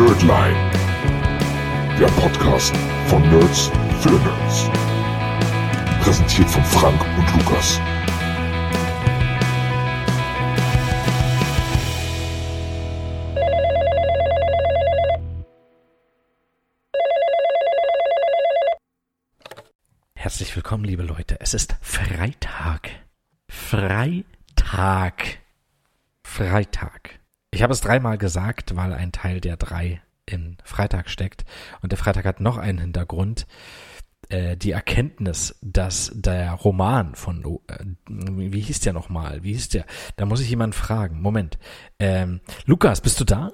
Nerdline. Der Podcast von Nerds für Nerds. Präsentiert von Frank und Lukas. Herzlich willkommen, liebe Leute. Es ist Freitag. Freitag. Freitag. Ich habe es dreimal gesagt, weil ein Teil der drei in Freitag steckt. Und der Freitag hat noch einen Hintergrund. Äh, die Erkenntnis, dass der Roman von, äh, wie hieß der nochmal? Wie hieß der? Da muss ich jemanden fragen. Moment. Ähm, Lukas, bist du da?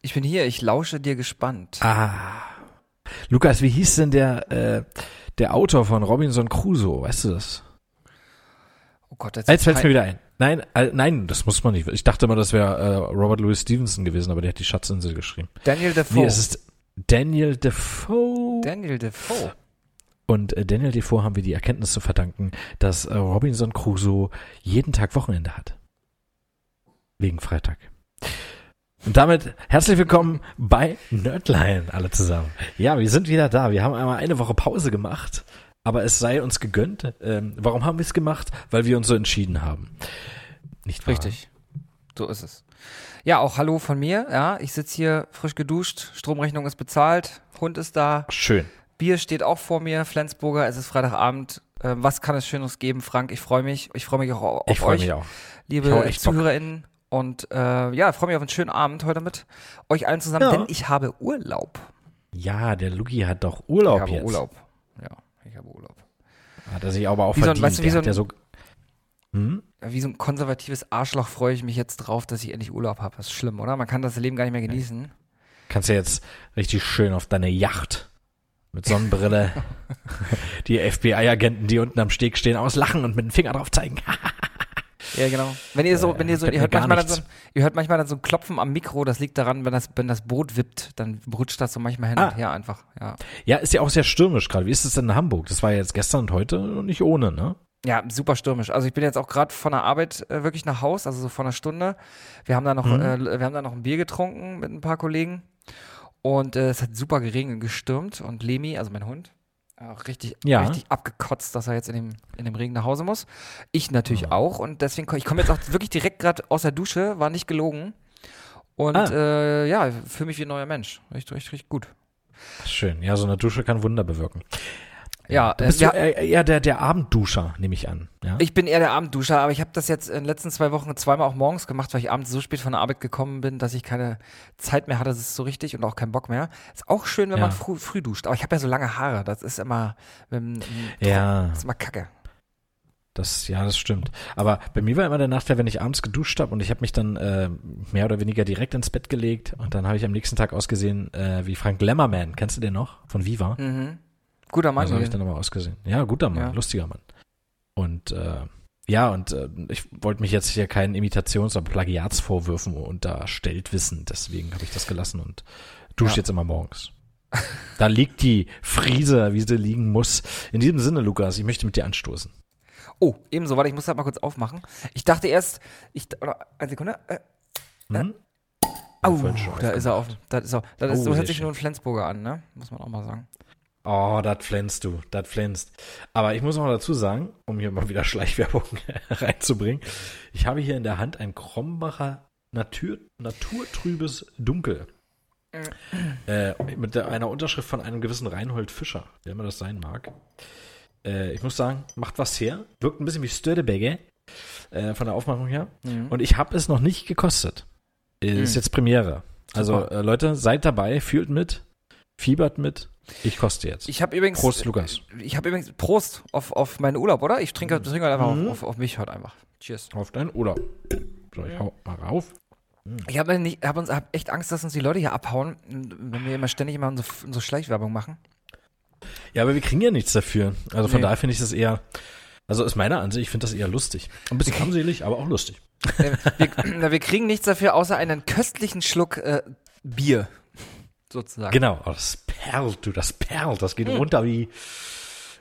Ich bin hier, ich lausche dir gespannt. Ah. Lukas, wie hieß denn der, äh, der Autor von Robinson Crusoe? Weißt du das? Oh Gott, jetzt, Jetzt fällt mir wieder ein. Nein, äh, nein, das muss man nicht. Ich dachte immer, das wäre äh, Robert Louis Stevenson gewesen, aber der hat die Schatzinsel geschrieben. Daniel Defoe. Nee, es ist Daniel Defoe. Daniel Defoe. Und äh, Daniel Defoe haben wir die Erkenntnis zu verdanken, dass äh, Robinson Crusoe jeden Tag Wochenende hat. Wegen Freitag. Und damit herzlich willkommen bei Nerdline, alle zusammen. Ja, wir sind wieder da. Wir haben einmal eine Woche Pause gemacht, aber es sei uns gegönnt. Ähm, warum haben wir es gemacht? Weil wir uns so entschieden haben. Nicht wahr? Richtig. So ist es. Ja, auch Hallo von mir. Ja, ich sitze hier frisch geduscht, Stromrechnung ist bezahlt, Hund ist da, Schön. Bier steht auch vor mir, Flensburger, es ist Freitagabend. Äh, was kann es Schönes geben, Frank? Ich freue mich. Ich freue mich auch auf Ich freue euch, mich auch. liebe Bock. ZuhörerInnen. Und äh, ja, ich freue mich auf einen schönen Abend heute mit euch allen zusammen, Ja. denn ich habe Urlaub. Ja, der Luki hat doch Urlaub ich habe jetzt. Urlaub. Ich habe Urlaub. Hat er sich aber auch Wie so ein- verdient. weißt du, wie Der so ein- so hm? Wie so ein konservatives Arschloch freue ich mich jetzt drauf, dass ich endlich Urlaub habe. Das ist schlimm, oder? Man kann das Leben gar nicht mehr genießen. Kannst ja jetzt richtig schön auf deine Yacht mit Sonnenbrille die FBI-Agenten, die unten am Steg stehen, auslachen und mit dem Finger drauf zeigen. Ja, genau. Wenn ihr so, wenn ihr so, fällt ihr hört manchmal dann so, nichts. ihr hört manchmal dann so ein Klopfen am Mikro, das liegt daran, wenn das, wenn das Boot wippt, dann rutscht das so manchmal hin Ah. und her einfach, ja. ja, ist ja auch sehr stürmisch gerade. Wie ist es denn in Hamburg? Das war ja jetzt gestern und heute nicht ohne, ne? Ja, super stürmisch. Also ich bin jetzt auch gerade von der Arbeit äh, wirklich nach Haus, also so vor einer Stunde. Wir haben da noch, Mhm. äh, wir haben da noch ein Bier getrunken mit ein paar Kollegen und äh, es hat super geregnet, gestürmt und Lemi, also mein Hund, auch richtig, Ja. richtig abgekotzt, dass er jetzt in dem, in dem Regen nach Hause muss. Ich natürlich Mhm. auch und deswegen, ich komme jetzt auch wirklich direkt gerade aus der Dusche, war nicht gelogen. Und Ah. äh, ja, fühle mich wie ein neuer Mensch. Richtig, richtig, richtig gut. Schön. Ja, so eine Dusche kann Wunder bewirken. Ja, Du bist äh, du eher, eher der, der Abendduscher, nehme ich an. Ja? Ich bin eher der Abendduscher, aber ich habe das jetzt in den letzten zwei Wochen zweimal auch morgens gemacht, weil ich abends so spät von der Arbeit gekommen bin, dass ich keine Zeit mehr hatte, das ist so richtig und auch keinen Bock mehr. Ist auch schön, wenn Ja. man früh, früh duscht, aber ich habe ja so lange Haare, das ist immer, wenn, Ja. das ist immer kacke. Das, ja, das stimmt. Aber bei mir war immer der Nachteil, wenn ich abends geduscht habe und ich habe mich dann äh, mehr oder weniger direkt ins Bett gelegt und dann habe ich am nächsten Tag ausgesehen äh, wie Frank Lemmerman. Kennst du den noch? Von Viva? Mhm. Guter Mann. Also habe ich dann aber ausgesehen. Ja, guter Mann, Ja. lustiger Mann. Und äh, ja, und äh, ich wollte mich jetzt hier keinen Imitations- oder Plagiatsvorwürfen unterstellt wissen. Deswegen habe ich das gelassen und dusche Ja. jetzt immer morgens. Da liegt die Friese, wie sie liegen muss. In diesem Sinne, Lukas, ich möchte mit dir anstoßen. oh, ebenso, warte, ich muss das mal kurz aufmachen. Ich dachte erst, ich, oder, eine Sekunde, äh, Hm? au, vorhin schon da ist er auf, da ist er, das ist, Oh, so sehr hört sich nur ein Flensburger an, ne? Muss man auch mal sagen. Oh, das flänzt du, das flänzt. Aber ich muss noch dazu sagen, um hier mal wieder Schleichwerbung reinzubringen, ich habe hier in der Hand ein Krombacher Natur, naturtrübes Dunkel. Äh, mit der, einer Unterschrift von einem gewissen Reinhold Fischer, wer immer das sein mag. Äh, ich muss sagen, macht was her. Wirkt ein bisschen wie Stödebegge äh, von der Aufmachung her. Mhm. Und ich habe es noch nicht gekostet. Ist Mhm. jetzt Premiere. Also äh, Leute, seid dabei, fühlt mit, fiebert mit. Ich koste jetzt. Ich habe übrigens. Prost, Lukas. Ich habe übrigens Prost auf, auf meinen Urlaub, oder? Ich trinke, trinke halt einfach Mhm. auf, auf, mich heute einfach. Cheers. Auf deinen Urlaub. So, ich hau mal rauf. Ich habe hab uns, hab echt Angst, dass uns die Leute hier abhauen, wenn wir immer ständig immer unsere, unsere Schleichwerbung machen. Ja, aber wir kriegen ja nichts dafür. Also von Nee. daher finde ich das eher, also ist meiner Ansicht, ich finde das eher lustig. Ein bisschen armselig, aber auch lustig. Äh, wir, wir kriegen nichts dafür, außer einen köstlichen Schluck äh, Bier. Sozusagen. Genau, oh, das perlt, du, das perlt, das geht runter wie,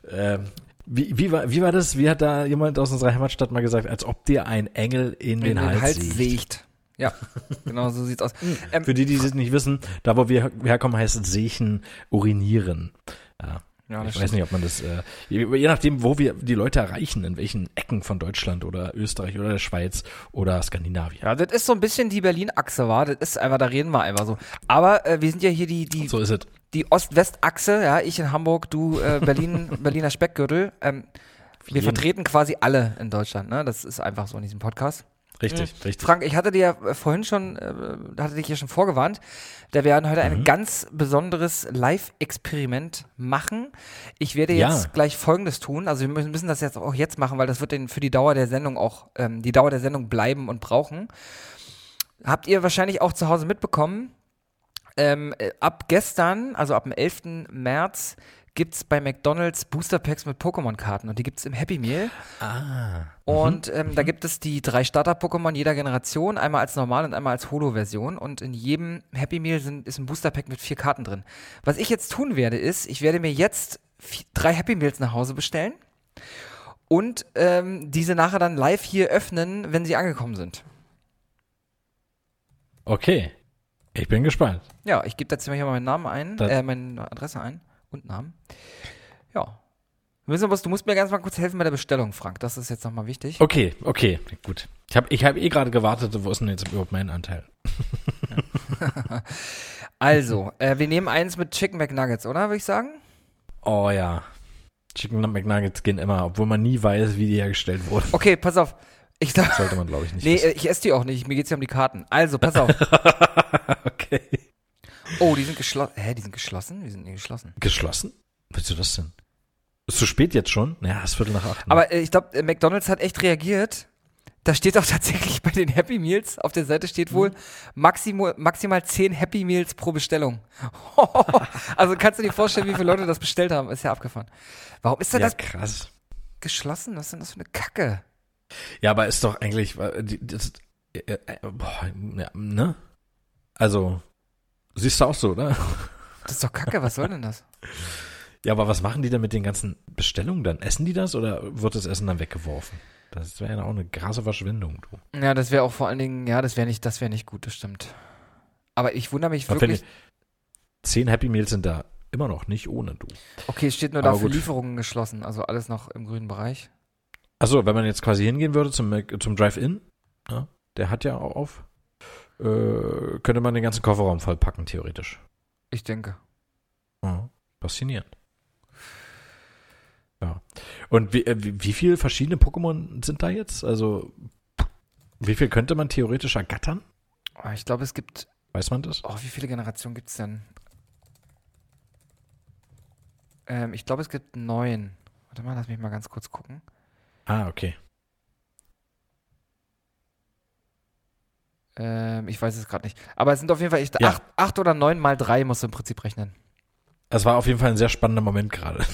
ähm, wie, wie, war, wie war das? Wie hat da jemand aus unserer Heimatstadt mal gesagt, als ob dir ein Engel in, den, In Hals, sägt. sägt. Ja, genau so sieht's aus. Ähm, Für die, die es nicht wissen, da wo wir herkommen, heißt es Seichen, urinieren. Ja. Ja, ich weiß nicht, ob man das, äh, je, je nachdem, wo wir die Leute erreichen, in welchen Ecken von Deutschland oder Österreich oder der Schweiz oder Skandinavien. Ja, das ist so ein bisschen die Berlin-Achse, war. Das ist einfach, da reden wir einfach so. Aber äh, wir sind ja hier die, die, So ist es. die Ost-West-Achse, ja, ich in Hamburg, du äh, Berlin, Berliner Speckgürtel. Ähm, wir vertreten quasi alle in Deutschland, ne? Das ist einfach so in diesem Podcast. Richtig, richtig. Frank, ich hatte dir ja äh, vorhin schon, äh, hatte dich ja schon vorgewarnt, da werden heute Mhm. ein ganz besonderes Live-Experiment machen. Ich werde Ja. jetzt gleich Folgendes tun. Also wir müssen das jetzt auch jetzt machen, weil das wird den, für die Dauer der Sendung auch, ähm, die Dauer der Sendung bleiben und brauchen. Habt ihr wahrscheinlich auch zu Hause mitbekommen, ähm, äh, ab gestern, also ab dem 11. März, gibt's bei McDonalds Booster Packs mit Pokémon-Karten und die gibt's im Happy Meal. Ah. Und ähm, da gibt es die drei Starter-Pokémon jeder Generation, einmal als Normal- und einmal als Holo-Version. Und in jedem Happy Meal sind, ist ein Booster-Pack mit vier Karten drin. Was ich jetzt tun werde, ist, ich werde mir jetzt drei Happy Meals nach Hause bestellen und ähm, diese nachher dann live hier öffnen, wenn sie angekommen sind. Okay. Ich bin gespannt. Ja, ich gebe hier mal meinen Namen ein, Das- äh, meine Adresse ein und Namen. Ja. Müssen aber- Du musst mir ganz mal kurz helfen bei der Bestellung, Frank. Das ist jetzt nochmal wichtig. Okay, okay, gut. Ich habe ich hab eh gerade gewartet, wo ist denn jetzt überhaupt mein Anteil? Also, äh, wir nehmen eins mit Chicken McNuggets, oder? Würde ich sagen? Oh ja. Chicken McNuggets gehen immer, obwohl man nie weiß, wie die hergestellt wurden. Okay, pass auf. Ich darf, Sollte man, glaube ich, nicht nee, wissen. ich esse die auch nicht. Mir geht's ja um die Karten. Also, pass auf. okay. Oh, die sind geschlossen. Hä, die sind geschlossen? Wie sind die geschlossen? Geschlossen? Willst du das denn? Ist zu spät jetzt schon? Naja, es ist Viertel nach acht. ne? Aber äh, ich glaube, äh, McDonalds hat echt reagiert. Da steht auch tatsächlich bei den Happy Meals, auf der Seite steht wohl maximal, maximal 10 Happy Meals pro Bestellung. also kannst du dir vorstellen, wie viele Leute das bestellt haben? Ist ja abgefahren. Warum ist denn ja, das krass. geschlossen? Was ist denn das für eine Kacke? Ja, aber ist doch eigentlich, äh, das, äh, äh, boah, ja, ne? Also, siehst du auch so, oder? Das ist doch Kacke, was soll denn das? Ja, aber was machen die denn mit den ganzen Bestellungen dann? Essen die das oder wird das Essen dann weggeworfen? Das wäre ja auch eine krasse Verschwendung, du. Ja, das wäre auch vor allen Dingen, ja, das wäre nicht, das wäre nicht gut, das stimmt. Aber ich wundere mich Aber wirklich. Zehn Happy Meals sind da immer noch nicht ohne, du. Okay, es steht nur Aber da für gut. Lieferungen geschlossen, also alles noch im grünen Bereich. Achso, wenn man jetzt quasi hingehen würde zum, zum Drive-In, ja, der hat ja auch auf, äh, könnte man den ganzen Kofferraum vollpacken, theoretisch. Ich denke. Ja, faszinierend. Ja. Und wie, äh, wie, wie viele verschiedene Pokémon sind da jetzt? Also, wie viel könnte man theoretisch ergattern? Oh, ich glaube, es gibt. Weiß man das? Oh, wie viele Generationen gibt es denn? Ähm, ich glaube, es gibt neun. Warte mal, lass mich mal ganz kurz gucken. Ah, okay. Ähm, ich weiß es gerade nicht. Aber es sind auf jeden Fall ich, Ja. acht, acht oder neun mal drei musst du im Prinzip rechnen. Es war auf jeden Fall ein sehr spannender Moment gerade.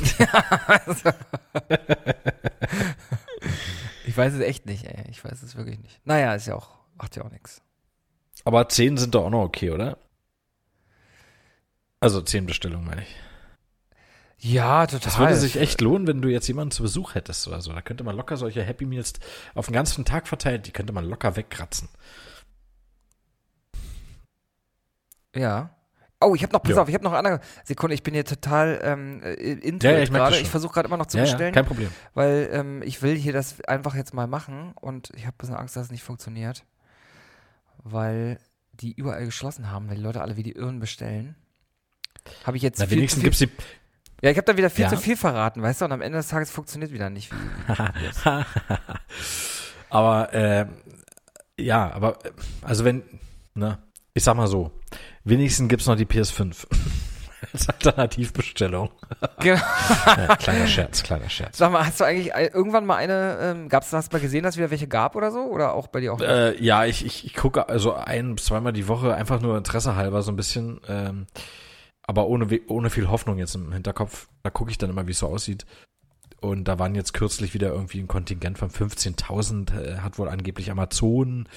ich weiß es echt nicht, ey. Ich weiß es wirklich nicht. Naja, ist ja auch, macht ja auch nichts. Aber zehn sind doch auch noch okay, oder? Also zehn Bestellungen, meine ich. Ja, total. Das würde sich echt lohnen, wenn du jetzt jemanden zu Besuch hättest oder so. Da könnte man locker solche Happy Meals auf den ganzen Tag verteilt, die könnte man locker wegkratzen. Ja. Oh, ich habe noch, pass Ja. auf, ich habe noch eine Sekunde. Ich bin hier total ähm, äh, into Ja, ja, ich gerade. Ich versuche gerade immer noch zu ja, bestellen, kein Problem. weil ähm, ich will hier das einfach jetzt mal machen und ich habe ein bisschen Angst, dass es nicht funktioniert, weil die überall geschlossen haben, weil die Leute alle wie die Irren bestellen. Habe ich jetzt Na, viel, wenigstens gibt's die. ja, ich habe da wieder viel zu viel verraten, weißt du, und am Ende des Tages funktioniert wieder nicht. Aber äh, ja, aber äh, also wenn, ne, ich sag mal so, wenigstens gibt's noch die PS5 als Alternativbestellung. genau. Ja, kleiner Scherz, kleiner Scherz. Sag mal, hast du eigentlich irgendwann mal eine, ähm, gab's, hast du mal gesehen, dass es wieder welche gab oder so? Oder auch bei dir auch? Äh, ja, ich, ich, ich gucke also ein, zweimal die Woche einfach nur Interesse halber so ein bisschen, ähm, aber ohne, ohne viel Hoffnung jetzt im Hinterkopf. Da gucke ich dann immer, wie es so aussieht. Und da waren jetzt kürzlich wieder irgendwie ein Kontingent von 15.000, äh, hat wohl angeblich Amazon.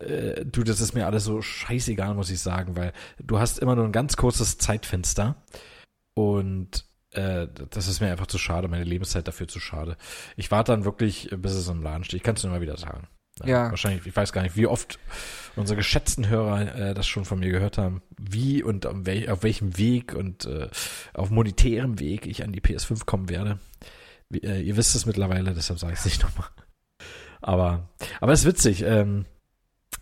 Äh, du, das ist mir alles so scheißegal, muss ich sagen, weil du hast immer nur ein ganz kurzes Zeitfenster und äh, das ist mir einfach zu schade, meine Lebenszeit dafür zu schade. Ich warte dann wirklich, bis es im Laden steht. Ich kann es nur immer wieder sagen. Ja. Wahrscheinlich, ich weiß gar nicht, wie oft unsere geschätzten Hörer äh, das schon von mir gehört haben, wie und auf, wel auf welchem Weg und äh, auf monetärem Weg ich an die PS5 kommen werde. Wie, äh, ihr wisst es mittlerweile, deshalb sage ich es nicht nochmal. Aber, aber es ist witzig, ähm,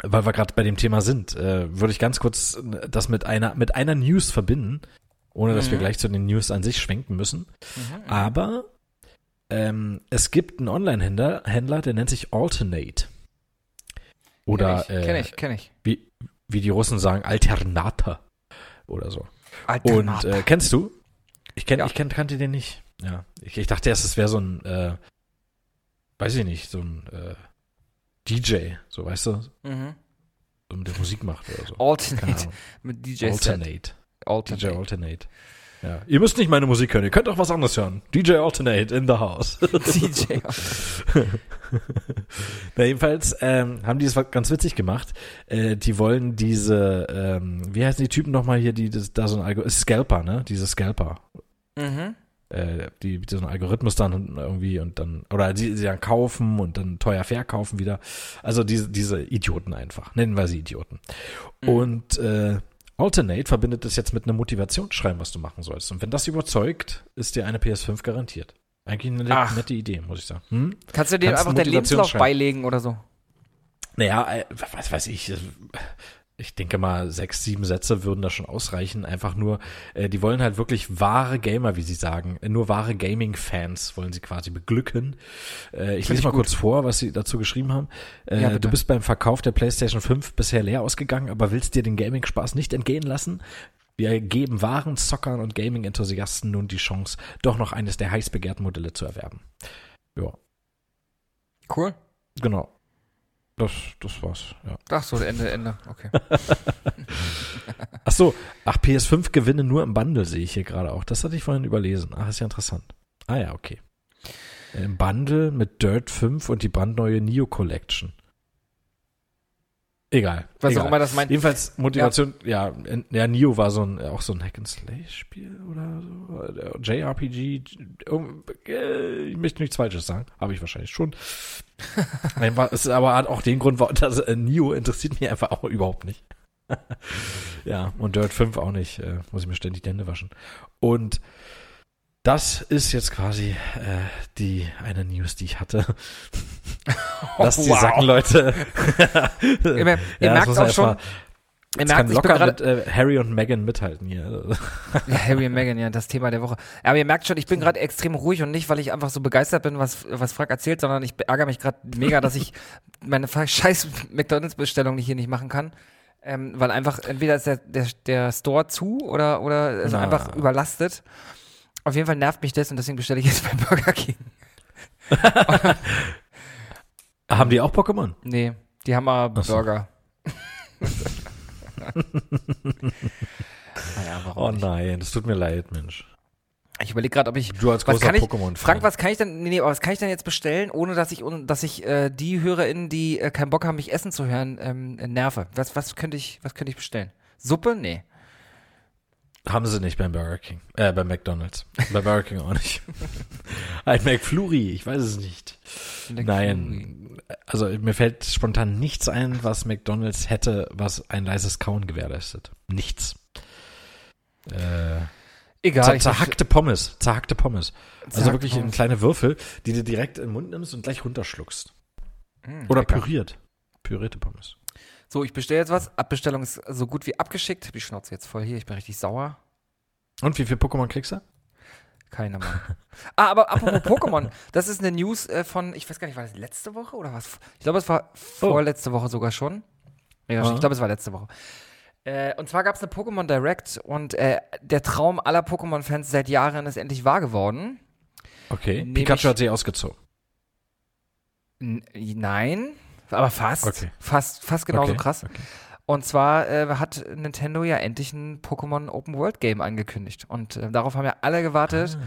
weil wir gerade bei dem Thema sind, äh, würde ich ganz kurz das mit einer, mit einer News verbinden, ohne dass Mhm. wir gleich zu den News an sich schwenken müssen. Mhm. Aber ähm, es gibt einen Online-Händler, Händler, der nennt sich Alternate. Oder kenn ich, äh, kenn ich, kenn ich. Wie, wie die Russen sagen, Alternata oder so. Alter, Und äh, kennst du? Ich kenn, Ja. ich kenn, kannte den nicht. Ja, ich, ich dachte erst, es wäre so ein, äh, weiß ich nicht, so ein äh, DJ, so weißt du, mhm. der Musik macht oder so. Alternate mit DJ Set. Alternate. DJ Alternate. Alternate. Ja. Ihr müsst nicht meine Musik hören, ihr könnt auch was anderes hören. DJ Alternate in the house. DJ. Na, jedenfalls ähm, haben die es ganz witzig gemacht. Äh, die wollen diese, ähm, wie heißen die Typen nochmal hier, die das, da so ein Algorithmus, Scalper, ne? Diese Scalper. Mhm. Äh, die, die so einen Algorithmus dann irgendwie und dann, oder die sie dann kaufen und dann teuer verkaufen wieder. Also diese, diese Idioten einfach. Nennen wir sie Idioten. Mhm. Und äh, Alternate verbindet das jetzt mit einem Motivationsschreiben, was du machen sollst. Und wenn das überzeugt, ist dir eine PS5 garantiert. Eigentlich eine Ach. nette Idee, muss ich sagen. Hm? Kannst du dir einfach deinen Lebenslauf beilegen oder so? Naja, äh, was weiß ich. Ich denke mal, sechs, sieben Sätze würden da schon ausreichen. Einfach nur, äh, die wollen halt wirklich wahre Gamer, wie sie sagen. Äh, Nur wahre Gaming-Fans wollen sie quasi beglücken. Äh, ich lese mal gut. kurz vor, was sie dazu geschrieben haben. Äh, Ja, du bist beim Verkauf der PlayStation 5 bisher leer ausgegangen, aber willst dir den Gaming-Spaß nicht entgehen lassen? Wir geben wahren Zockern und Gaming-Enthusiasten nun die Chance, doch noch eines der heiß begehrten Modelle zu erwerben. Ja, Cool. genau. Das, das war's, ja. Ach so, Ende, Ende. Okay. Ach so, ach, PS5 Gewinne nur im Bundle sehe ich hier gerade auch. Das hatte ich vorhin überlesen. Ach, ist ja interessant. Ah ja, okay. Im Bundle mit Dirt 5 und die brandneue Neo Collection. Egal. Was egal. auch immer das meint. Jedenfalls Motivation, ja, in- ja, Neo war so ein, auch so ein Hack-and-Slay-Spiel oder so. JRPG. irgend- äh, Ich möchte nichts Falsches sagen. Habe ich wahrscheinlich schon. Es ist aber hat auch den Grund, dass äh, Neo interessiert mich einfach auch überhaupt nicht. ja, und Dirt 5 auch nicht. Äh, muss ich mir ständig die Hände waschen. Und das ist jetzt quasi äh, die eine News, die ich hatte. Lass die Wow. sacken, Leute. Ihr, ihr Ja, merkt auch schon, erst ihr kann merkt, ich bin locker gerade, mit äh, Harry und Meghan mithalten hier. Ja, Harry und Meghan, ja, das Thema der Woche. Aber ihr merkt schon, ich bin gerade extrem ruhig und nicht, weil ich einfach so begeistert bin, was, was Frank erzählt, sondern ich ärgere mich gerade mega, dass ich meine scheiß McDonalds-Bestellung nicht hier nicht machen kann. Ähm, weil einfach, entweder ist der, der, der Store zu oder, oder ist Na. einfach überlastet. Auf jeden Fall nervt mich das und deswegen bestelle ich jetzt bei Burger King. Haben die auch Pokémon? Nee, die haben Ach so. Burger. naja, warum Oh nicht? nein, das tut mir leid, Mensch. Ich überlege gerade, ob ich Du als großer Pokémon-Fan. Frank, was kann ich denn, nee, nee, aber was kann ich denn jetzt bestellen, ohne dass ich, ohne, dass ich äh, die HörerInnen, die äh, keinen Bock haben, mich essen zu hören, ähm, äh, nerve? Was, was könnte ich, was könnte ich bestellen? Suppe? Nee. Haben sie nicht beim Burger King. Äh, beim McDonalds. bei Burger King auch nicht. Ein McFlurry, ich weiß es nicht. Nein. Also mir fällt spontan nichts ein, was McDonalds hätte, was ein leises Kauen gewährleistet. Nichts. Äh, Egal. zer zerhackte Pommes. Zerhackte Pommes. Also Zerhackte wirklich in Pommes. kleine Würfel, die du direkt im Mund nimmst und gleich runterschluckst. Mm, Oder lecker. püriert. Pürierte Pommes. So, ich bestelle jetzt was. Abbestellung ist so gut wie abgeschickt. Hab die Schnauze jetzt voll hier. Ich bin richtig sauer. Und wie viel Pokémon kriegst du? Keine Mann. ah, aber apropos Pokémon. Das ist eine News äh, von, ich weiß gar nicht, war das letzte Woche oder was? Ich glaube, es war vorletzte Woche sogar schon. Ja, ich glaube, es war letzte Woche. Äh, und zwar gab es eine Pokémon Direct und äh, der Traum aller Pokémon-Fans seit Jahren ist endlich wahr geworden. Okay. Nämlich- Pikachu hat sich ausgezogen. Nein, aber fast. Okay. Fast, fast genauso Okay, krass. okay. Und zwar äh, hat Nintendo ja endlich ein Pokémon Open World Game angekündigt. Und äh, darauf haben ja alle gewartet. Ah.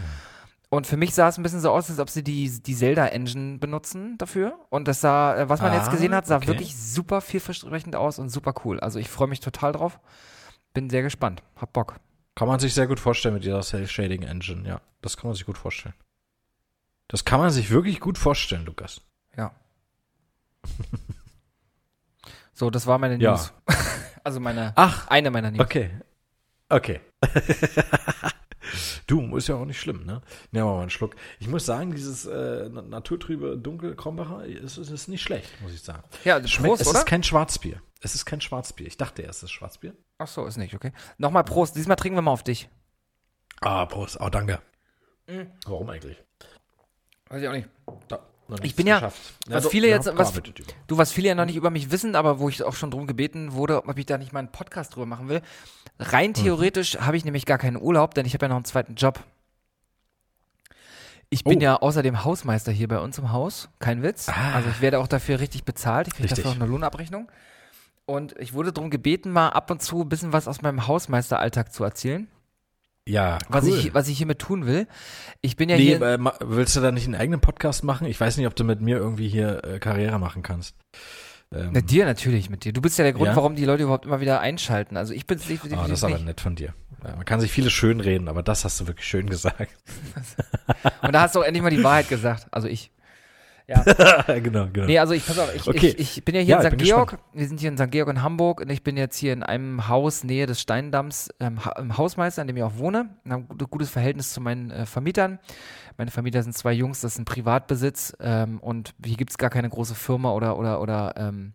Und für mich sah es ein bisschen so aus, als ob sie die, die Zelda-Engine benutzen dafür. Und das sah, äh, was man jetzt Ah, gesehen hat, sah okay. wirklich super vielversprechend aus und super cool. Also ich freue mich total drauf. Bin sehr gespannt. Hab Bock. Kann man sich sehr gut vorstellen mit dieser Cell Shading Engine, ja. Das kann man sich gut vorstellen. Das kann man sich wirklich gut vorstellen, Lukas. Ja. So, das war meine Ja. News. also meine, Ach, eine meiner News. okay. Okay. du, ist ja auch nicht schlimm, ne? Nehmen wir mal einen Schluck. Ich muss sagen, dieses äh, na- naturtrübe Dunkel Krombacher ist, ist, nicht schlecht, muss ich sagen. Ja, Schmeckt, Prost, es oder? ist kein Schwarzbier. Es ist kein Schwarzbier. Ich dachte erst, es ist Schwarzbier. Ach so, ist nicht, okay. Nochmal Prost. Diesmal trinken wir mal auf dich. Ah, Prost. Oh, danke. Warum eigentlich? Weiß ich auch nicht. Da, Ich bin ja- geschafft. was doch, viele jetzt- was-. Du, was viele ja noch nicht über mich wissen, aber wo ich auch schon drum gebeten wurde, ob ich da nicht mal einen Podcast drüber machen will. Rein theoretisch habe ich nämlich gar keinen Urlaub, denn ich habe ja noch einen zweiten Job. Ich bin Oh. ja außerdem Hausmeister hier bei uns im Haus. Kein Witz. Ah. Also ich werde auch dafür richtig bezahlt. Ich kriege dafür auch eine Lohnabrechnung. Und ich wurde darum gebeten, mal ab und zu ein bisschen was aus meinem Hausmeisteralltag zu erzählen. Ja, Was, cool. ich, was ich hiermit tun will. Ich bin ja nee, hier. äh, willst du da nicht einen eigenen Podcast machen? Ich weiß nicht, ob du mit mir irgendwie hier äh, Karriere machen kannst. Ähm, Mit dir natürlich, mit dir. Du bist ja der Grund, Ja? warum die Leute überhaupt immer wieder einschalten. Also ich bin es nicht. Ah, das ist aber nett von dir. Ja, man kann sich vieles schön reden, aber das hast du wirklich schön gesagt. Und da hast du auch endlich mal die Wahrheit gesagt. Also ich. Ja. genau, genau. Nee, also ich pass auf, ich, Okay. ich, ich bin ja hier Ja, in St. Georg. Wir sind hier in St. Georg in Hamburg und ich bin jetzt hier in einem Haus Nähe des Steindamms ähm, ha im Hausmeister, in dem ich auch wohne. Und habe ein gut- gutes Verhältnis zu meinen äh, Vermietern. Meine Vermieter sind zwei Jungs, das ist ein Privatbesitz ähm, und hier gibt es gar keine große Firma oder, oder, oder ähm,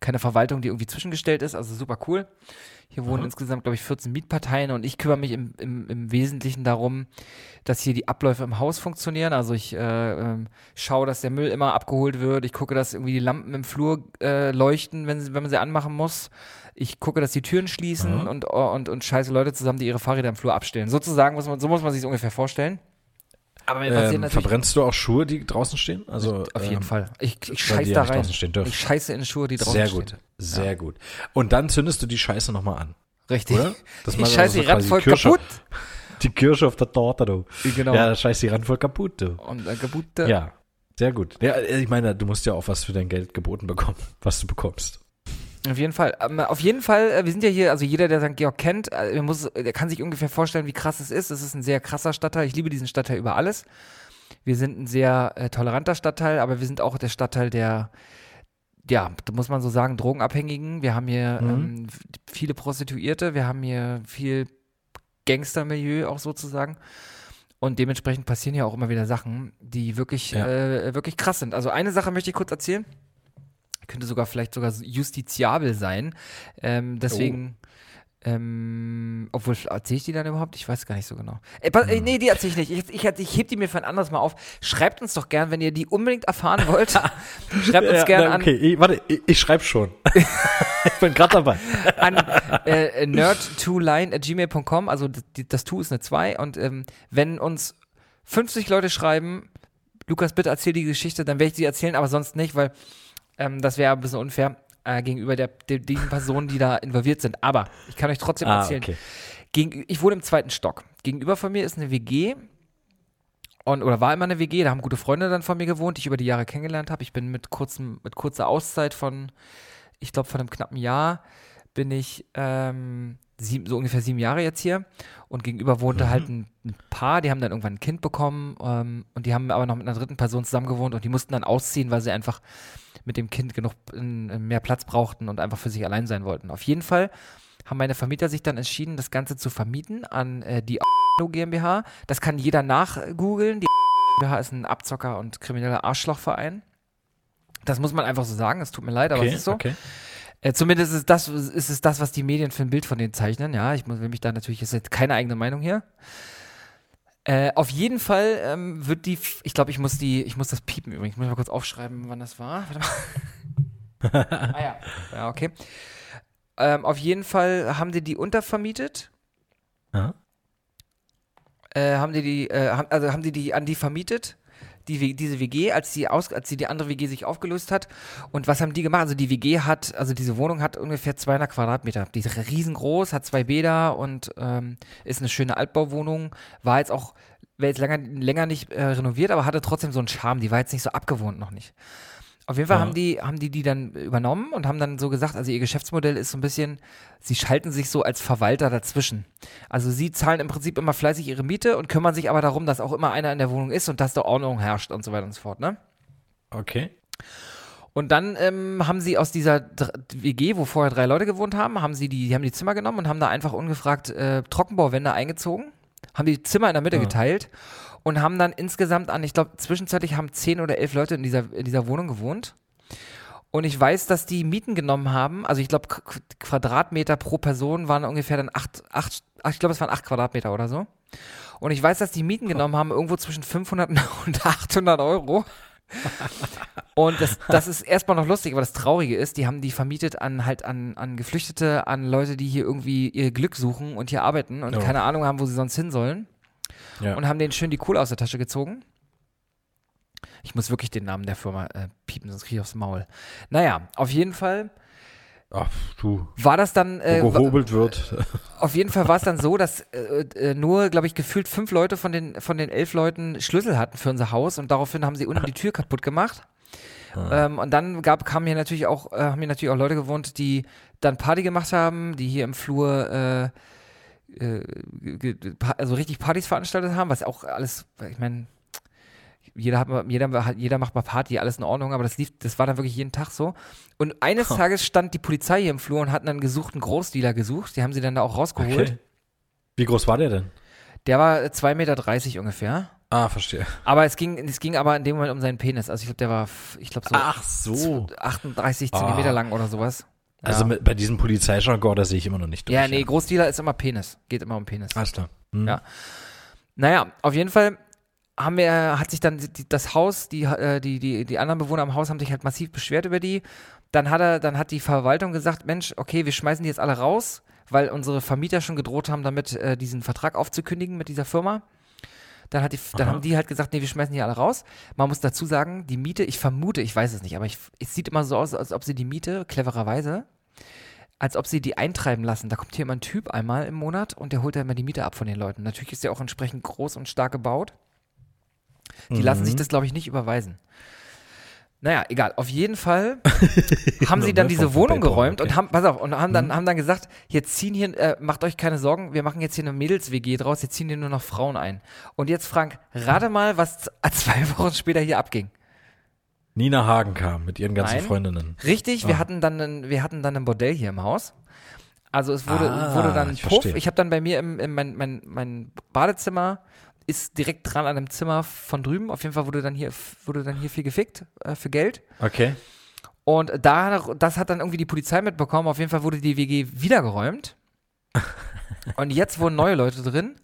keine Verwaltung, die irgendwie zwischengestellt ist. Also super cool. Hier wohnen Aha. insgesamt, glaube ich, 14 Mietparteien und ich kümmere mich im, im, im Wesentlichen darum, dass hier die Abläufe im Haus funktionieren. Also ich äh, ähm, schaue, dass der Müll immer abgeholt wird. Ich gucke, dass irgendwie die Lampen im Flur äh, leuchten, wenn, sie, wenn man sie anmachen muss. Ich gucke, dass die Türen schließen Aha. und, und, und scheiße Leute zusammen, die ihre Fahrräder im Flur abstellen. Sozusagen muss man, so muss man sich ungefähr vorstellen. Aber mir passieren ähm, natürlich verbrennst du auch Schuhe, die draußen stehen? Also auf jeden ähm, Fall. Ich, ich weil scheiß die ja da rein. stehen. Ich scheiße in Schuhe, die draußen Sehr stehen. gut, sehr gut. Und dann zündest du die Scheiße nochmal an, Richtig. oder? Das Ich scheiße so die Rand voll Kirsche- kaputt. Die Kirsche auf der Torte, du. Genau. Ja, da scheißt die Rand voll kaputt, du. Und äh, kaputte. Ja, sehr gut. Ja, äh, ich meine, du musst ja auch was für dein Geld geboten bekommen, was du bekommst. Auf jeden Fall. Ähm, auf jeden Fall, äh, wir sind ja hier, also jeder, der St. Georg kennt, äh, der, muss, der kann sich ungefähr vorstellen, wie krass es ist. Es ist ein sehr krasser Stadtteil. Ich liebe diesen Stadtteil über alles. Wir sind ein sehr äh, toleranter Stadtteil, aber wir sind auch der Stadtteil der, ja, da muss man so sagen, Drogenabhängigen. Wir haben hier Mhm. ähm, viele Prostituierte, wir haben hier viel Gangstermilieu auch sozusagen. Und dementsprechend passieren ja auch immer wieder Sachen, die wirklich, Ja. äh, wirklich krass sind. Also eine Sache möchte ich kurz erzählen. Könnte sogar vielleicht sogar justiziabel sein. Ähm, deswegen, ähm, obwohl, erzähle ich die dann überhaupt? Ich weiß gar nicht so genau. Äh, äh, nee, die erzähle ich nicht. Ich, ich, ich heb die mir für ein anderes Mal auf. Schreibt uns doch gern, wenn ihr die unbedingt erfahren wollt. Schreibt uns Ja, gern na, an okay, warte, ich, ich schreibe schon. ich bin gerade dabei. an äh, nerd2line.gmail.com, also d- die, das Tu ist eine 2 und ähm, wenn uns 50 Leute schreiben, Lukas, bitte erzähl die Geschichte, dann werde ich sie erzählen, aber sonst nicht, weil ähm, das wäre ein bisschen unfair äh, gegenüber der, der, den Personen, die da involviert sind. Aber ich kann euch trotzdem Ah, erzählen. okay. Gegen, ich wohne im zweiten Stock. Gegenüber von mir ist eine WG. Und, oder war immer eine WG, da haben gute Freunde dann von mir gewohnt, die ich über die Jahre kennengelernt habe. Ich bin mit, kurzem, mit kurzer Auszeit von, ich glaube, von einem knappen Jahr, bin ich ähm, sieben, so ungefähr sieben Jahre jetzt hier. Und gegenüber wohnte halt ein, ein Paar, die haben dann irgendwann ein Kind bekommen ähm, und die haben aber noch mit einer dritten Person zusammen gewohnt und die mussten dann ausziehen, weil sie einfach mit dem Kind genug äh, mehr Platz brauchten und einfach für sich allein sein wollten. Auf jeden Fall haben meine Vermieter sich dann entschieden, das Ganze zu vermieten an äh, die GmbH. Das kann jeder nachgoogeln. Die GmbH ist ein Abzocker und krimineller Arschlochverein. Das muss man einfach so sagen. Es tut mir leid, aber Okay, es ist so. okay. Äh, zumindest ist, das, ist es das, was die Medien für ein Bild von denen zeichnen. Ja, ich muss, will mich da natürlich, ist jetzt keine eigene Meinung hier. Äh, auf jeden Fall ähm, wird die, ich glaube, ich muss die, ich muss das piepen übrigens. Ich muss mal kurz aufschreiben, wann das war. Warte mal. ah ja. Ja, okay. Ähm, auf jeden Fall haben die die untervermietet. Ja. Äh, haben die die, äh, haben, also haben die die an die vermietet, die, diese WG, als die aus, als die, die andere WG sich aufgelöst hat. Und was haben die gemacht? Also die WG hat, also diese Wohnung hat ungefähr 200 Quadratmeter. Die ist riesengroß, hat zwei Bäder und ähm, ist eine schöne Altbauwohnung. War jetzt auch, wäre jetzt länger, länger nicht äh, renoviert, aber hatte trotzdem so einen Charme. Die war jetzt nicht so abgewohnt noch nicht. Auf jeden Fall Ja. haben die, haben die die dann übernommen und haben dann so gesagt, also ihr Geschäftsmodell ist so ein bisschen, sie schalten sich so als Verwalter dazwischen. Also sie zahlen im Prinzip immer fleißig ihre Miete und kümmern sich aber darum, dass auch immer einer in der Wohnung ist und dass da Ordnung herrscht und so weiter und so fort, ne? Okay. Und dann ähm, haben sie aus dieser WG, wo vorher drei Leute gewohnt haben, haben sie die, die haben die Zimmer genommen und haben da einfach ungefragt äh, Trockenbauwände eingezogen, haben die Zimmer in der Mitte Ja. geteilt und haben dann insgesamt an, ich glaube, zwischenzeitlich haben zehn oder elf Leute in dieser, in dieser Wohnung gewohnt. Und ich weiß, dass die Mieten genommen haben, also ich glaube, Qu- Quadratmeter pro Person waren ungefähr dann acht, acht, ach, ich glaube, es waren acht Quadratmeter oder so. Und ich weiß, dass die Mieten genommen haben, irgendwo zwischen 500 und 800 Euro. Und das, das ist erstmal noch lustig, aber das Traurige ist, die haben die vermietet an halt an, an Geflüchtete, an Leute, die hier irgendwie ihr Glück suchen und hier arbeiten und Ja. keine Ahnung haben, wo sie sonst hin sollen. Ja. Und haben denen schön die Kohle aus der Tasche gezogen. Ich muss wirklich den Namen der Firma äh, piepen, sonst kriege ich aufs Maul. Naja, auf jeden Fall Ach, du, war das dann, äh, gehobelt wird. auf jeden Fall war es dann so, dass äh, äh, nur, glaube ich, gefühlt fünf Leute von den, von den elf Leuten Schlüssel hatten für unser Haus und daraufhin haben sie unten die Tür kaputt gemacht. Ähm, und dann gab, kamen hier natürlich auch, äh, haben hier natürlich auch Leute gewohnt, die dann Party gemacht haben, die hier im Flur äh, äh, also richtig Partys veranstaltet haben, was auch alles, ich meine, jeder hat jeder, jeder macht mal Party, alles in Ordnung, aber das lief, das war dann wirklich jeden Tag so. Und eines Tages stand die Polizei hier im Flur und hatten einen gesuchten Großdealer gesucht. Die haben sie dann da auch rausgeholt. Okay. Wie groß war der denn? Der war 2,30 Meter ungefähr. Ah, verstehe. Aber es ging, es ging aber in dem Moment um seinen Penis. Also ich glaube, der war, ich glaube, so Ach so. 38 Ah. Zentimeter lang oder sowas. Ja. Also mit, bei diesem Polizeijargon, da sehe ich immer noch nicht durch. ja, nee, Großdealer ist immer Penis. Geht immer um Penis. Alles klar. Hm. Ja. Naja, auf jeden Fall haben wir, hat sich dann die, das Haus, die, äh, die, die, die anderen Bewohner im Haus haben sich halt massiv beschwert über die. Dann hat er, dann hat die Verwaltung gesagt, Mensch, okay, wir schmeißen die jetzt alle raus, weil unsere Vermieter schon gedroht haben, damit äh, diesen Vertrag aufzukündigen mit dieser Firma. Dann, hat die, dann Aha. haben die halt gesagt, nee, wir schmeißen die alle raus. Man muss dazu sagen, die Miete, ich vermute, ich weiß es nicht, aber ich, es sieht immer so aus, als ob sie die Miete, clevererweise, als ob sie die eintreiben lassen. Da kommt hier immer ein Typ einmal im Monat und der holt dann immer die Miete ab von den Leuten. Natürlich ist der auch entsprechend groß und stark gebaut. Die lassen sich das, glaube ich, nicht überweisen. Naja, egal. Auf jeden Fall haben sie dann Ne, diese Wohnung PayPal, geräumt und okay. haben, pass auf, und haben dann, haben dann gesagt, jetzt ziehen hier, äh, macht euch keine Sorgen, wir machen jetzt hier eine Mädels-WG draus, jetzt ziehen hier nur noch Frauen ein. Und jetzt, Frank, rate mal, was zwei Wochen später hier abging. Nina Hagen kam mit ihren ganzen Nein. Freundinnen. Richtig, wir Ah. hatten dann ein, wir hatten dann ein Bordell hier im Haus. Also es wurde, Ah, wurde dann ich Puff. verstehe. Ich habe dann bei mir im, im mein, mein, mein Badezimmer ist direkt dran an einem Zimmer von drüben. Auf jeden Fall wurde dann hier wurde dann hier viel gefickt äh, für Geld. Okay. Und da das hat dann irgendwie die Polizei mitbekommen. Auf jeden Fall wurde die WG wiedergeräumt. Und jetzt wohnen neue Leute drin.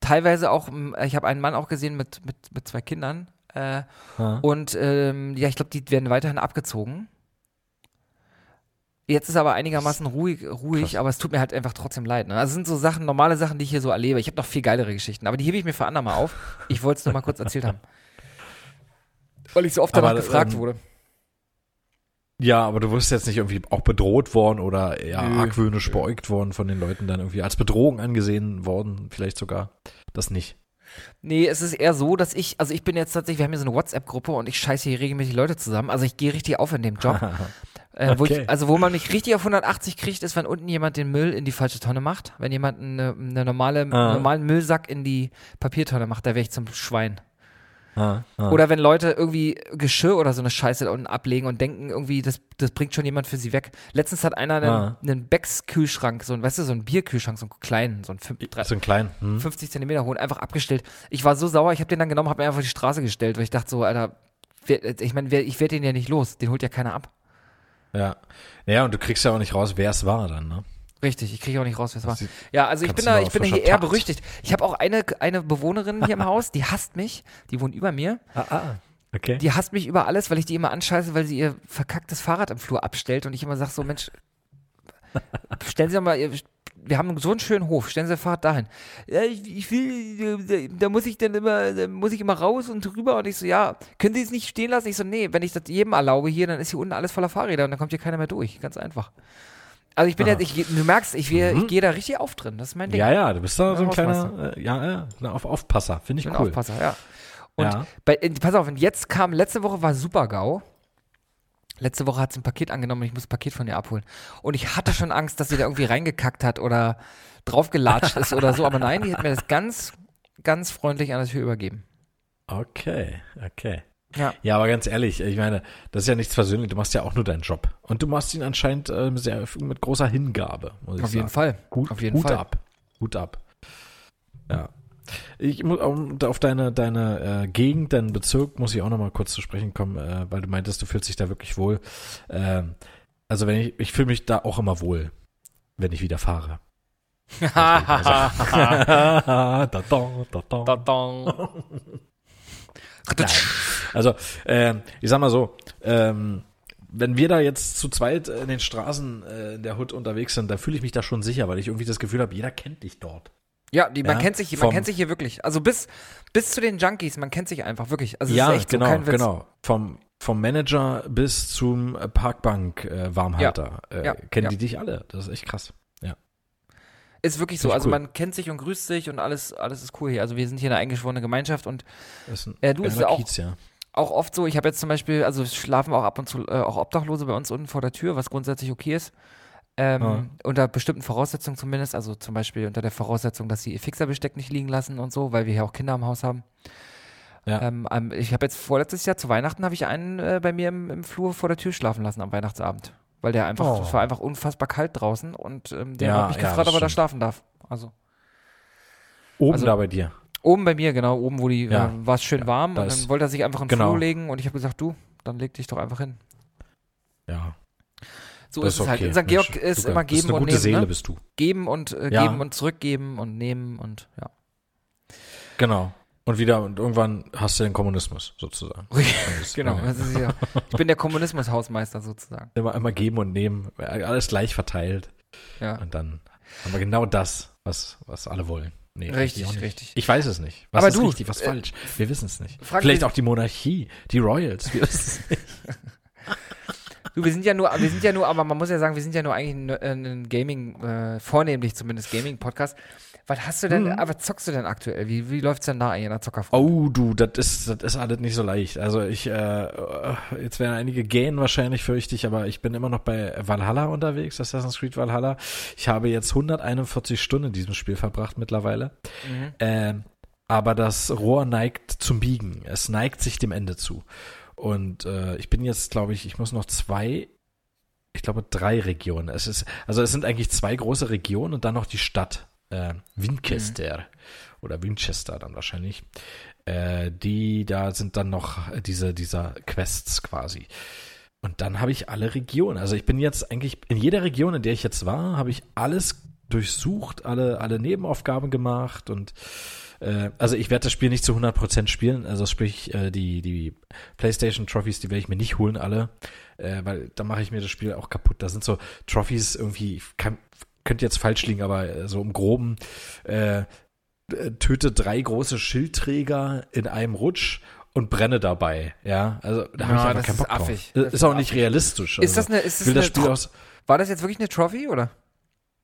Teilweise auch, ich habe einen Mann auch gesehen mit, mit, mit zwei Kindern. Äh, und ähm, ja, ich glaube, die werden weiterhin abgezogen. Jetzt ist aber einigermaßen ruhig, ruhig, Krass. aber es tut mir halt einfach trotzdem leid. Ne? Also sind so Sachen, normale Sachen, die ich hier so erlebe. Ich habe noch viel geilere Geschichten, aber die hebe ich mir für andermal auf. Ich wollte es nur mal kurz erzählt haben. Weil ich so oft danach Aber, gefragt ähm, wurde. Ja, aber du wirst jetzt nicht irgendwie auch bedroht worden oder ja, Nö, argwöhnisch nö. beäugt worden von den Leuten dann irgendwie als Bedrohung angesehen worden, vielleicht sogar. Das nicht. Nee, es ist eher so, dass ich, also ich bin jetzt tatsächlich, wir haben hier so eine WhatsApp-Gruppe und ich scheiße hier regelmäßig Leute zusammen. Also ich gehe richtig auf in dem Job. Äh, wo Okay. ich, also wo man mich richtig auf 180 kriegt, ist, wenn unten jemand den Müll in die falsche Tonne macht. Wenn jemand eine, eine normale, Ah. normalen Müllsack in die Papiertonne macht, da wäre ich zum Schwein. Ah, ah. Oder wenn Leute irgendwie Geschirr oder so eine Scheiße da unten ablegen und denken irgendwie, das, das bringt schon jemand für sie weg. Letztens hat einer einen, Ah. einen Becks-Kühlschrank, so ein, weißt du, so einen Bierkühlschrank, so einen kleinen, so einen fünf, drei, so ein klein. Hm? 50 Zentimeter hohen, einfach abgestellt. Ich war so sauer, ich habe den dann genommen, habe mir einfach auf die Straße gestellt, weil ich dachte so, Alter, wer, ich meine, ich werde den ja nicht los, den holt ja keiner ab. Ja. Naja, und du kriegst ja auch nicht raus, wer es war dann, ne? Richtig, ich kriege auch nicht raus, wer es war. Ja, also ich bin da, ich bin hier eher berüchtigt. Ich habe auch eine, eine Bewohnerin hier im Haus, die hasst mich, die wohnt über mir. Ah, ah. Okay. Die hasst mich über alles, weil ich die immer anscheiße, weil sie ihr verkacktes Fahrrad im Flur abstellt und ich immer sage so, Mensch, stellen Sie doch mal, ihr- wir haben so einen schönen Hof, stellen Sie das Fahrrad dahin. Ja, ich, ich will, da, da muss ich dann immer, da muss ich immer raus und rüber und ich so, ja, können Sie es nicht stehen lassen? Ich so, nee, wenn ich das jedem erlaube hier, dann ist hier unten alles voller Fahrräder und dann kommt hier keiner mehr durch, ganz einfach. Also ich bin Aha. jetzt, ich, du merkst, ich, gehe- Mhm. ich gehe da richtig auf drin, das ist mein Ding. Ja, ja, du bist da so ein Ja, kleiner, äh, ja, ja, na, auf Aufpasser. Finde ich bin cool. Aufpasser, ja. Und Ja. bei, äh, pass auf, und jetzt kam, letzte Woche war Super-GAU. Letzte Woche hat sie ein Paket angenommen und ich muss das Paket von ihr abholen. Und ich hatte schon Angst, dass sie da irgendwie reingekackt hat oder draufgelatscht ist oder so. Aber nein, die hat mir das ganz, ganz freundlich an der Tür übergeben. Okay, okay. Ja. Ja, aber ganz ehrlich, ich meine, das ist ja nichts persönlich, du machst ja auch nur deinen Job. Und du machst ihn anscheinend äh, sehr, mit großer Hingabe, muss ich Auf sagen. jeden Fall. Hut, Auf jeden Hut Fall. ab. Hut ab. Ja. Ich muss auf deine, deine äh, Gegend, deinen Bezirk muss ich auch noch mal kurz zu sprechen kommen, äh, weil du meintest, du fühlst dich da wirklich wohl. Ähm, also wenn ich, ich fühle mich da auch immer wohl, wenn ich wieder fahre. da, da, da, da. Nein. Also, ähm, ich sag mal so, ähm, wenn wir da jetzt zu zweit in den Straßen äh, in der Hood unterwegs sind, da fühle ich mich da schon sicher, weil ich irgendwie das Gefühl habe, jeder kennt dich dort. Ja, die, man Ja, kennt sich, man kennt sich hier wirklich. Also bis, bis zu den Junkies, man kennt sich einfach wirklich. Also ja, genau, so genau. Vom, vom Manager bis zum äh, Parkbank-Warmhalter äh, Ja, kennen ja. die dich alle. Das ist echt krass. Ist wirklich so. Also cool. man kennt sich und grüßt sich und alles, alles ist cool hier. Also wir sind hier eine eingeschworene Gemeinschaft und Äh, du, ist geiler auch- Kiez, ja. auch oft so, ich habe jetzt zum Beispiel, also schlafen auch ab und zu äh, auch Obdachlose bei uns unten vor der Tür, was grundsätzlich okay ist. Ähm, Ja. Unter bestimmten Voraussetzungen zumindest, also zum Beispiel unter der Voraussetzung, dass sie ihr Fixerbesteck nicht liegen lassen und so, weil wir hier auch Kinder im Haus haben. Ja. Ähm, ich habe jetzt vorletztes Jahr zu Weihnachten habe ich einen äh, bei mir im, im Flur vor der Tür schlafen lassen am Weihnachtsabend. Weil der einfach, Oh. es war einfach unfassbar kalt draußen und ähm, der Ja, hat mich ja, gefragt, ob er da schlafen darf. Also Oben also- da bei dir. oben bei mir, genau, oben, wo die, Ja. äh, war es schön warm und dann wollte er sich einfach in den genau. Flur legen und ich habe gesagt, du, dann leg dich doch einfach hin. Ja. So das ist es halt. okay. Unser Georg Mensch, ist immer geben eine und gute nehmen. Seele ne? bist du. Geben und äh, geben und zurückgeben und nehmen und ja. Genau. Und wieder, und irgendwann hast du den Kommunismus sozusagen. Genau. ja. Ich bin der Kommunismus-Hausmeister sozusagen. Immer, immer geben und nehmen, alles gleich verteilt. Ja. Und dann haben wir genau das, was, was alle wollen. Nee, Richtig, richtig. Ich weiß es nicht. Was Aber ist du, richtig, was äh, falsch? Wir wissen es nicht. Vielleicht auch die Monarchie, die Royals. Wir wissen es nicht. Du, wir sind ja nur, wir sind ja nur, aber man muss ja sagen, wir sind ja nur eigentlich ein, äh, ein Gaming, äh, vornehmlich zumindest Gaming-Podcast. Was hast du denn, Mhm. aber zockst du denn aktuell? Wie, wie läuft's denn da eigentlich in der Zockerfront? Oh, du, das ist, das ist alles nicht so leicht. Also ich, äh, jetzt werden einige gähnen wahrscheinlich, fürchte ich, aber ich bin immer noch bei Valhalla unterwegs, Assassin's Creed Valhalla. Ich habe jetzt 141 Stunden in diesem Spiel verbracht mittlerweile. Mhm. Ähm, aber das Rohr neigt zum Biegen. Es neigt sich dem Ende zu. Und äh, ich bin jetzt, glaube ich, ich muss noch zwei, ich glaube drei Regionen. Es ist, also es sind eigentlich zwei große Regionen und dann noch die Stadt äh, Winchester oder Winchester dann wahrscheinlich. Äh, die da sind dann noch diese dieser Quests quasi. Und dann habe ich alle Regionen. Also ich bin jetzt eigentlich in jeder Region, in der ich jetzt war, habe ich alles durchsucht, alle alle Nebenaufgaben gemacht und äh, also ich werde das Spiel nicht zu 100% spielen, also sprich äh, die, die Playstation Trophies, die werde ich mir nicht holen alle, äh, weil da mache ich mir das Spiel auch kaputt. Da sind so Trophies irgendwie, ich kann, könnte jetzt falsch liegen, aber äh, so im Groben, äh, töte drei große Schildträger in einem Rutsch und brenne dabei, ja, also da habe Ja, ich einfach das keinen ist Bock drauf. affig. Ist, Das ist ist auch nicht realistisch. Ist das also. eine, ist das will das eine aus, war das jetzt wirklich eine Trophy oder?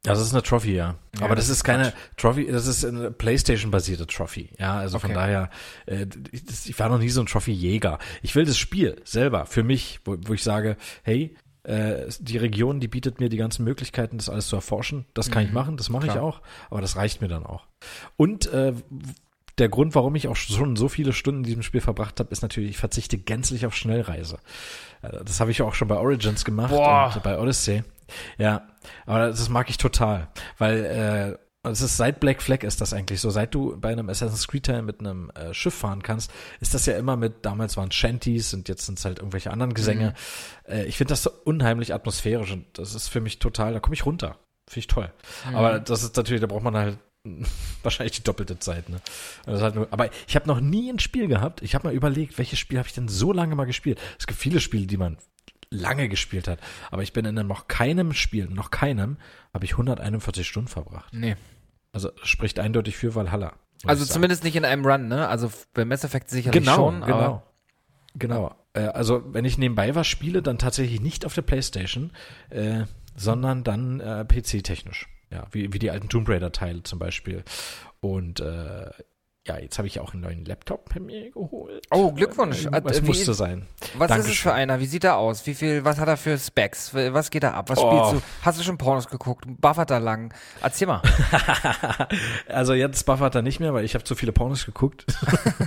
Ja, das ist eine Trophy, ja. Ja, Aber das das, ist keine Trophy, das ist eine Playstation-basierte Trophy. Ja, also von Okay. daher, äh, ich, ich war noch nie so ein Trophy-Jäger. Ich will das Spiel selber für mich, wo, wo ich sage, hey, äh, die Region, die bietet mir die ganzen Möglichkeiten, das alles zu erforschen. Das kann ich Mhm, machen, das mache ich auch. Aber das reicht mir dann auch. Und äh, der Grund, warum ich auch schon so viele Stunden in diesem Spiel verbracht habe, ist natürlich, ich verzichte gänzlich auf Schnellreise. Äh, Das habe ich auch schon bei Origins gemacht Boah. und bei Odyssey. Ja, aber das mag ich total, weil äh, es ist seit Black Flag ist das eigentlich so. Seit du bei einem Assassin's Creed Teil mit einem äh, Schiff fahren kannst, ist das ja immer mit, damals waren es Shanties und jetzt sind es halt irgendwelche anderen Gesänge. Äh, ich finde das so unheimlich atmosphärisch und das ist für mich total, da komme ich runter. Finde ich toll. Aber das ist natürlich, da braucht man halt wahrscheinlich die doppelte Zeit, ne? Halt nur, aber ich habe noch nie ein Spiel gehabt. Ich habe mal überlegt, welches Spiel habe ich denn so lange mal gespielt? Es gibt viele Spiele, die man lange gespielt hat, aber ich bin in noch keinem Spiel, noch keinem, habe ich 141 Stunden verbracht. Nee. Also das spricht eindeutig für Valhalla. Also zumindest nicht in einem Run, ne? Also bei Mass Effect sicherlich genau, schon, genau. aber Genau. Äh, also wenn ich nebenbei was spiele, dann tatsächlich nicht auf der Playstation, äh, sondern dann äh, PC-technisch. Ja, wie, wie die alten Tomb Raider-Teile zum Beispiel. Und äh, ja, jetzt habe ich auch einen neuen Laptop bei mir geholt. Oh, Glückwunsch. Äh, Es wie- musste sein. Was ist es Dankeschön. für einer? Wie sieht er aus? Wie viel, was hat er für Specs? Was geht da ab? Was Oh. spielst du? Hast du schon Pornos geguckt? Buffert da lang? Erzähl mal. also jetzt buffert er nicht mehr, weil ich habe zu viele Pornos geguckt.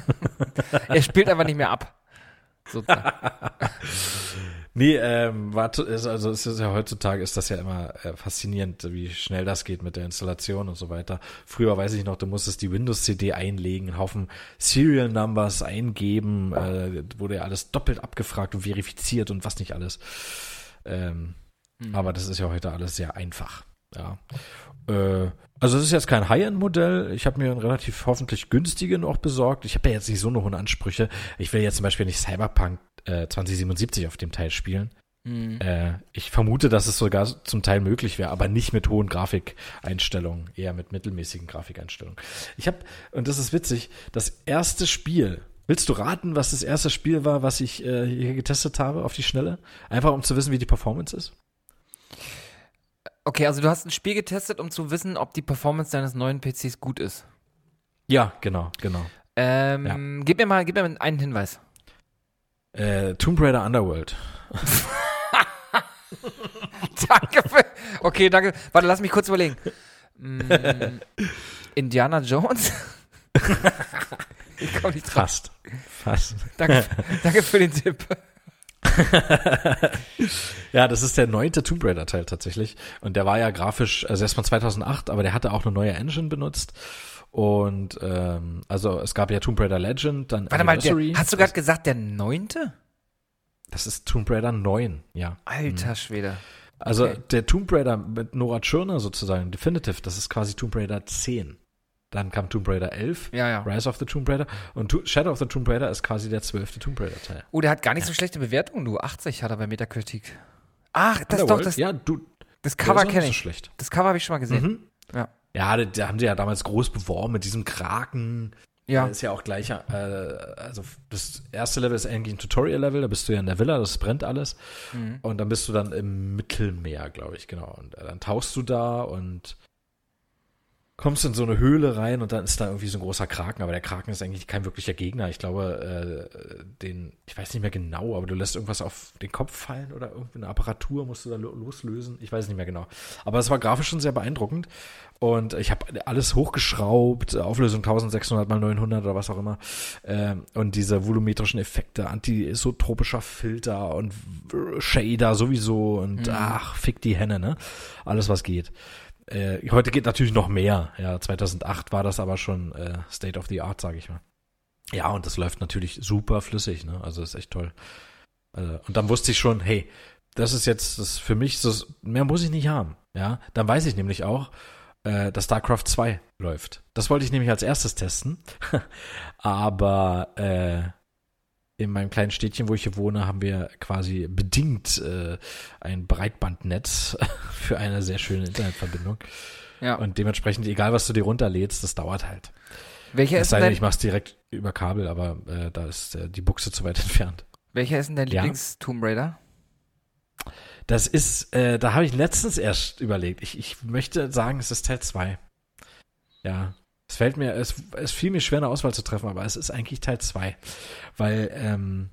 er spielt einfach nicht mehr ab. sozusagen. Nee, ähm, war, ist- also es ist ja heutzutage ist das ja immer äh, faszinierend, wie schnell das geht mit der Installation und so weiter. Früher weiß ich noch, du musstest die Windows-CD einlegen, einen Haufen Serial Numbers eingeben, äh, wurde ja alles doppelt abgefragt und verifiziert und was nicht alles. Ähm, Aber das ist ja heute alles sehr einfach. Ja. Äh, also es ist jetzt kein High-End-Modell. Ich habe mir einen relativ hoffentlich günstigen auch besorgt. Ich habe ja jetzt nicht so eine hohen Ansprüche. Ich will jetzt zum Beispiel nicht Cyberpunk äh, 2077 auf dem Teil spielen. Mhm. Äh, ich vermute, dass es sogar zum Teil möglich wäre, aber nicht mit hohen Grafikeinstellungen, eher mit mittelmäßigen Grafikeinstellungen. Ich habe, und das ist witzig, das erste Spiel, willst du raten, was das erste Spiel war, was ich äh, hier getestet habe auf die Schnelle? Einfach um zu wissen, wie die Performance ist? Okay, also du hast ein Spiel getestet, um zu wissen, ob die Performance deines neuen PCs gut ist. Ja, genau, genau. Ähm, gib mir mal, gib mir mal einen Hinweis. Äh, Tomb Raider Underworld. danke für, Okay, danke. Warte, lass mich kurz überlegen. Mm, Indiana Jones? ich komme nicht drauf. Fast. Fast. Danke, danke für den Tipp. Ja, das ist der neunte Tomb Raider Teil tatsächlich. Und der war ja grafisch, also erst von 2008, aber der hatte auch eine neue Engine benutzt. Und ähm, also es gab ja Tomb Raider Legend, dann Warte mal, der, hast du gerade gesagt, der neunte? Das ist Tomb Raider 9, ja. Alter Schwede. Also Okay. der Tomb Raider mit Nora Tschirner sozusagen, Definitive, das ist quasi Tomb Raider 10. Dann kam Tomb Raider 11, Ja, ja. Rise of the Tomb Raider und To- Shadow of the Tomb Raider ist quasi der zwölfte Tomb Raider Teil. Oh, der hat gar nicht so schlechte Bewertungen, du. 80 hat er bei Metacritic. Ach, das ist doch das, ja, du, das Cover kenne nicht so ich. schlecht. Das Cover habe ich schon mal gesehen. Mhm. Ja. Ja, da, da haben sie ja damals groß beworben mit diesem Kraken. Ja. Der ist ja auch gleich, äh, also das erste Level ist eigentlich ein Tutorial-Level, da bist du ja in der Villa, das brennt alles. Mhm. Und dann bist du dann im Mittelmeer, glaube ich, genau. Und äh, dann tauchst du da und kommst in so eine Höhle rein und dann ist da irgendwie so ein großer Kraken, aber der Kraken ist eigentlich kein wirklicher Gegner. Ich glaube, äh, den, ich weiß nicht mehr genau, aber du lässt irgendwas auf den Kopf fallen oder irgendeine Apparatur musst du da lo- loslösen. Ich weiß nicht mehr genau. Aber es war grafisch schon sehr beeindruckend und ich habe alles hochgeschraubt, Auflösung 1600 mal 900 oder was auch immer. Ähm, und diese volumetrischen Effekte, antisotropischer Filter und Shader sowieso und ach, fick die Henne, ne? Alles was geht. Äh, heute geht natürlich noch mehr. Ja, 2008 war das aber schon äh, State of the Art, sage ich mal. Ja, und das läuft natürlich super flüssig, ne? Also ist echt toll. Äh, und dann wusste ich schon, hey, das ist jetzt das für mich, so, mehr muss ich nicht haben. Ja, dann weiß ich nämlich auch, äh, dass StarCraft 2 läuft. Das wollte ich nämlich als erstes testen. Aber äh, in meinem kleinen Städtchen, wo ich hier wohne, haben wir quasi bedingt äh, ein Breitbandnetz für eine sehr schöne Internetverbindung. Ja. Und dementsprechend, egal was du dir runterlädst, das dauert halt. welcher, Es ist sei denn dein, ich mach's direkt über Kabel, aber äh, da ist äh, die Buchse zu weit entfernt. welcher ist denn dein Ja. Lieblings-Tomb Raider? Das ist, äh, da habe ich letztens erst überlegt. Ich, ich möchte sagen, es ist Teil 2. Ja. Es fällt mir, es, es fiel mir schwer, eine Auswahl zu treffen, aber es ist eigentlich Teil 2. Weil, ähm,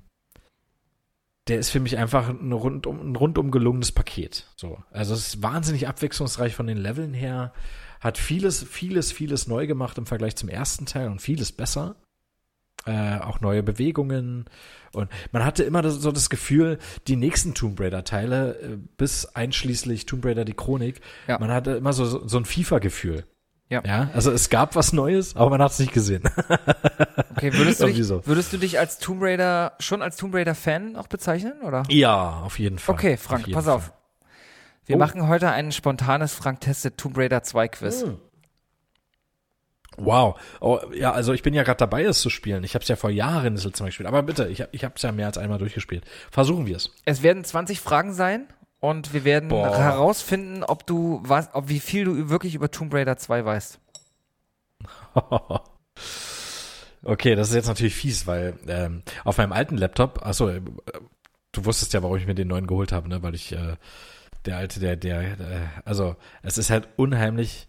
der ist für mich einfach ein rundum, ein rundum gelungenes Paket. So. Also es ist wahnsinnig abwechslungsreich von den Leveln her. Hat vieles, vieles, vieles neu gemacht im Vergleich zum ersten Teil und vieles besser. Äh, auch neue Bewegungen. Und man hatte immer das, so das Gefühl, die nächsten Tomb Raider-Teile, äh, bis einschließlich Tomb Raider die Chronik, Ja. man hatte immer so, so, so ein FIFA-Gefühl. Ja. ja. Also es gab was Neues, aber man hat es nicht gesehen. Okay, würdest du, dich, so. würdest du dich als Tomb Raider, schon als Tomb Raider-Fan auch bezeichnen, oder? ja, auf jeden Fall. Okay, Frank, jeden pass Fall. auf. Wir Oh. machen heute ein spontanes Frank testet Tomb Raider 2 Quiz. Hm. Wow. Oh, ja, also ich bin ja gerade dabei, es zu spielen. Ich habe es ja vor Jahren das letzte Mal gespielt. Aber bitte, ich, hab- ich habe es ja mehr als einmal durchgespielt. Versuchen wir es. Es werden 20 Fragen sein und wir werden Boah. herausfinden, ob du was, ob wie viel du wirklich über Tomb Raider 2 weißt. okay, das ist jetzt natürlich fies, weil ähm, auf meinem alten Laptop, achso, äh, du wusstest ja, warum ich mir den neuen geholt habe, ne? Weil ich äh, der alte, der, der, der, also es ist halt unheimlich.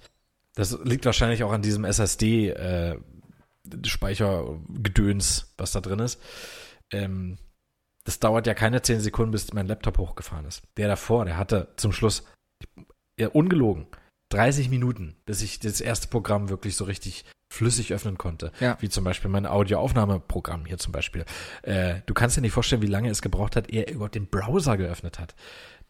Das liegt wahrscheinlich auch an diesem SSD äh, was da drin ist. Ähm, das dauert ja keine 10 Sekunden, bis mein Laptop hochgefahren ist. Der davor, der hatte zum Schluss, ja, ungelogen, 30 Minuten, bis ich das erste Programm wirklich so richtig flüssig öffnen konnte. Ja. Wie zum Beispiel mein Audioaufnahmeprogramm hier zum Beispiel. Äh, du kannst dir nicht vorstellen, wie lange es gebraucht hat, ehe er überhaupt den Browser geöffnet hat.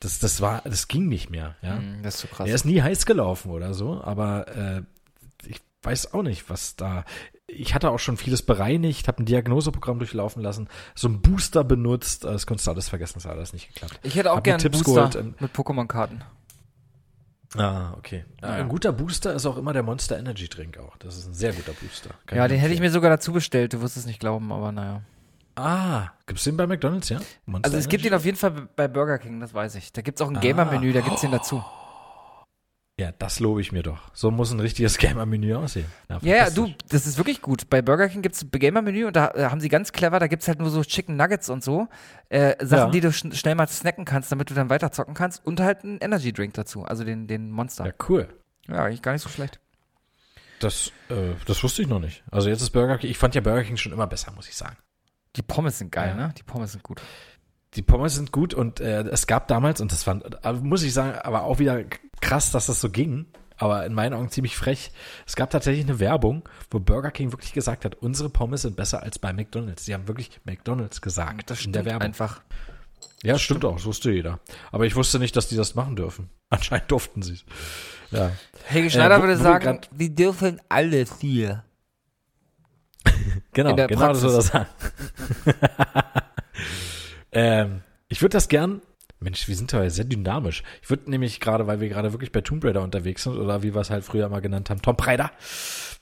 Das, das war, das ging nicht mehr. Ja. Hm, Das ist so krass. Er ist nie heiß gelaufen oder so, aber äh, ich weiß auch nicht, was da. Ich hatte auch schon vieles bereinigt, habe ein Diagnoseprogramm durchlaufen lassen, so ein Booster benutzt, das konntest du alles vergessen, das hat alles nicht geklappt. Ich hätte auch gerne einen Tipps Booster geholt, ähm, mit Pokémon-Karten. Ah, okay. Ja, Naja. Ein guter Booster ist auch immer der Monster Energy Drink auch. Das ist ein sehr guter Booster. Kann Ja, den hätte ich mir sogar dazu bestellt. Du wirst es nicht glauben, aber naja. Ah, gibt's den bei McDonalds, ja? Monster Also es gibt Energy? ihn auf jeden Fall bei Burger King, das weiß ich. Da gibt's auch ein Gamer-Menü, da gibt's den dazu. Ja, das lobe ich mir doch. So muss ein richtiges Gamer-Menü aussehen. Ja, ja, du, das ist wirklich gut. Bei Burger King gibt's ein Gamer-Menü und da äh, haben sie ganz clever, da gibt's halt nur so Chicken Nuggets und so. Äh, Sachen, Ja. die du schn schnell mal snacken kannst, damit du dann weiter zocken kannst. Und halt einen Energy-Drink dazu, also den, den Monster. Ja, Ja. cool. eigentlich gar nicht so schlecht. Das, äh, das wusste ich noch nicht. Also jetzt ist Burger King, ich fand ja Burger King schon immer besser, muss ich sagen. Die Pommes sind geil, Ja. ne? Die Pommes sind gut. Die Pommes sind gut und äh, es gab damals, und das fand, äh, muss ich sagen, aber auch wieder krass, dass das so ging, aber in meinen Augen ziemlich frech. Es gab tatsächlich eine Werbung, wo Burger King wirklich gesagt hat, unsere Pommes sind besser als bei McDonalds. Sie haben wirklich McDonalds gesagt Das in der stimmt Werbung. einfach. Ja, das stimmt auch, das wusste jeder. Aber ich wusste nicht, dass die das machen dürfen. Anscheinend durften sie es. Ja. Helge Schneider wo- würde wo sagen, die dürfen alles hier. Genau, genau das soll das Praxis. sagen. ähm, ich würde das gern. Mensch, wir sind ja sehr dynamisch. Ich würde nämlich gerade, weil wir gerade wirklich bei Tomb Raider unterwegs sind, oder wie wir es halt früher mal genannt haben, Tomb Raider,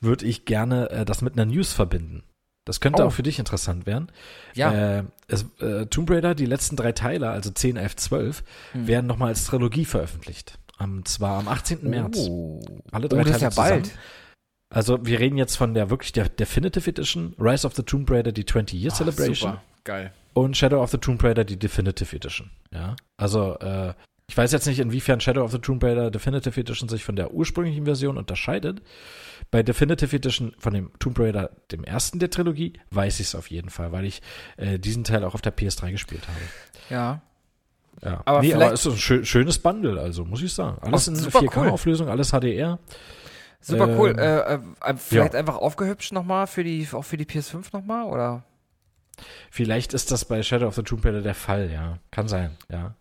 würde ich gerne äh, das mit einer News verbinden. Das könnte Oh. auch für dich interessant werden. Ja. Äh, es, äh, Tomb Raider, die letzten drei Teile, also 10, 11, 12, Hm. werden nochmal als Trilogie veröffentlicht. Am, zwar am 18. März. Oh. Alle Oh, drei das ist Teile ja zusammen. bald. Also wir reden jetzt von der wirklich der Definitive Edition, Rise of the Tomb Raider, die 20 Year Celebration Super. Geil. und Shadow of the Tomb Raider, die Definitive Edition. Ja, also äh, ich weiß jetzt nicht, inwiefern Shadow of the Tomb Raider Definitive Edition sich von der ursprünglichen Version unterscheidet. Bei Definitive Edition von dem Tomb Raider, dem ersten der Trilogie, weiß ich es auf jeden Fall, weil ich äh, diesen Teil auch auf der PS3 gespielt habe. Ja. Ja. Aber nee, vielleicht- aber es ist ein schö schönes Bundle, also muss ich sagen. Alles Oh, in super cool. 4K-Auflösung, alles HDR. Super Ähm, cool. Äh, äh, vielleicht einfach aufgehübscht nochmal für die, auch für die PS5 nochmal, oder? Vielleicht ist das bei Shadow of the Tomb Raider der Fall, ja. Kann sein, ja.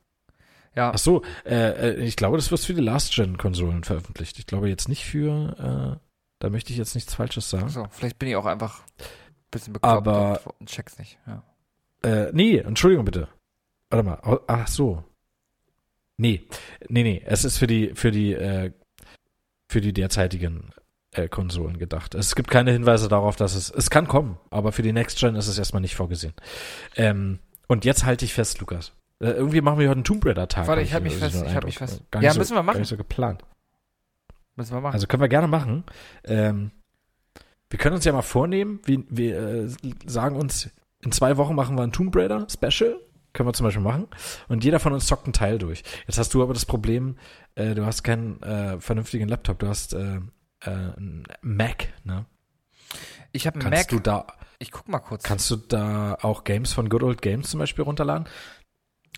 Ja. Ach so, äh, äh, ich glaube, das wird für die Last-Gen-Konsolen veröffentlicht. Ich glaube jetzt nicht für, äh, da möchte ich jetzt nichts Falsches sagen. So, vielleicht bin ich auch einfach ein bisschen bekloppt Aber- und, check's nicht. Ja. Äh, nee, Entschuldigung bitte. Warte mal, ach so. Nee, nee, nee, es ist für die, für die, äh, für die derzeitigen äh, Konsolen gedacht. Es gibt keine Hinweise darauf, dass es, es kann kommen, aber für die Next Gen ist es erstmal nicht vorgesehen. Ähm, und jetzt halte ich fest, Lukas. Äh, irgendwie machen wir heute einen Tomb Raider Tag. Warte, ich halt mich fest, ich mich fest. Gar Ja, so, müssen wir Gar machen. nicht so geplant. Müssen wir machen. Also können wir gerne machen. Ähm, wir können uns ja mal vornehmen, wir, wir äh, sagen uns, in zwei Wochen machen wir ein Tomb Raider Special. Können wir zum Beispiel machen. Und jeder von uns zockt einen Teil durch. Jetzt hast du aber das Problem, äh, du hast keinen äh, vernünftigen Laptop, du hast äh, Mac, ne? ich habe einen Kannst Mac. du da, ich guck mal kurz. kannst du da auch Games von Good Old Games zum Beispiel runterladen?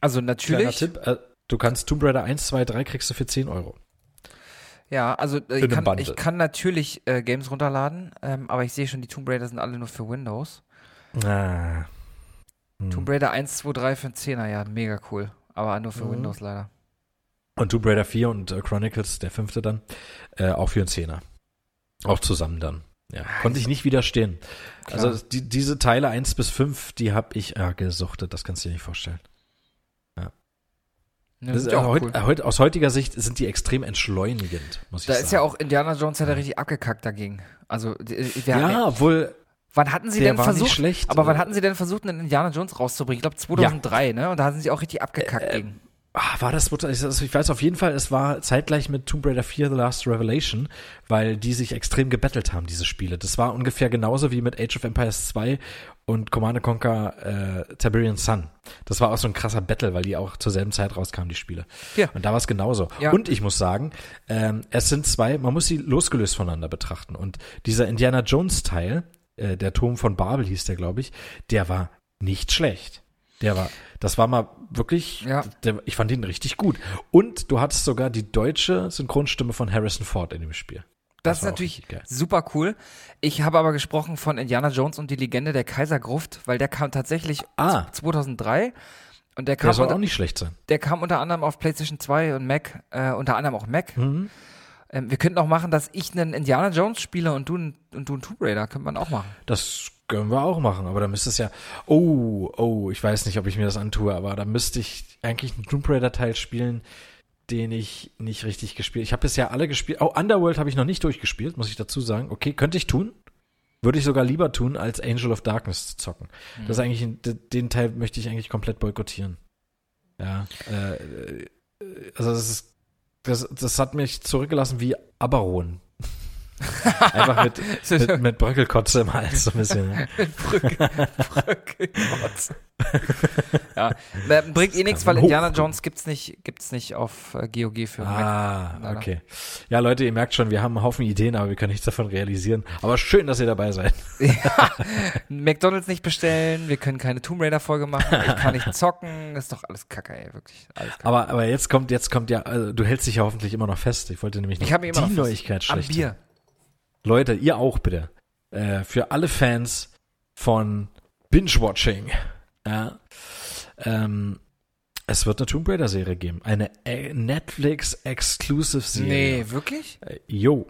also Kleiner natürlich. Tipp, äh, du kannst Tomb Raider 1, 2, 3 kriegst du für 10 Euro. Ja, also äh, ich kann, ich kann natürlich äh, Games runterladen, ähm, aber ich sehe schon, die Tomb Raider sind alle nur für Windows. Ah. Hm. Tomb Raider 1, 2, 3 für einen Zehner, ja, mega cool. Aber nur für Mhm. Windows leider. Und Tomb Raider 4 und äh, Chronicles, der fünfte dann, äh, auch für einen Zehner. Auch zusammen dann. Ja, konnte ich nicht widerstehen. Klar. Also die, diese Teile 1 bis 5, die habe ich äh, gesuchtet, das kannst du dir nicht vorstellen. Ja, Das sind ist, ja äh, auch heut, cool. äh, heut, aus heutiger Sicht sind die extrem entschleunigend, muss ich Da sagen. ist ja auch Indiana Jones hat ja richtig abgekackt dagegen. Also, äh, wir, ja, obwohl wann hatten sie der denn war nicht versucht, schlecht. aber wann Äh, hatten sie denn versucht, einen Indiana Jones rauszubringen? Ich glaube 2003, ne? Und da sind sie auch richtig abgekackt Äh, gegen. Ah, war das, ich ich weiß auf jeden Fall, es war zeitgleich mit Tomb Raider 4 The Last Revelation, weil die sich extrem gebettelt haben, diese Spiele. Das war ungefähr genauso wie mit Age of Empires 2 und Command Conquer äh, Tiberian Sun. Das war auch so ein krasser Battle, weil die auch zur selben Zeit rauskamen, die Spiele. Ja. Und da war es genauso. Ja. Und ich muss sagen, ähm, es sind zwei, man muss sie losgelöst voneinander betrachten. Und dieser Indiana Jones Teil, äh, der Turm von Babel hieß der, glaube ich, der war nicht schlecht. Der war, das war mal wirklich, Ja. der, ich fand ihn richtig gut. Und du hattest sogar die deutsche Synchronstimme von Harrison Ford in dem Spiel. Das, ist war auch natürlich super cool. Ich habe aber gesprochen von Indiana Jones und die Legende der Kaisergruft, weil der kam tatsächlich Ah. 2003 und der Der kam, soll unter, auch nicht schlecht sein. der kam unter anderem auf PlayStation 2 und Mac, äh, unter anderem auch Mac. Mhm. Ähm, wir könnten auch machen, dass ich einen Indiana Jones spiele und du, und du einen Tomb Raider. Könnte man auch machen. Das können wir auch machen, aber da müsste es ja. Oh, oh, ich weiß nicht, ob ich mir das antue, aber da müsste ich eigentlich einen Tomb Raider Teil spielen, den ich nicht richtig gespielt. Ich habe bisher alle gespielt. Oh, Underworld habe ich noch nicht durchgespielt, muss ich dazu sagen. Okay, könnte ich tun. Würde ich sogar lieber tun, als Angel of Darkness zu zocken. Das ist eigentlich, ein- d- den Teil möchte ich eigentlich komplett boykottieren. Ja, äh, äh, also das ist, das, das hat mich zurückgelassen wie Aberon. Einfach mit, mit, mit Bröckelkotze im Hals, so ein bisschen. ne? Gott. ja, äh, bringt eh nichts, weil Indiana. Jones gibt's nicht, gibt's nicht auf äh, GOG für Mac. Ah, Leider. okay. Ja, Leute, ihr merkt schon, wir haben einen Haufen Ideen, aber wir können nichts davon realisieren. Aber schön, dass ihr dabei seid. Ja, McDonalds nicht bestellen, wir können keine Tomb Raider Folge machen, ich kann nicht zocken, ist doch alles Kacke, ey, wirklich. Alles Kacke. Aber, aber jetzt kommt, jetzt kommt ja, also, du hältst dich ja hoffentlich immer noch fest. Ich wollte nämlich noch ich habe immer die noch Neuigkeit am schlecht. Bier. Leute, ihr auch bitte. Äh, für alle Fans von Binge-Watching. Ja, ähm, es wird eine Tomb Raider-Serie geben. Eine äh, Netflix-Exclusive-Serie. Nee, wirklich? Äh, Jo.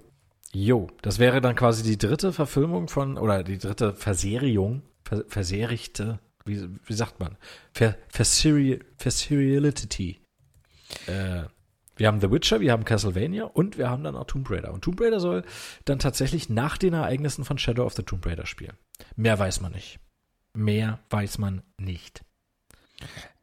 Jo. Das wäre dann quasi die dritte Verfilmung von, oder die dritte Verserierung, ver, verserigte, wie, wie sagt man? Ver, Verseri Verseriality. Äh, wir haben The Witcher, wir haben Castlevania und wir haben dann auch Tomb Raider. Und Tomb Raider soll dann tatsächlich nach den Ereignissen von Shadow of the Tomb Raider spielen. Mehr weiß man nicht. Mehr weiß man nicht.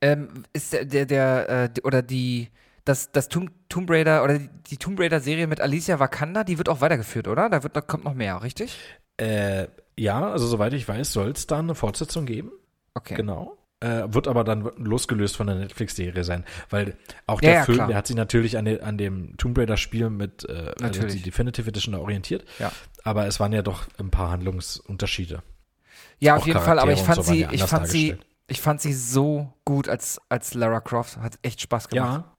Ähm, ist der, der, der äh, oder die, das, das Tomb, Tomb Raider, oder die, die Tomb Raider-Serie mit Alicia Wakanda, die wird auch weitergeführt, oder? Da, wird, da kommt noch mehr, richtig? Äh, ja, also soweit ich weiß, soll es da eine Fortsetzung geben. Okay. Genau. Äh, wird aber dann losgelöst von der Netflix-Serie sein, weil auch Ja, der ja, Film, klar. der hat sich natürlich an, de, an dem Tomb Raider-Spiel mit äh, also die Definitive Edition orientiert, Ja. aber es waren ja doch ein paar Handlungsunterschiede. Ja, auf Auch jeden Fall, aber ich fand so sie, ich fand sie, ich fand sie so gut als, als Lara Croft. Hat echt Spaß gemacht. Ja.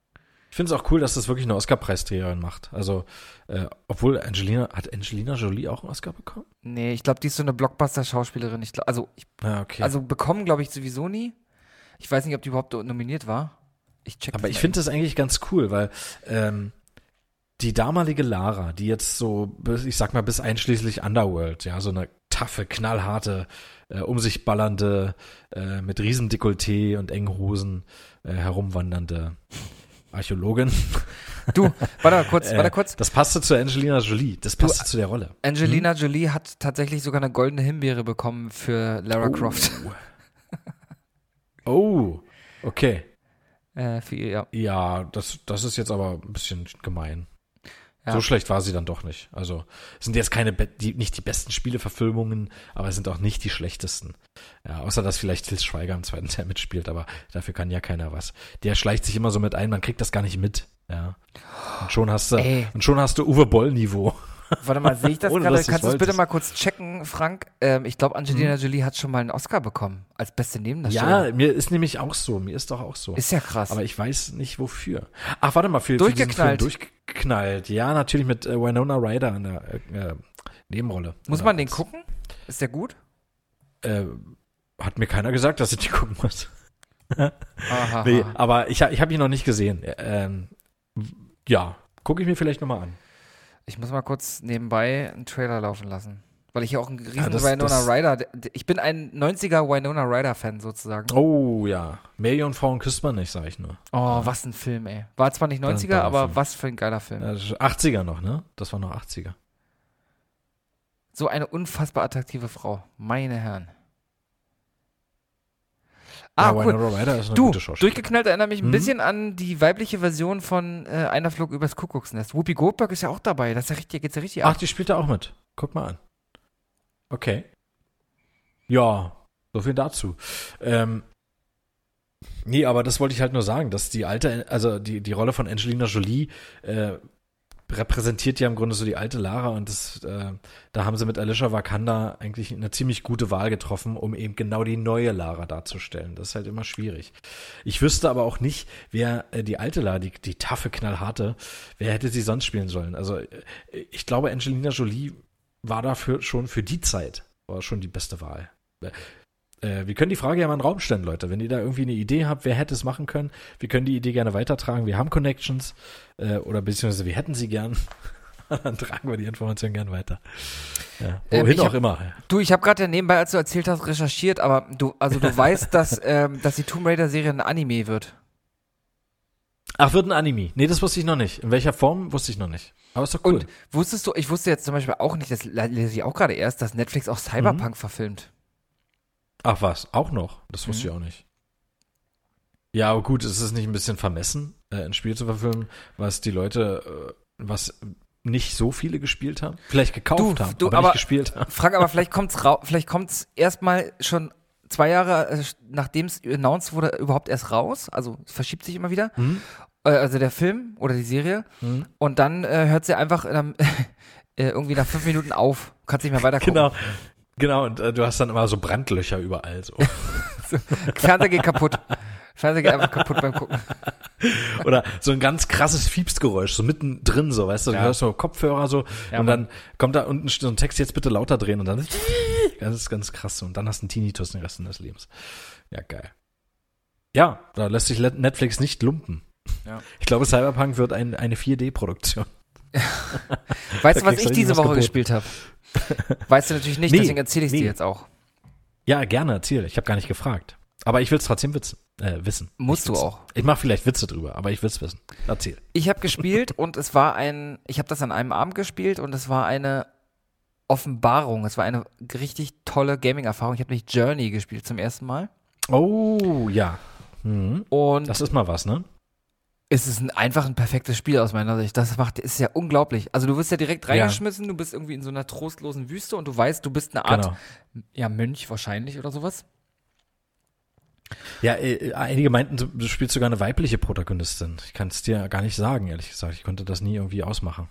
Ich finde es auch cool, dass das wirklich eine Oscar-Preisträgerin macht. Also, äh, obwohl Angelina, hat Angelina Jolie auch einen Oscar bekommen? Nee, ich glaube, die ist so eine Blockbuster-Schauspielerin. Ich glaub, also, ich, Ja, okay. also bekommen, glaube ich, sowieso nie. Ich weiß nicht, ob die überhaupt nominiert war. Ich check Aber ich finde das eigentlich ganz cool, weil ähm, die damalige Lara, die jetzt so, bis, ich sag mal, bis einschließlich Underworld, ja, so eine taffe, knallharte, äh, um sich ballernde, äh, mit Riesendekolleté und engen Hosen äh, herumwandernde Archäologin. Du, warte mal kurz, Äh, warte kurz. Das passte zu Angelina Jolie. Das passte zu der Rolle. Angelina Jolie hat tatsächlich sogar eine goldene Himbeere bekommen für Lara Oh. Croft. Oh, okay. Äh, für ihr, ja. Ja, das, das ist jetzt aber ein bisschen gemein. Ja. So schlecht war sie dann doch nicht. Also es sind jetzt keine, die, nicht die besten Spieleverfilmungen, aber es sind auch nicht die schlechtesten. Ja, außer dass vielleicht Til Schweiger im zweiten Teil mitspielt, aber dafür kann ja keiner was. Der schleicht sich immer so mit ein, man kriegt das gar nicht mit. Ja. Und schon hast du, Ey. und schon hast du Uwe Boll-Niveau. Warte mal, sehe ich das gerade? Kannst du es bitte mal kurz checken, Frank? Ähm, ich glaube, Angelina Hm. Jolie hat schon mal einen Oscar bekommen. Als beste Nebendarstellerin. Ja, mir ist nämlich auch so, mir ist doch auch so. Ist ja krass. Aber ich weiß nicht wofür. Ach, warte mal, für, für Durchgeknallt. Film durchgeknallt. Ja, natürlich mit äh, Winona Ryder in der äh, äh, Nebenrolle. Muss man den gucken? Ist der gut? Äh, hat mir keiner gesagt, dass ich die gucken muss. Aha. Nee, aber ich, ich habe ihn noch nicht gesehen. Ä- Ähm, ja, gucke ich mir vielleicht nochmal an. Ich muss mal kurz nebenbei einen Trailer laufen lassen. Weil ich ja auch ein riesen Ja, das- Winona das- Ryder, ich bin ein 90er Winona Ryder Fan sozusagen. Oh ja, Millionenfrauen küsst man nicht, sag ich nur. Oh, was ein Film, ey. War zwar nicht War ein 90er, toller aber Film. was für ein geiler Film. Ja, das ist 80er noch, ne? Das war noch 80er. So eine unfassbar attraktive Frau. Meine Herren. Ah, ja, cool. Ryder ist eine Du, gute Schauspielerin. durchgeknallt erinnert mich ein Mhm. bisschen an die weibliche Version von äh, Einer flog übers Kuckucksnest. Whoopi Goldberg ist ja auch dabei. Das ist ja richtig, geht's ja richtig Ach, ab. die spielt da auch mit. Guck mal an. Okay. Ja, so viel dazu. Ähm, nee, aber das wollte ich halt nur sagen, dass die alte, also die, die Rolle von Angelina Jolie äh, repräsentiert ja im Grunde so die alte Lara und das, äh, da haben sie mit Alicia Wakanda eigentlich eine ziemlich gute Wahl getroffen, um eben genau die neue Lara darzustellen. Das ist halt immer schwierig. Ich wüsste aber auch nicht, wer äh, die alte Lara, die, die taffe, knallharte, wer hätte sie sonst spielen sollen. Also äh, ich glaube, Angelina Jolie war dafür schon für die Zeit, war schon die beste Wahl. Äh, wir können die Frage ja mal in den Raum stellen, Leute. Wenn ihr da irgendwie eine Idee habt, wer hätte es machen können, wir können die Idee gerne weitertragen. Wir haben Connections äh, oder beziehungsweise wir hätten sie gern. Dann tragen wir die Information gern weiter. Ja, Ähm, wohin ich auch hab- immer. Du, ich habe gerade ja nebenbei, als du erzählt hast, recherchiert, aber du, also du weißt, dass, ähm, dass die Tomb Raider Serie ein Anime wird. Ach, wird ein Anime. Nee, das wusste ich noch nicht. In welcher Form wusste ich noch nicht. Aber ist doch cool. Und wusstest du, ich wusste jetzt zum Beispiel auch nicht, das le- lese ich auch gerade erst, dass Netflix auch Cyberpunk Mhm. verfilmt. Ach was, auch noch? Das wusste Mhm. ich auch nicht. Ja, aber gut, ist es nicht ein bisschen vermessen, äh, ein Spiel zu verfilmen, was die Leute, äh, was nicht so viele gespielt haben? Vielleicht gekauft Du, haben, du, aber, aber- nicht gespielt haben. Frank, aber vielleicht kommt's vielleicht kommt's erstmal schon zwei Jahre, äh, nachdem es announced wurde, überhaupt erst raus. Also es verschiebt sich immer wieder. Mhm. Also der Film oder die Serie. Mhm. Und dann hört sie einfach ähm, äh, irgendwie nach fünf Minuten auf. Kannst nicht mehr weiter gucken. Genau. Genau, und äh, du hast dann immer so Brandlöcher überall. So. Fernseher geht kaputt. Fernseher geht einfach kaputt beim Gucken. Oder so ein ganz krasses Fiepsgeräusch, so mittendrin, so, weißt du, du Ja. hörst so Kopfhörer so Ja, und dann kommt da unten so ein Text, jetzt bitte lauter drehen und dann ganz, ganz krass und dann hast du einen Tinnitus den Rest deines Lebens. Ja, geil. Ja, da lässt sich Netflix nicht lumpen. Ja. Ich glaube, Cyberpunk wird ein, eine 4D-Produktion. Weißt du, was ich diese Woche geboten. gespielt habe? Weißt du natürlich nicht, Nee, deswegen erzähle ich nee. dir jetzt auch. Ja, gerne, erzähl. Ich habe gar nicht gefragt. Aber ich will es trotzdem witz, äh, wissen. Musst du auch. Ich mache vielleicht Witze drüber, aber ich will's wissen. Erzähl. Ich habe gespielt und es war ein, ich habe das an einem Abend gespielt und es war eine Offenbarung. Es war eine richtig tolle Gaming-Erfahrung. Ich habe nicht Journey gespielt zum ersten Mal. Oh, ja. Mhm. Und Das ist mal was, ne? Es ist ein, einfach ein perfektes Spiel aus meiner Sicht. Das macht, ist ja unglaublich. Also du wirst ja direkt reingeschmissen, du bist irgendwie in so einer trostlosen Wüste und du weißt, du bist eine Art, Genau. ja, Mönch wahrscheinlich oder sowas. Ja, äh, einige meinten, du- du spielst sogar eine weibliche Protagonistin. Ich kann es dir gar nicht sagen, ehrlich gesagt. Ich konnte das nie irgendwie ausmachen.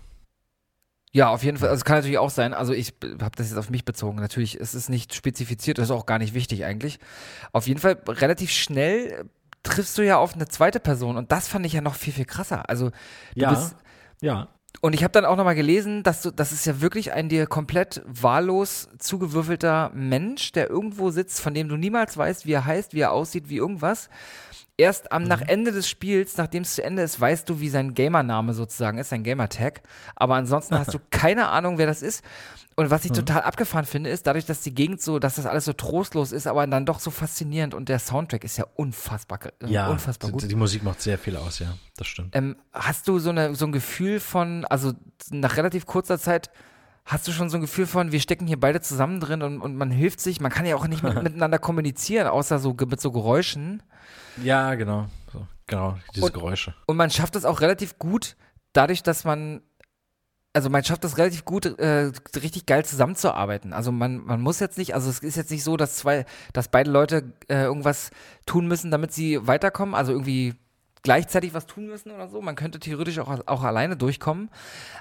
Ja, auf jeden Fall. Also es kann natürlich auch sein. Also ich habe das jetzt auf mich bezogen. Natürlich ist es nicht spezifiziert. Das ist auch gar nicht wichtig eigentlich. Auf jeden Fall relativ schnell äh, triffst du ja auf eine zweite Person und das fand ich ja noch viel viel krasser. Also du Ja. bist Ja. und ich habe dann auch noch mal gelesen, dass du, das ist ja wirklich ein dir komplett wahllos zugewürfelter Mensch, der irgendwo sitzt, von dem du niemals weißt, wie er heißt, wie er aussieht, wie irgendwas. Erst am nach Ende des Spiels, nachdem es zu Ende ist, weißt du, wie sein Gamername sozusagen ist, sein Gamertag. Aber ansonsten hast du keine Ahnung, wer das ist. Und was ich total abgefahren finde, ist dadurch, dass die Gegend so, dass das alles so trostlos ist, aber dann doch so faszinierend und der Soundtrack ist ja unfassbar, ge- Ja, unfassbar die, gut. die Musik macht sehr viel aus, ja. Das stimmt. Ähm, hast du so, eine, so ein Gefühl von, also nach relativ kurzer Zeit, hast du schon so ein Gefühl von, wir stecken hier beide zusammen drin und, und man hilft sich, man kann ja auch nicht mit, miteinander kommunizieren, außer so mit so Geräuschen. Ja, genau. So, genau, diese Und- Geräusche. Und man schafft es auch relativ gut, dadurch, dass man, also man schafft es relativ gut, äh, richtig geil zusammenzuarbeiten. Also man, man muss jetzt nicht, also es ist jetzt nicht so, dass zwei, dass beide Leute äh, irgendwas tun müssen, damit sie weiterkommen, also irgendwie gleichzeitig was tun müssen oder so. Man könnte theoretisch auch, auch alleine durchkommen,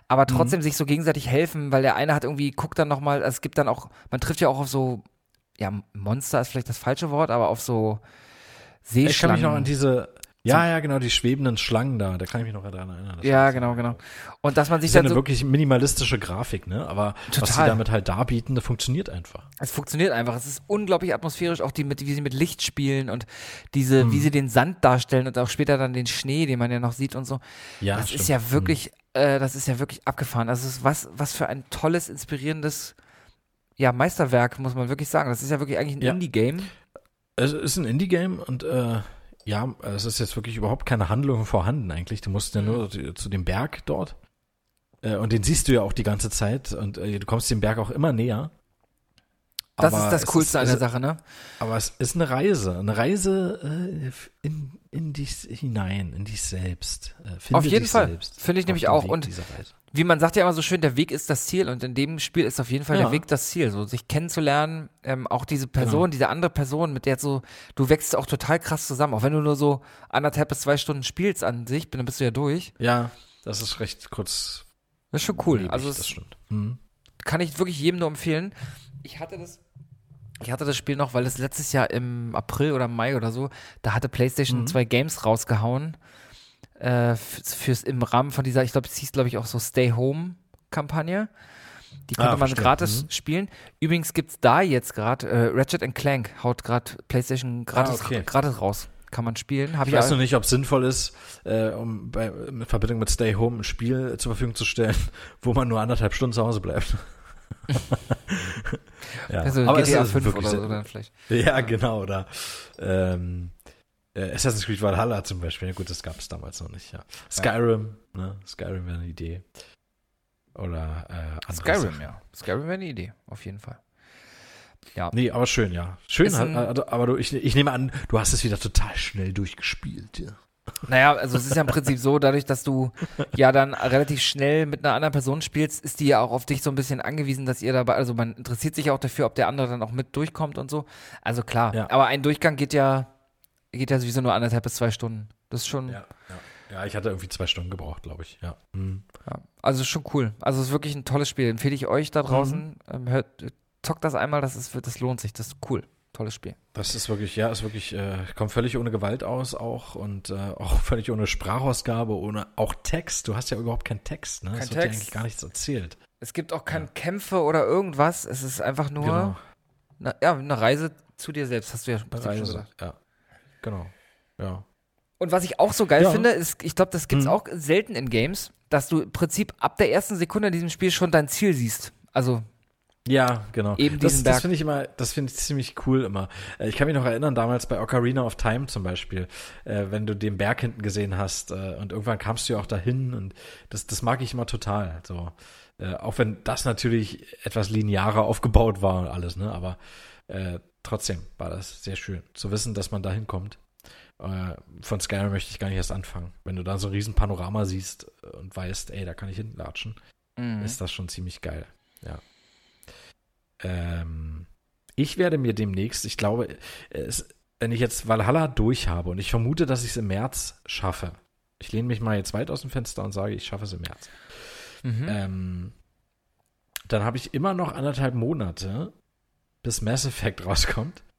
aber trotzdem sich so gegenseitig helfen, weil der eine hat irgendwie, guckt dann nochmal, es gibt dann auch, man trifft ja auch auf so, ja, Monster ist vielleicht das falsche Wort, aber auf so Seeschlangen. Ich kann mich noch an diese, ja, ja, genau, die schwebenden Schlangen da, da kann ich mich noch daran erinnern. Das Ja, genau, genau. Und dass man Das sich ist ja dann eine so, wirklich minimalistische Grafik, ne? Aber was sie Total. damit halt darbieten, das funktioniert einfach. Es funktioniert einfach. Es ist unglaublich atmosphärisch, auch die mit, wie sie mit Licht spielen und diese, Mhm. wie sie den Sand darstellen und auch später dann den Schnee, den man ja noch sieht und so. Ja, das stimmt. ist ja wirklich, äh, das ist ja wirklich abgefahren. Das ist was, was für ein tolles, inspirierendes, ja, Meisterwerk, muss man wirklich sagen. Das ist ja wirklich eigentlich ein Ja. Indie-Game. Es ist ein Indie-Game und äh, ja, es ist jetzt wirklich überhaupt keine Handlung vorhanden eigentlich. Du musst ja Mhm. nur zu, zu dem Berg dort. Äh, und den siehst du ja auch die ganze Zeit und äh, du kommst dem Berg auch immer näher. Das Aber ist das Coolste an es, der Sache, ne? Aber es ist eine Reise, eine Reise äh, in, in dich hinein, in dich selbst. Finde Auf jeden Fall. Finde ich nämlich auch. Und. Wie man sagt ja immer so schön, der Weg ist das Ziel und in dem Spiel ist auf jeden Fall Ja. der Weg das Ziel, so sich kennenzulernen, ähm, auch diese Person, Genau. diese andere Person, mit der so, du wächst auch total krass zusammen, auch wenn du nur so anderthalb bis zwei Stunden spielst an sich, dann bist du ja durch. Ja, das ist recht kurz, Das ist schon cool. Lieb ich, also das stimmt. Mhm. kann ich wirklich jedem nur empfehlen. Ich hatte das, ich hatte das Spiel noch, weil es letztes Jahr im April oder Mai oder so, da hatte PlayStation Mhm. zwei Games rausgehauen. Äh, fürs, im Rahmen von dieser, ich glaube, es hieß, glaube ich, auch so Stay Home Kampagne. Die konnte Ah, man verstehe. gratis Mhm. spielen. Übrigens gibt es da jetzt gerade, äh, Ratchet Clank haut gerade PlayStation gratis, Ah, okay. gratis raus. Kann man spielen. Hab Ich weiß noch nicht, ob es sinnvoll ist, äh, um bei, in Verbindung mit Stay Home ein Spiel zur Verfügung zu stellen, wo man nur anderthalb Stunden zu Hause bleibt. ja. also aber GTA ist 5 wirklich oder so dann vielleicht. Ja, genau. Oder ähm, äh, Assassin's Creed Valhalla zum Beispiel. Ja, gut, das gab es damals noch nicht. Ja. Skyrim, ne? Skyrim wäre eine Idee. Oder äh, andere Skyrim, Sachen. ja. Skyrim wäre eine Idee, auf jeden Fall. Ja. Nee, aber schön, ja. Schön, hat, also, aber du, ich, ich nehme an, du hast es wieder total schnell durchgespielt. Ja. Naja, also es ist ja im Prinzip so, dadurch, dass du ja dann relativ schnell mit einer anderen Person spielst, ist die ja auch auf dich so ein bisschen angewiesen, dass ihr dabei, also man interessiert sich auch dafür, ob der andere dann auch mit durchkommt und so. Also klar, Ja. aber ein Durchgang geht ja, geht ja sowieso nur anderthalb bis zwei Stunden. Das ist schon, Ja, ja. ja, ich hatte irgendwie zwei Stunden gebraucht, glaube ich. Ja. Mhm. ja. also schon cool. Also es ist wirklich ein tolles Spiel. Empfehle ich euch da draußen. Ähm, hört, zockt das einmal, das ist, das lohnt sich. Das ist cool. Tolles Spiel. Das ist wirklich, ja, ist wirklich, äh, kommt völlig ohne Gewalt aus auch und äh, auch völlig ohne Sprachausgabe, ohne auch Text. Du hast ja überhaupt keinen Text, ne? Kein es wird dir eigentlich gar nichts erzählt. Es gibt auch keine Kämpfe oder irgendwas. Es ist einfach nur Genau. eine, ja, eine Reise zu dir selbst, hast du ja schon Reise. gesagt. Ja. Genau. Ja. Und was ich auch so geil Ja. finde, ist, ich glaube, das gibt's Mhm. auch selten in Games, dass du im Prinzip ab der ersten Sekunde in diesem Spiel schon dein Ziel siehst. Also, Ja, genau. Eben das das finde ich immer, das finde ich ziemlich cool immer. Äh, Ich kann mich noch erinnern, damals bei Ocarina of Time zum Beispiel, äh, wenn du den Berg hinten gesehen hast äh, und irgendwann kamst du ja auch dahin und das, das mag ich immer total. So, äh, auch wenn das natürlich etwas linearer aufgebaut war und alles, ne? Aber äh, trotzdem war das sehr schön zu wissen, dass man da hinkommt. Äh, von Skyrim möchte ich gar nicht erst anfangen. Wenn du da so ein riesen Panorama siehst und weißt, ey, da kann ich hinlatschen mhm. ist das schon ziemlich geil. Ja. Ähm, ich werde mir demnächst, ich glaube, es, wenn ich jetzt Valhalla durch habe und ich vermute, dass ich es im März schaffe. Ich lehne mich mal jetzt weit aus dem Fenster und sage, ich schaffe es im März. Mhm. Ähm, dann habe ich immer noch anderthalb Monate, bis Mass Effect rauskommt.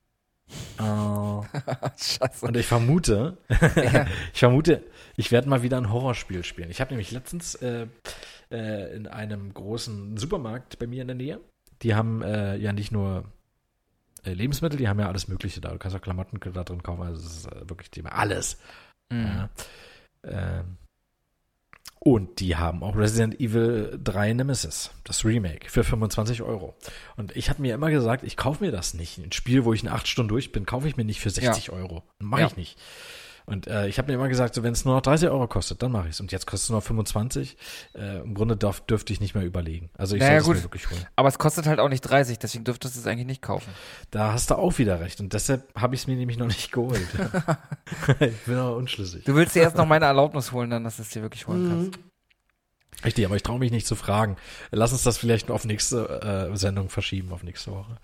Äh, Scheiße. und ich vermute, Ja. ich vermute, ich werde mal wieder ein Horrorspiel spielen. Ich habe nämlich letztens äh, äh, in einem großen Supermarkt bei mir in der Nähe, die haben äh, ja nicht nur äh, Lebensmittel, die haben ja alles Mögliche da. Du kannst auch Klamotten da drin kaufen, also das ist äh, wirklich Thema. Alles. Mhm. Ja. Ähm, und die haben auch Resident Evil 3 Nemesis, das Remake, für 25 Euro. Und ich habe mir immer gesagt, ich kaufe mir das nicht. Ein Spiel, wo ich in acht Stunden durch bin, kaufe ich mir nicht für 60 Euro. Mache Ja. ich nicht. Und äh, ich habe mir immer gesagt, so, wenn es nur noch 30 Euro kostet, dann mache ich es. Und jetzt kostet es nur noch 25. Äh, Im Grunde darf, dürfte ich nicht mehr überlegen. Also ich Naja, soll es wirklich holen. Aber es kostet halt auch nicht 30, deswegen dürftest du es eigentlich nicht kaufen. Da hast du auch wieder recht. Und deshalb habe ich es mir nämlich noch nicht geholt. ich bin aber unschlüssig. Du willst dir erst noch meine Erlaubnis holen, dann, dass du es dir wirklich holen Mhm. kannst. Richtig, aber ich traue mich nicht zu fragen. Lass uns das vielleicht auf nächste äh, Sendung verschieben, auf nächste Woche.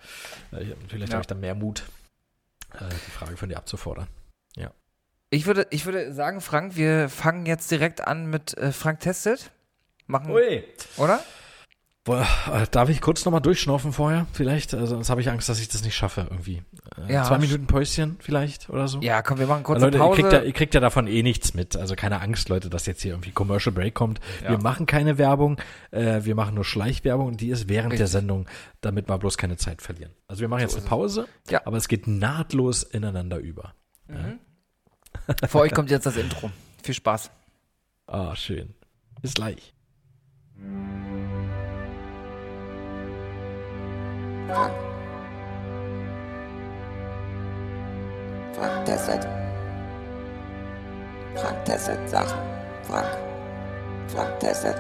Äh, ich- vielleicht Ja. habe ich dann mehr Mut, äh, die Frage von dir abzufordern. Ich würde, ich würde sagen, Frank, wir fangen jetzt direkt an mit äh, Frank testet. Machen, Ui. oder? Boah, äh, darf ich kurz nochmal durchschnaufen vorher? Vielleicht? Also, sonst habe ich Angst, dass ich das nicht schaffe irgendwie. Äh, Ja. Zwei Minuten Päuschen vielleicht oder so? Ja, komm, wir machen kurz Leute, eine Pause. Ihr, kriegt ja, ihr kriegt ja davon eh nichts mit. Also keine Angst, Leute, dass jetzt hier irgendwie Commercial Break kommt. Ja. Wir machen keine Werbung, äh, wir machen nur Schleichwerbung und die ist während der Richtig. Sendung, damit wir bloß keine Zeit verlieren. Also wir machen jetzt So eine. Pause, Ja. aber es geht nahtlos ineinander über. Mhm. Für euch kommt jetzt das Intro. Viel Spaß. Ah, schön. Bis gleich. Frank. Frank testet. Frank testet Sachen. Frank. Frank testet.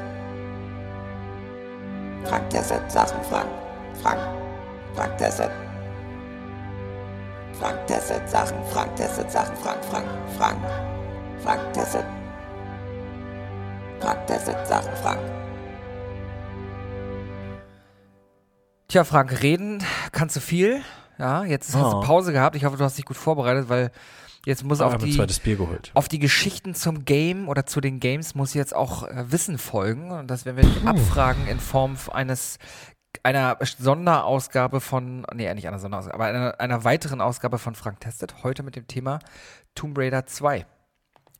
Frank testet Sachen. Frank. Frank. Frank testet. Frank testet Sachen. Frank testet Sachen. Frank. Frank. Frank. Frank testet. Frank testet Sachen. Frank. Tja, Frank, reden kannst du viel. Ja, jetzt hast Oh. du Pause gehabt. Ich hoffe, du hast dich gut vorbereitet, weil Jetzt muss Aber auf die, zweites Bier geholt. auf die Geschichten zum Game oder zu den Games muss jetzt auch äh, Wissen folgen. Und das werden wir nicht abfragen in Form eines einer Sonderausgabe von, nee, nicht einer Sonderausgabe, aber einer, einer weiteren Ausgabe von Frank Testet. Heute mit dem Thema Tomb Raider 2.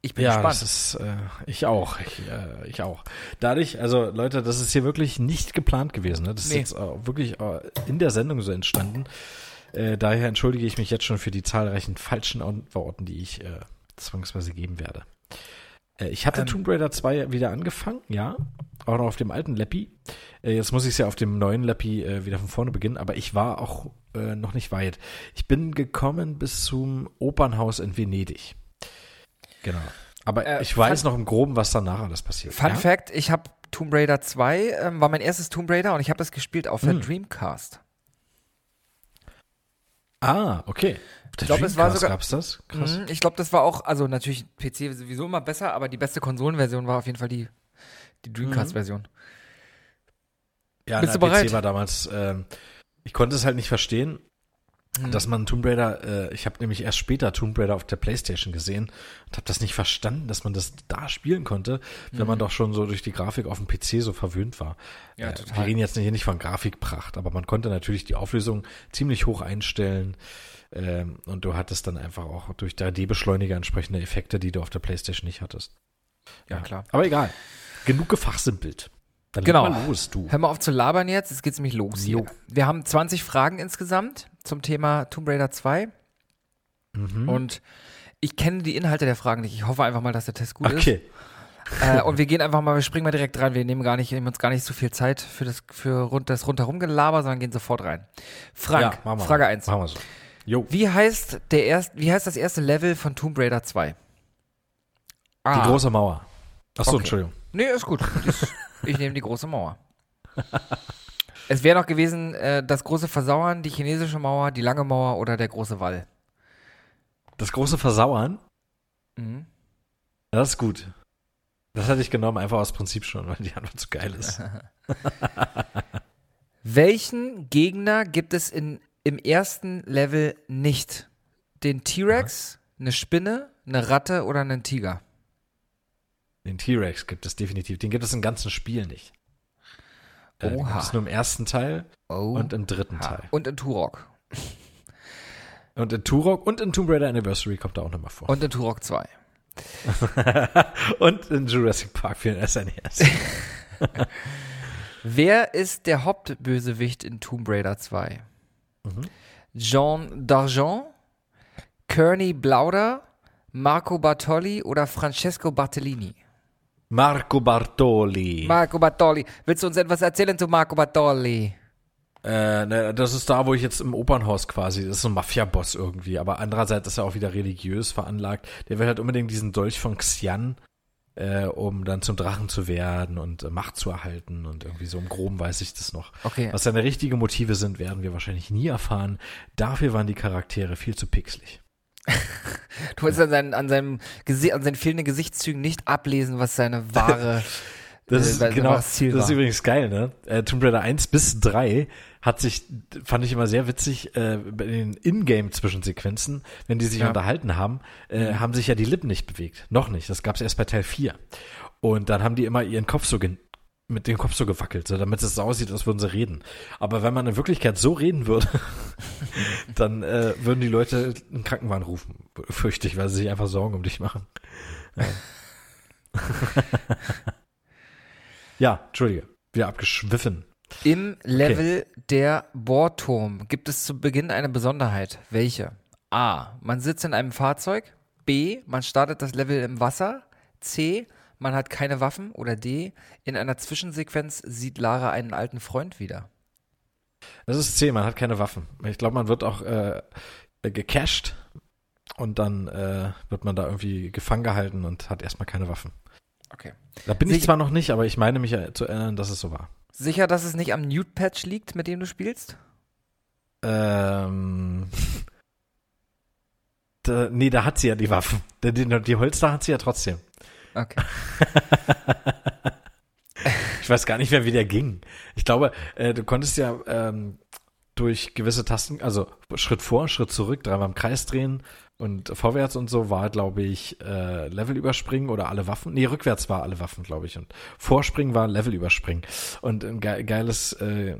Ich bin Ja, gespannt. das ist, äh, ich auch, ich, äh, ich auch. Dadurch, also Leute, das ist hier wirklich nicht geplant gewesen. Ne? Das Nee. ist jetzt äh, wirklich äh, in der Sendung so entstanden. Äh, daher entschuldige ich mich jetzt schon für die zahlreichen falschen Antworten, die ich äh, zwangsweise geben werde. Äh, ich hatte Ähm. Tomb Raider 2 wieder angefangen, ja, auch noch auf dem alten Leppi. Äh, jetzt muss ich es ja auf dem neuen Leppi äh, wieder von vorne beginnen, aber ich war auch äh, noch nicht weit. Ich bin gekommen bis zum Opernhaus in Venedig. Genau. Aber Äh, ich weiß noch im Groben, was danach alles passiert. Fun ja? Fact, ich habe Tomb Raider 2, ähm, war mein erstes Tomb Raider und ich habe das gespielt auf der Hm. Dreamcast. Ah, okay. Ich glaube, es war sogar- Gab's das? Krass. Mhm, ich glaube, das war auch, also natürlich PC sowieso immer besser, aber die beste Konsolenversion war auf jeden Fall die, die Dreamcast-Version. Ja, Bist der du bereit? PC war damals, ähm, ich konnte es halt nicht verstehen, Mhm. dass man Tomb Raider, äh, ich habe nämlich erst später Tomb Raider auf der Playstation gesehen und habe das nicht verstanden, dass man das da spielen konnte, wenn man doch schon so durch die Grafik auf dem PC so verwöhnt war. Mhm. Ja, äh. Wir reden jetzt hier nicht von Grafikpracht, aber man konnte natürlich die Auflösung ziemlich hoch einstellen ähm, und du hattest dann einfach auch durch 3D-Beschleuniger entsprechende Effekte, die du auf der Playstation nicht hattest. Ja, klar. Aber egal. Genug gefachsimpelt. Dann Genau. mal los, du. Hör mal auf zu labern jetzt, jetzt geht's nämlich los. Jo. Wir haben 20 Fragen insgesamt zum Thema Tomb Raider 2 Mhm. und ich kenne die Inhalte der Fragen nicht. Ich hoffe einfach mal, dass der Test gut Okay. ist. Äh, und wir gehen einfach mal, wir springen mal direkt rein. Wir nehmen gar nicht, nehmen uns gar nicht so viel Zeit für das, für rund, das rundherum Gelaber, sondern gehen sofort rein. Frank, wir. Frage 1. Machen wir so. Jo. Wie heißt der erst, wie heißt das erste Level von Tomb Raider 2? Die Ah. große Mauer. Achso, Okay. Entschuldigung. Nee, ist gut. Das, ich nehme die große Mauer. Es wäre noch gewesen, äh, das große Versauern, die chinesische Mauer, die lange Mauer oder der große Wall. Das große Versauern, Mhm. das ist gut. Das hatte ich genommen, einfach aus Prinzip schon, weil die Antwort zu geil ist. Welchen Gegner gibt es in, im ersten Level nicht? Den T-Rex, eine Spinne, eine Ratte oder einen Tiger? Den T-Rex gibt es definitiv. Den gibt es im ganzen Spiel nicht. Äh, den Oha. gibt es nur im ersten Teil Oh. und im dritten Teil. Und in Turok. Und in Turok und in Tomb Raider Anniversary kommt er auch nochmal vor. Und in Turok 2. Und in Jurassic Park für den SNES. Wer ist der Hauptbösewicht in Tomb Raider 2? Mhm. Jean d'Argent, Kearney Blauder, Marco Bartoli oder Francesco Bartellini? Marco Bartoli. Marco Bartoli. Willst du uns etwas erzählen zu Marco Bartoli? Äh, ne, das ist da, wo ich jetzt im Opernhaus quasi, das ist so ein Mafia-Boss irgendwie, aber andererseits ist er auch wieder religiös veranlagt. Der will halt unbedingt diesen Dolch von Xian, äh, um dann zum Drachen zu werden und äh, Macht zu erhalten und irgendwie so im Groben weiß ich das noch. Okay. Was seine richtigen Motive sind, werden wir wahrscheinlich nie erfahren. Dafür waren die Charaktere viel zu pixelig. Du willst an, seinen, an, seinem Gesi an seinen fehlenden Gesichtszügen nicht ablesen, was seine wahre Das äh, ist sein genau, wahres das ist übrigens geil, ne? Äh, Tomb Raider 1 bis 3 hat sich, fand ich immer sehr witzig, äh, bei den Ingame-Zwischensequenzen, wenn die sich Ja. Mhm. unterhalten haben, äh, haben sich ja die Lippen nicht bewegt. Noch nicht. Das gab's erst bei Teil 4. Und dann haben die immer ihren Kopf so mit dem Kopf so gewackelt, so damit es so aussieht, als würden sie reden. Aber wenn man in Wirklichkeit so reden würde, dann äh, würden die Leute einen Krankenwagen rufen, fürchte ich, weil sie sich einfach Sorgen um dich machen. Ja, ja Entschuldige, wieder abgeschwiffen. Im Level der Bohrturm gibt es zu Beginn eine Besonderheit. Welche? A. Man sitzt in einem Fahrzeug. B. Man startet das Level im Wasser. C. Man hat keine Waffen. Oder D. In einer Zwischensequenz sieht Lara einen alten Freund wieder. Das ist C, man hat keine Waffen. Ich glaube, man wird auch äh, gecached und dann äh, wird man da irgendwie gefangen gehalten und hat erstmal keine Waffen. Okay. Da bin ich Sich- zwar noch nicht, aber ich meine mich zu erinnern, dass es so war. Sicher, dass es nicht am Nude-Patch liegt, mit dem du spielst? Ähm, da, nee, da hat sie ja die Waffen. Die, die, die Holster hat sie ja trotzdem. Okay. Ich weiß gar nicht mehr, wie der ging. Ich glaube, äh, du konntest ja ähm, durch gewisse Tasten, also Schritt vor, Schritt zurück, dreimal im Kreis drehen Und vorwärts und so war, glaube ich, äh, Level überspringen oder alle Waffen. Nee, rückwärts war alle Waffen, glaube ich. Und Vorspringen war Level überspringen. Und ein ge geiles, äh,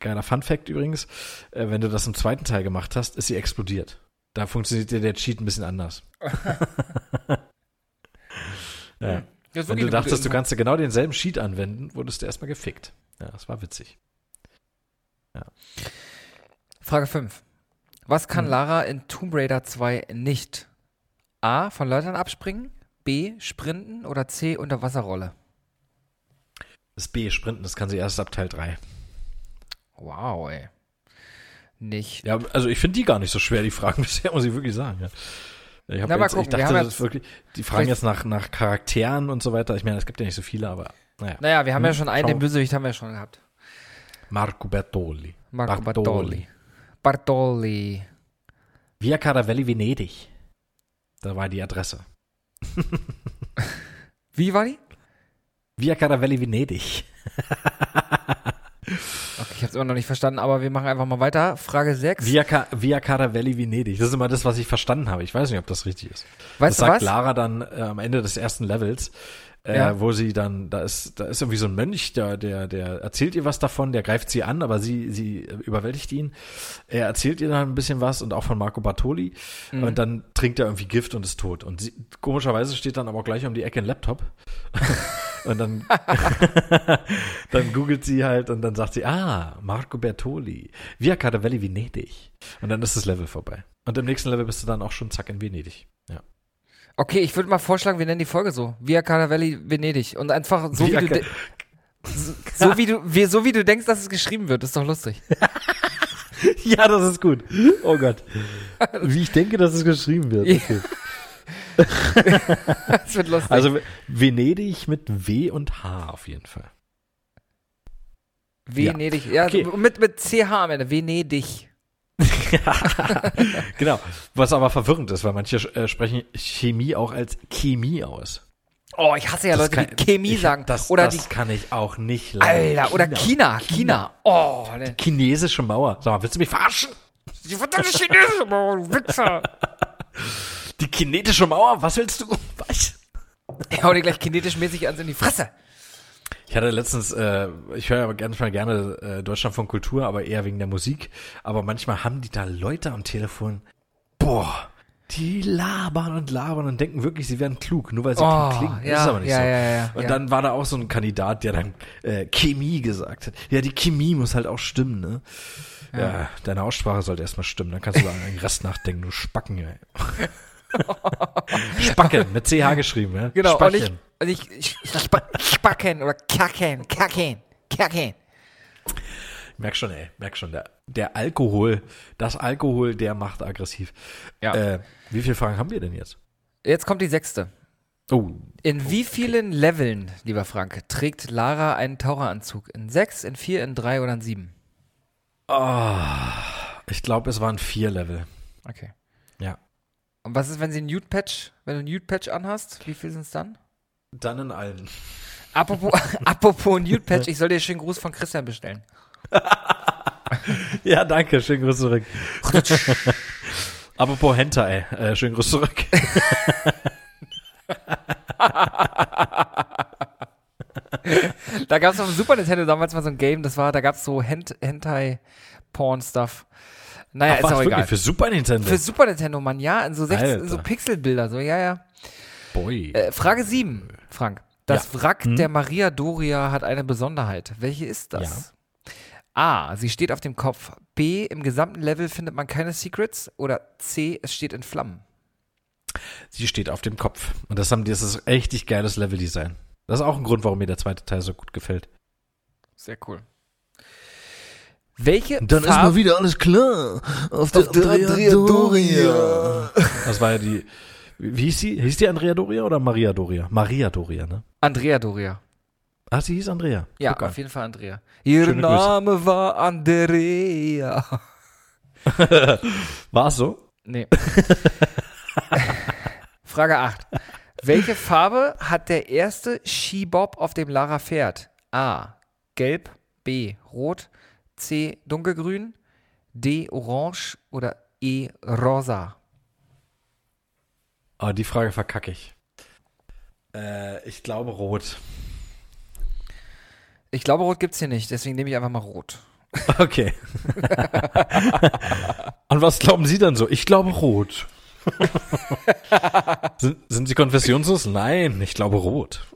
geiler Fun Fact übrigens, äh, wenn du das im zweiten Teil gemacht hast, ist sie explodiert. Da funktioniert der Cheat ein bisschen anders. ja. Wenn du dachtest, du kannst genau denselben Cheat anwenden, wurdest du erstmal gefickt. Ja, das war witzig. Frage 5. Was kann Hm. Lara in Tomb Raider 2 nicht? A. Von Leutern abspringen, B. Sprinten oder C. Unterwasserrolle? Das B, Sprinten, das kann sie erst ab Teil 3. Wow, ey. Nicht. Ja, also ich finde die gar nicht so schwer, die Fragen bisher, muss ich wirklich sagen. Ja. Ich, Na, jetzt, ich gucken, wir dachte, das jetzt- wirklich, die fragen jetzt nach, nach Charakteren und so weiter. Ich meine, es gibt ja nicht so viele, aber naja. Naja, wir haben ja Hm, schon einen, den Bösewicht haben wir schon gehabt. Marco Bertoli. Marco Bartoli. Bartoli. Via Caravelli, Venedig. Da war die Adresse. Wie war die? Via Caravelli, Venedig. Okay, ich habe es immer noch nicht verstanden, aber wir machen einfach mal weiter. Frage 6. Via, Ca Via Caravelli, Venedig. Das ist immer das, was ich verstanden habe. Ich weiß nicht, ob das richtig ist. Weißt das du sagt was? Lara dann äh, am Ende des ersten Levels, äh, Ja. wo sie dann, da ist, da ist irgendwie so ein Mönch, der, der, der erzählt ihr was davon, der greift sie an, aber sie, sie überwältigt ihn. Er erzählt ihr dann ein bisschen was und auch von Marco Bartoli. Mhm. Und dann trinkt er irgendwie Gift und ist tot. Und sie, komischerweise steht dann aber auch gleich um die Ecke ein Laptop. und dann, dann googelt sie halt und dann sagt sie, ah, Marco Bertoli, Via Caravelli, Venedig. Und dann ist das Level vorbei. Und im nächsten Level bist du dann auch schon zack in Venedig. Ja. Okay, ich würde mal vorschlagen, wir nennen die Folge so. Via Caravelli Venedig. Und einfach so Via wie du so, so wie du wie, so wie du denkst, dass es geschrieben wird, ist doch lustig. Ja, das ist gut. Oh Gott. Wie ich denke, dass es geschrieben wird. Okay. Das wird lustig. Also Venedig mit W und H auf jeden Fall. Venedig. Ja, Okay. mit mit CH am Ende. Venedig. genau. Was aber verwirrend ist, weil manche äh, sprechen Chemie auch als Chemie aus. Oh, ich hasse ja Das Leute, kann- die Chemie ich- sagen. Das, oder das die kann ich auch nicht leiden. Alter, oder China, China. Oh, ne. Chinesische Mauer. Sag mal, willst du mich verarschen? Die verdammte chinesische Mauer, du Wichser. Die kinetische Mauer? Was willst du? Was? Ich hau dir gleich kinetisch mäßig ans in die Fresse. Ich hatte letztens, äh, ich höre ja ganz mal gerne äh, Deutschland von Kultur, aber eher wegen der Musik. Aber manchmal haben die da Leute am Telefon, boah, die labern und labern und denken wirklich, sie wären klug, nur weil sie Oh, klug klingen. ja, das ist aber nicht ja, so. ja, ja, und ja. dann war da auch so ein Kandidat, der dann äh, Chemie gesagt hat. Ja, die Chemie muss halt auch stimmen, ne? Ja, deine Aussprache sollte erstmal stimmen, dann kannst du über den Rest nachdenken, du Spacken, ey. Spacken, mit CH geschrieben, ja? Genau, Spacken. Und ich, ich, ich spa- Spacken oder Kacken, Kacken, Kacken. Merk schon, ey, merk schon, der, der Alkohol, das Alkohol, der macht aggressiv. Ja. Äh, wie viele Fragen haben wir denn jetzt? Jetzt kommt die sechste. Oh, In wie vielen Leveln, lieber Frank, trägt Lara einen Taucheranzug? In sechs, in vier, in drei oder in sieben? ich glaube, es waren vier Level. Okay. Ja. Und was ist, wenn sie einen Nude-Patch, wenn du einen Nude-Patch anhast? Wie viel sind es dann? Dann in allen. Apropos, apropos Nude-Patch, ich soll dir schönen Gruß von Christian bestellen. Ja, danke, schönen Gruß zurück. Apropos Hentai, äh, schönen Gruß zurück. Da gab es auf dem Super Nintendo damals mal so ein Game, das war, da gab es so Hent Hentai-Porn-Stuff. Naja, Ach, ist auch egal. Für Super Nintendo? Für Super Nintendo, Mann, ja, in so, 16, in so. Pixelbilder, so, ja, ja. Boy. Äh, Frage 7, Frank. Das Ja. Wrack Hm? der Maria Doria hat eine Besonderheit. Welche ist das? A. Sie steht auf dem Kopf. B. Im gesamten Level findet man keine Secrets. Oder C. Es steht in Flammen. Sie steht auf dem Kopf. Und das haben die, das ist richtig geiles Leveldesign. Das ist auch ein Grund, warum mir der zweite Teil so gut gefällt. Sehr cool. Welche Dann ist Farbe- mal wieder alles klar. Auf der, Andrea Doria. Das war ja die, wie hieß sie? Hieß die Andrea Doria oder Maria Doria? Maria Doria, ne? Andrea Doria. Ach, sie hieß Andrea. Ja, Guck an. auf jeden Fall Andrea. Ihr Schöne Grüße. Name war Andrea. War es so? Nee. Frage 8. Welche Farbe hat der erste Skibob, auf dem Lara fährt? A. Gelb. B. Rot. C. Dunkelgrün. D. Orange. Oder E. Rosa. Oh, die Frage verkacke ich. Äh, ich glaube rot. Ich glaube, rot gibt's hier nicht, deswegen nehme ich einfach mal rot. Okay. An was glauben Sie denn so? Ich glaube rot. sind, sind Sie konfessionslos? Nein, ich glaube rot.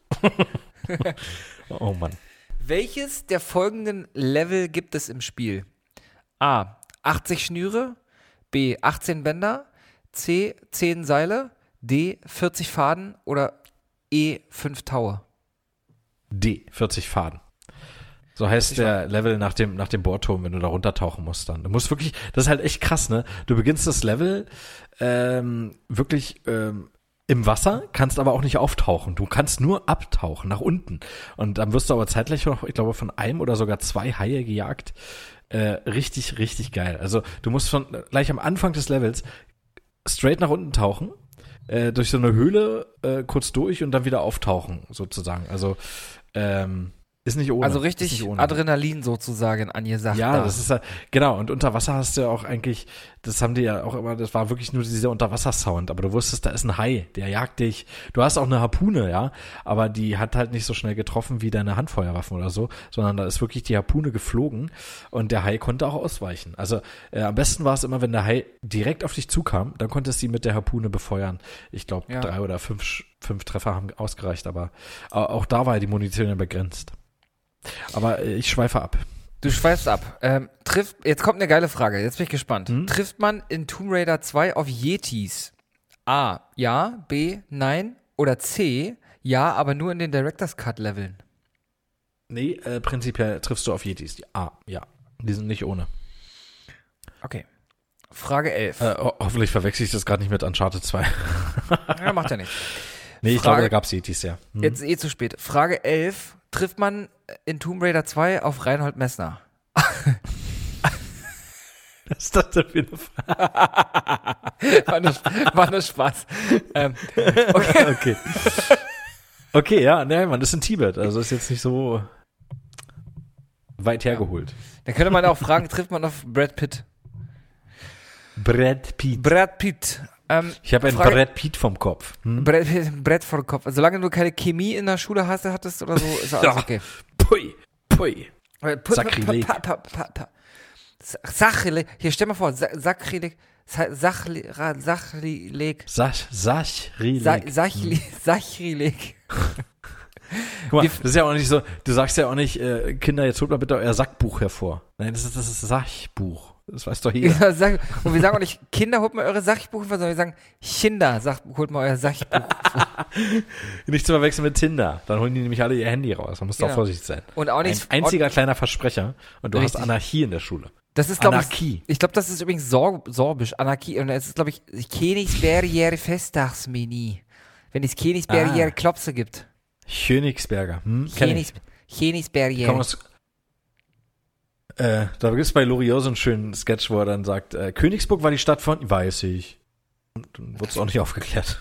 oh Mann. Welches der folgenden Level gibt es im Spiel? A. 80 Schnüre. B. 18 Bänder. C. 10 Seile. D. 40 Faden. Oder E. 5 Taue. D, 40 Faden. So heißt der Level nach dem, nach dem Bohrturm, wenn du da runtertauchen musst dann. Du musst wirklich, das ist halt echt krass, ne? Du beginnst das Level ähm, wirklich ähm, im Wasser, kannst aber auch nicht auftauchen. Du kannst nur abtauchen, nach unten. Und dann wirst du aber zeitgleich noch, ich glaube, von einem oder sogar zwei Haie gejagt. Äh, richtig, richtig geil. Also du musst von gleich am Anfang des Levels straight nach unten tauchen, äh, durch so eine Höhle äh, kurz durch und dann wieder auftauchen, sozusagen. Also ähm, ist nicht ohne. Also richtig ohne. Adrenalin sozusagen angesagt. Ja, da. das ist ja, genau, und unter Wasser hast du ja auch eigentlich, das haben die ja auch immer, das war wirklich nur dieser Unterwassersound, aber du wusstest, da ist ein Hai, der jagt dich. Du hast auch eine Harpune, ja, aber die hat halt nicht so schnell getroffen wie deine Handfeuerwaffen oder so, sondern da ist wirklich die Harpune geflogen und der Hai konnte auch ausweichen. Also äh, am besten war es immer, wenn der Hai direkt auf dich zukam, dann konntest du ihn mit der Harpune befeuern. Ich glaube, Ja. drei oder fünf, fünf Treffer haben ausgereicht, aber au- auch da war ja die Munition ja begrenzt. Aber äh, ich schweife ab. Du schweißt ab. Ähm, trifft, jetzt kommt eine geile Frage, jetzt bin ich gespannt. Hm? Trifft man in Tomb Raider 2 auf Yetis? A. Ja. B. Nein. Oder C. Ja, aber nur in den Director's Cut Leveln. Nee, äh, prinzipiell triffst du auf Yetis. Die A, ja. Die sind nicht ohne. Okay. Frage 11. Äh, ho hoffentlich verwechsel ich das gerade nicht mit Uncharted 2. Ja, macht ja nichts. nee, ich Frage- glaube, da gab's Yetis, ja. Hm. Jetzt eh zu spät. Frage 11. Trifft man in Tomb Raider 2 auf Reinhold Messner? Was ist das denn für eine Frage? War nur, war nur Spaß. Ähm, okay. Okay. Okay, ja, nee, man, das ist in Tibet. Also ist jetzt nicht so weit hergeholt. Dann könnte man auch fragen, trifft man auf Brad Pitt? Brad Pitt. Brad Pitt. Ähm, Ich habe einen Frage- Brad Pitt vom Kopf. Hm? Brett, Brett vor dem Kopf. Solange du keine Chemie in der Schule hast, hattest oder so, ist alles okay. Pui, pui. Put- Sakrileg. pa- pa- pa- pa- Sa- Sakrileg. Hier, stell mal vor, Sakrileg. Sachrileg. Sach, Sachrileg. Sa- Sachli- Sachrileg. Guck mal, das ist ja auch nicht so, du sagst ja auch nicht, äh, Kinder, jetzt holt mal bitte euer Sackbuch hervor. Nein, das ist das ist Sachbuch. Das weiß doch jeder. Sag, und wir sagen auch nicht, Kinder, holt mal eure Sachbuch, sondern wir sagen, Kinder, holt mal euer Sachbuch. Nicht zu verwechseln mit Tinder. Dann holen die nämlich alle ihr Handy raus. Man muss da Genau. vorsichtig sein. Und auch Ein nicht. einziger kleiner Versprecher und du Richtig. hast Anarchie in der Schule. Das ist, glaube ich, Anarchie. ich glaube, das ist übrigens Sor Sorbisch, Anarchie. Und es ist, glaube ich, Königsberger Festtagsmenü. Wenn es Königsberger Ah. Klopse gibt. Königsberger. Hm? Königs Königsberger. Aus, äh, da gibt's bei Loriot so einen schönen Sketch, wo er dann sagt, äh, Königsburg war die Stadt von, weiß ich. Und dann wurde es auch nicht aufgeklärt.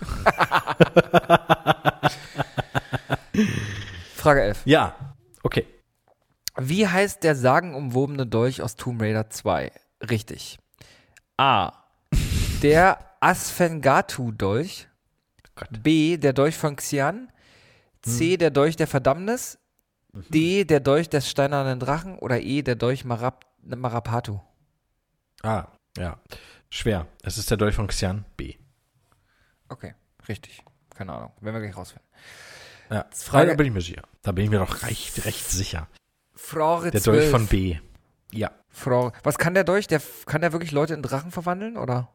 Frage 11. ja, okay. Wie heißt der sagenumwobene Dolch aus Tomb Raider 2? Richtig. A. Der Asfengatu-Dolch. B. Der Dolch von Xian. C. Der Dolch der Verdammnis. D. Der Dolch des steinernen Drachen. Oder E. Der Dolch Marap Marapatu. Ah, ja. Schwer. Es ist der Dolch von Xian B. Okay, richtig. Keine Ahnung. Werden wir gleich rausfinden. Ja, Frage- da bin ich mir sicher. Da bin ich mir doch recht, recht sicher. Frage Der 12. Dolch von B. Ja. Frau, was kann der Dolch? Der kann der wirklich Leute in Drachen verwandeln oder?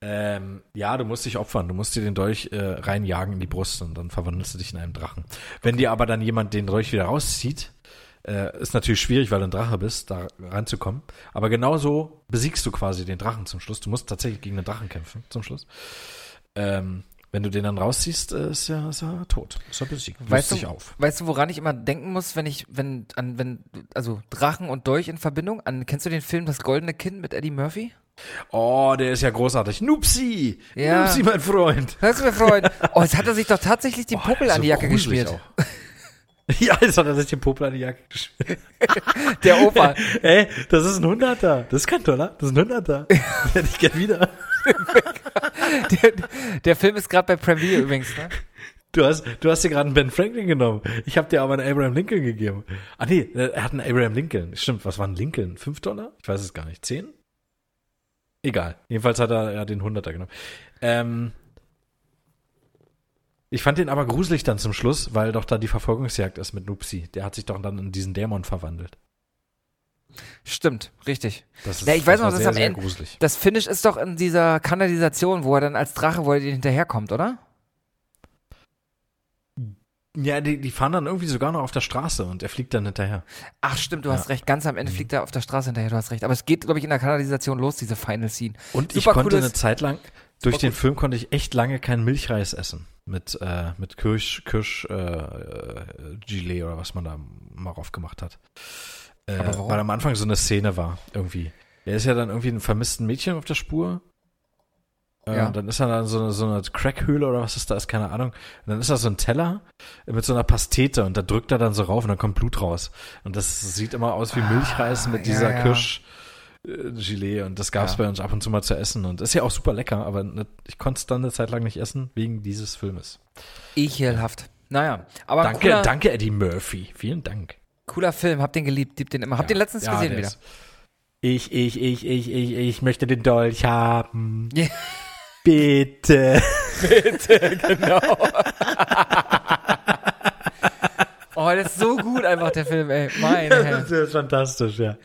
Ähm, ja, du musst dich opfern. Du musst dir den Dolch äh, reinjagen in die Brust und dann verwandelst du dich in einen Drachen. Wenn dir aber dann jemand den Dolch wieder rauszieht, äh, ist natürlich schwierig, weil du ein Drache bist, da reinzukommen. Aber genauso besiegst du quasi den Drachen zum Schluss. Du musst tatsächlich gegen den Drachen kämpfen zum Schluss. Ähm, wenn du den dann rausziehst, äh, ist, er, ist er tot. Ist er besiegt. Weißt du, auf. weißt du, woran ich immer denken muss, wenn ich, wenn, an, wenn, also Drachen und Dolch in Verbindung? An, kennst du den Film Das Goldene Kind mit Eddie Murphy? Oh, der ist ja großartig. Nupsi! Ja. Nupsi, mein Freund! Hörst du mir, Freund? Oh, jetzt hat er sich doch tatsächlich den Oh, Popel ist an die Jacke geschmiert. auch. Ja, jetzt hat er sich den Popel an die Jacke geschmiert. Der Opa. Ey, das ist ein Hunderter. Das ist kein Dollar, das ist ein Hunderter. Das hätte ich gern wieder. der, der Film ist gerade bei Premiere übrigens, ne? Du hast, du hast dir gerade einen Ben Franklin genommen. Ich habe dir aber einen Abraham Lincoln gegeben. Ah nee, er hat einen Abraham Lincoln. Stimmt, was war ein Lincoln? Fünf Dollar? Ich weiß es gar nicht. Zehn? Egal. Jedenfalls hat er ja den Hunderter genommen. Ähm, ich fand den aber gruselig dann zum Schluss, weil doch da die Verfolgungsjagd ist mit Nupsi. Der hat sich doch dann in diesen Dämon verwandelt. Stimmt, richtig. Das Ja, ich weiß noch, das ist am Ende- gruselig. Das Finish ist doch in dieser Kanalisation, wo er dann als Drache, wo er dir hinterherkommt, oder? Ja, die, die fahren dann irgendwie sogar noch auf der Straße und er fliegt dann hinterher. Ach, stimmt, du Ja. hast recht. Ganz am Ende fliegt er auf der Straße hinterher, du hast recht. Aber es geht, glaube ich, in der Kanalisation los, diese Final Scene. Und ich Super konnte cooles- eine Zeit lang, durch den gut. Film konnte ich echt lange keinen Milchreis essen. Mit, äh, mit Kirsch, Kirsch, äh, Gilet oder was man da mal raufgemacht hat. Äh, weil am Anfang so eine Szene war, irgendwie. Er ist ja dann irgendwie ein vermissten Mädchen auf der Spur. Äh, Ja. Und dann ist er dann so eine, so eine Crackhöhle oder was ist da, ist keine Ahnung. Und dann ist da so ein Teller mit so einer Pastete und da drückt er dann so rauf und dann kommt Blut raus. Und das sieht immer aus wie Milchreis mit ja, dieser ja. Kirsch. äh, Gilet und das gab's Ja. bei uns ab und zu mal zu essen und ist ja auch super lecker, aber ne, ich konnte es dann eine Zeit lang nicht essen wegen dieses Filmes. Ekelhaft. Naja, aber Danke, cooler, danke Eddie Murphy, vielen Dank. cooler Film. Hab den geliebt, lieb den immer. Hab den letztens Ja, gesehen der wieder. ist- Ich, ich, ich, ich, ich, ich möchte den Dolch haben. Ja. Bitte. genau. oh, das ist so gut einfach, der Film, ey. Meine Herren. Das ist fantastisch, ja.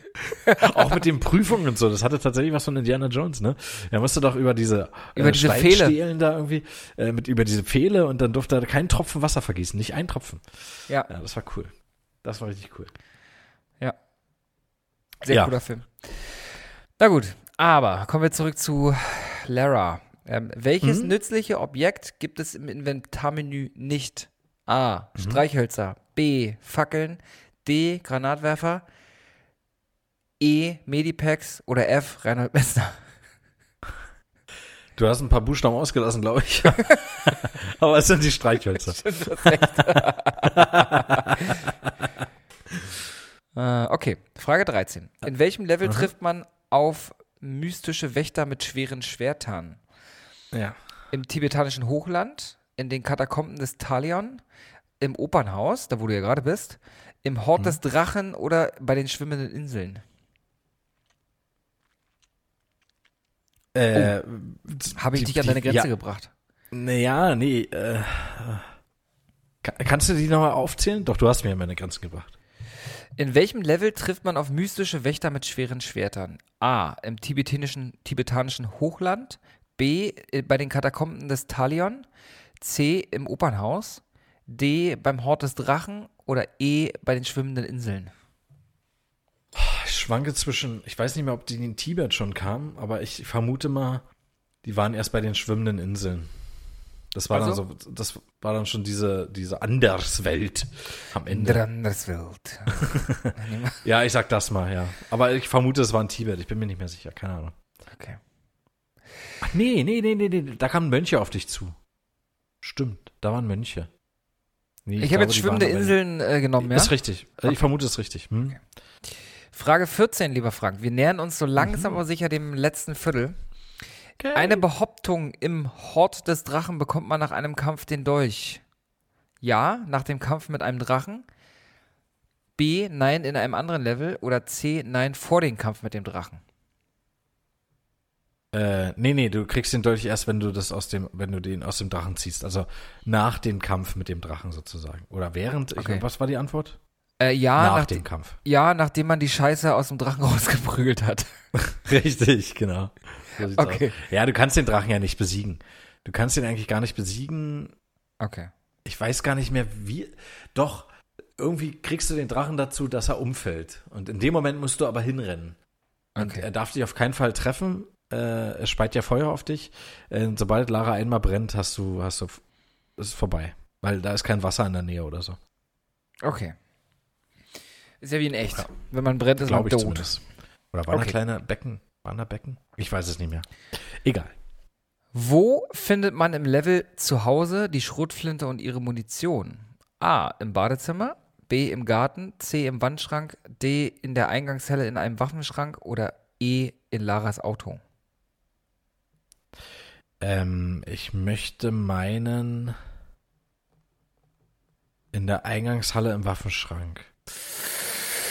Auch mit den Prüfungen und so, das hatte tatsächlich was von Indiana Jones, ne? Er musste doch über diese, Über diese Pfähle. Da irgendwie, äh, mit über diese Pfähle und dann durfte er keinen Tropfen Wasser vergießen, nicht einen Tropfen. Ja, Ja, das war cool. Das war richtig cool. ja. Sehr Ja. cooler Film. Na gut, aber kommen wir zurück zu Lara. Ähm, welches Mhm. nützliche Objekt gibt es im Inventarmenü nicht? A. Mhm. Streichhölzer. B. Fackeln. D. Granatwerfer. E. Medipacks. Oder F. Reinhold Messner. Du hast ein paar Buchstaben ausgelassen, glaube ich. Aber es sind die Streichhölzer. Äh, okay, Frage 13. In welchem Level trifft man auf mystische Wächter mit schweren Schwertern? Ja. Im tibetanischen Hochland, in den Katakomben des Talion, im Opernhaus, da wo du ja gerade bist, im Hort des Drachen oder bei den schwimmenden Inseln? Äh, Habe ich die- dich an deine die- Grenze ja, gebracht? Naja, nee. Äh, kann, kannst du die nochmal aufzählen? Doch, du hast mir ja meine Grenzen gebracht. In welchem Level trifft man auf mystische Wächter mit schweren Schwertern? A. Im tibetanischen, tibetanischen Hochland. B. äh, Bei den Katakomben des Talion. C. Im Opernhaus. D. Beim Hort des Drachen. Oder E. Bei den schwimmenden Inseln. Ich schwanke zwischen, ich weiß nicht mehr, ob die in Tibet schon kamen, aber ich vermute mal, die waren erst bei den schwimmenden Inseln. Das war Also? dann so, das war dann schon diese, diese Anderswelt am Ende. Anderswelt. Ja, ich sag das mal, ja. Aber ich vermute, es war in Tibet. Ich bin mir nicht mehr sicher, keine Ahnung. Okay. Ach nee, nee, nee, nee, nee, da kamen Mönche auf dich zu. Stimmt, da waren Mönche. Nee, Ich, habe glaube, jetzt schwimmende Inseln äh, genommen, ja? Ist richtig. Also Ich vermute, es ist richtig. Hm? Frage 14, lieber Frank. Wir nähern uns so langsam Mhm. aber sicher dem letzten Viertel. Eine Behauptung im Hort des Drachen bekommt man nach einem Kampf den Dolch. Ja, nach dem Kampf mit einem Drachen. B, nein, in einem anderen Level. Oder C, nein, vor dem Kampf mit dem Drachen. Äh, nee, nee, du kriegst den Dolch erst, wenn du das aus dem, wenn du den aus dem Drachen ziehst. Also nach dem Kampf mit dem Drachen sozusagen. Oder während. Okay. was war die Antwort? Äh, ja, nach nach dem Kampf. ja, nachdem man die Scheiße aus dem Drachen rausgeprügelt hat. Richtig, genau. So Okay. aus. Ja, du kannst den Drachen ja nicht besiegen. Du kannst ihn eigentlich gar nicht besiegen. Okay. Ich weiß gar nicht mehr, wie. Doch, irgendwie kriegst du den Drachen dazu, dass er umfällt. Und in dem Moment musst du aber hinrennen. Und Okay. er darf dich auf keinen Fall treffen. Äh, er speit ja Feuer auf dich. Äh, sobald Lara einmal brennt, hast du, hast du, ist es vorbei. Weil da ist kein Wasser in der Nähe oder so. Okay. Ist ja wie in echt. Ja. Wenn man brennt, ist man Glaube ich tot. zumindest. Oder waren Okay. da kleine Becken? Waren da Becken? Ich weiß es nicht mehr. Egal. Wo findet man im Level zu Hause die Schrotflinte und ihre Munition? A. Im Badezimmer, B. im Garten, C. im Wandschrank, D. in der Eingangshelle in einem Waffenschrank oder E. in Laras Auto. Ähm, ich möchte meinen in der Eingangshalle im Waffenschrank.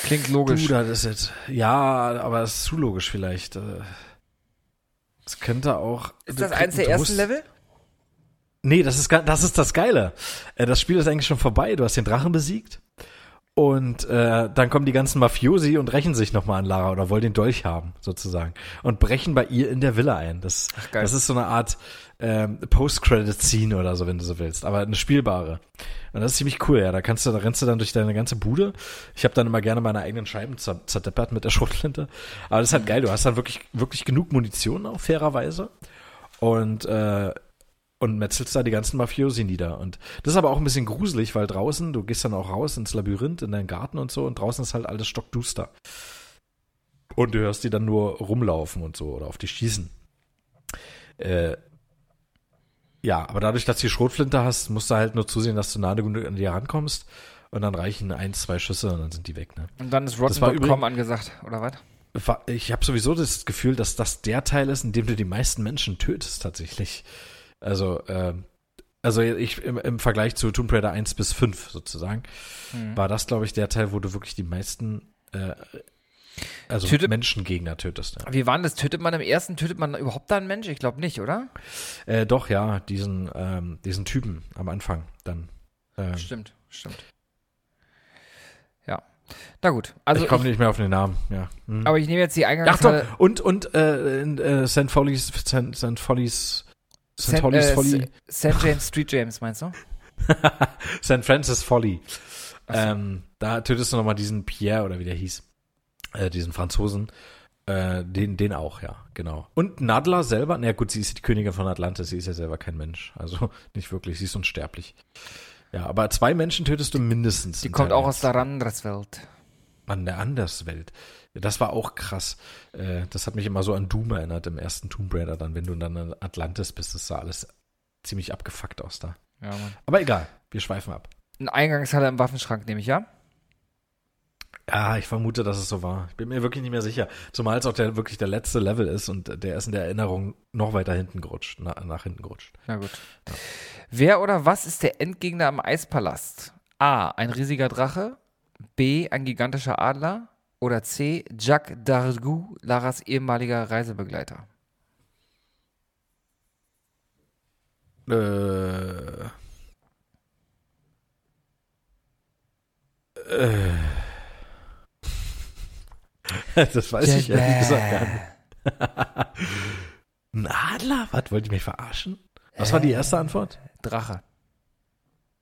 Klingt logisch. Du, das ist jetzt. Ja, aber das ist zu logisch vielleicht. Äh, Es könnte auch. ist das eins der ersten Level? Nee, das ist, das ist das Geile. Äh, Das Spiel ist eigentlich schon vorbei. Du hast den Drachen besiegt. Und äh, dann kommen die ganzen Mafiosi und rächen sich nochmal an Lara oder wollen den Dolch haben, sozusagen. Und brechen bei ihr in der Villa ein. Das, geil. das ist so eine Art ähm, Post-Credit-Scene oder so, wenn du so willst. Aber eine spielbare. Und das ist ziemlich cool, ja. Da kannst du, da rennst du dann durch deine ganze Bude. Ich habe dann immer gerne meine eigenen Scheiben zer zerdeppert mit der Schrotflinte. Aber das ist halt geil. Du hast dann wirklich, wirklich genug Munition auch, fairerweise. Und äh, und metzelst da die ganzen Mafiosi nieder. Und das ist aber auch ein bisschen gruselig, weil draußen, du gehst dann auch raus ins Labyrinth, in deinen Garten und so, und draußen ist halt alles stockduster. Und du hörst die dann nur rumlaufen und so oder auf die schießen. Äh, ja, aber dadurch, dass du die Schrotflinte hast, musst du halt nur zusehen, dass du nah genug an die rankommst. Und dann reichen eins, zwei Schüsse und dann sind die weg, ne? Und dann ist Rotten.com angesagt, oder was? Wa- Ich habe sowieso das Gefühl, dass das der Teil ist, in dem du die meisten Menschen tötest tatsächlich. Also, ähm, also ich im, im Vergleich zu Tomb Raider 1 bis 5 sozusagen, Hm. war das, glaube ich, der Teil, wo du wirklich die meisten äh, also Tötet- Menschengegner tötest. Ja. Wie war das? Tötet man im ersten, tötet man überhaupt da einen Mensch? Ich glaube nicht, oder? Äh, doch, ja, diesen, ähm, diesen Typen am Anfang dann. Ähm, Stimmt, stimmt. Ja. Na gut, also ich komme nicht mehr auf den Namen, ja. Hm. aber ich nehme jetzt die Ach Eingangshalle. doch, und, und äh, in, äh, St. Follies. St. Follies, St. Äh, Folly. St. James, Street James, meinst du? St. Francis Folly. So. Ähm, da tötest du nochmal diesen Pierre oder wie der hieß. Äh, diesen Franzosen. Äh, den, den auch, ja, genau. Und Nadler selber, na ja, gut, sie ist die Königin von Atlantis, sie ist ja selber kein Mensch. Also nicht wirklich, sie ist unsterblich. Ja, aber zwei Menschen tötest du mindestens. Die kommt Teil auch aus der Randerswelt. An der Anderswelt. Ja, Das war auch krass. Äh, das hat mich immer so an Doom erinnert im ersten Tomb Raider dann, wenn du dann in Atlantis bist, das sah alles ziemlich abgefuckt aus da. Ja, Mann. Aber egal, wir schweifen ab. Eine Eingangshalle im Waffenschrank, nehme ich, ja? Ja, ich vermute, dass es so war. Ich bin mir wirklich nicht mehr sicher. Zumal es auch der, wirklich der letzte Level ist und der ist in der Erinnerung noch weiter hinten gerutscht, na, nach hinten gerutscht. Na gut. Wer oder was ist der Endgegner am Eispalast? A. Ein riesiger Drache. B. Ein gigantischer Adler. Oder C. Jacques Dargou, Laras ehemaliger Reisebegleiter. Äh. Äh. Das weiß ich ehrlich gesagt gar nicht. Ein Adler? Was, wollt ihr mich verarschen? Was war die erste Antwort? Drache.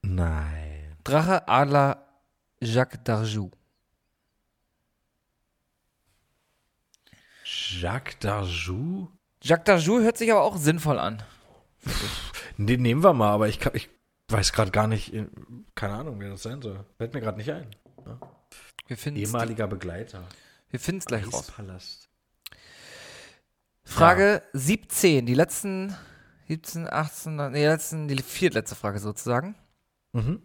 Nein. Drache, Adler, Jacques Dargou. Jacques Darjou? Jacques Dargou hört sich aber auch sinnvoll an. Den nehmen wir mal, aber ich, kann, ich weiß gerade gar nicht, keine Ahnung, wer das sein soll. Fällt mir gerade nicht ein. Wir finden es Ehemaliger Begleiter. wir finden's gleich raus. Frage 17, die letzten 17, 18, nee, die letzten, die viertletzte Frage sozusagen. Mhm.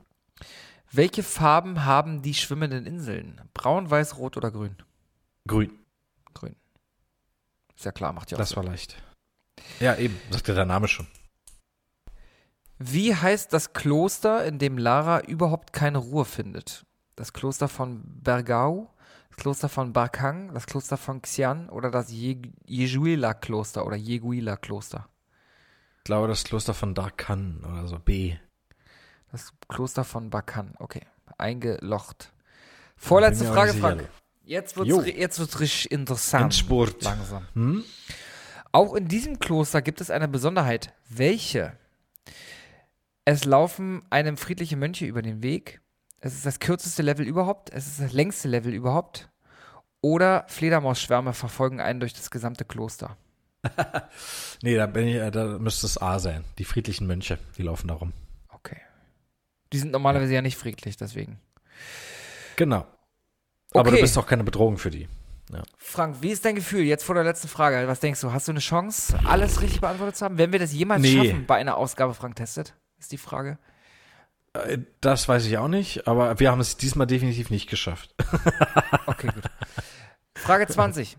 Welche Farben haben die schwimmenden Inseln? Braun, weiß, rot oder? Grün. Grün. Ist ja klar, macht ja auch Das Sinn. war leicht. Ja, eben, sagte der Name schon. Wie heißt das Kloster, in dem Lara überhaupt keine Ruhe findet? Das Kloster von Bergau, das Kloster von Barkang, das Kloster von Xian oder das Je- Jejuila-Kloster oder Jeguila-Kloster? Ich glaube, das Kloster von Darkan oder so. B. Das Kloster von Bakan. Okay, eingelocht. Vorletzte Frage, Frank. Jetzt jetzt wird's richtig interessant. Endspurt. Langsam. Hm? Auch in diesem Kloster gibt es eine Besonderheit. Welche? Es laufen einem friedliche Mönche über den Weg. Es ist das kürzeste Level überhaupt. Es ist das längste Level überhaupt. Oder Fledermausschwärme verfolgen einen durch das gesamte Kloster. Nee, da, bin ich, äh, da müsste es A sein. Die friedlichen Mönche, die laufen da rum. Okay. Die sind normalerweise ja nicht friedlich, deswegen. Genau. Aber Okay. du bist auch keine Bedrohung für die. Frank, wie ist dein Gefühl jetzt vor der letzten Frage? Was denkst du? Hast du eine Chance, alles richtig beantwortet zu haben? Werden wir das jemals Nee. schaffen bei einer Ausgabe Frank testet? Ist die Frage. Äh, Das weiß ich auch nicht, aber wir haben es diesmal definitiv nicht geschafft. Okay, gut. Frage 20.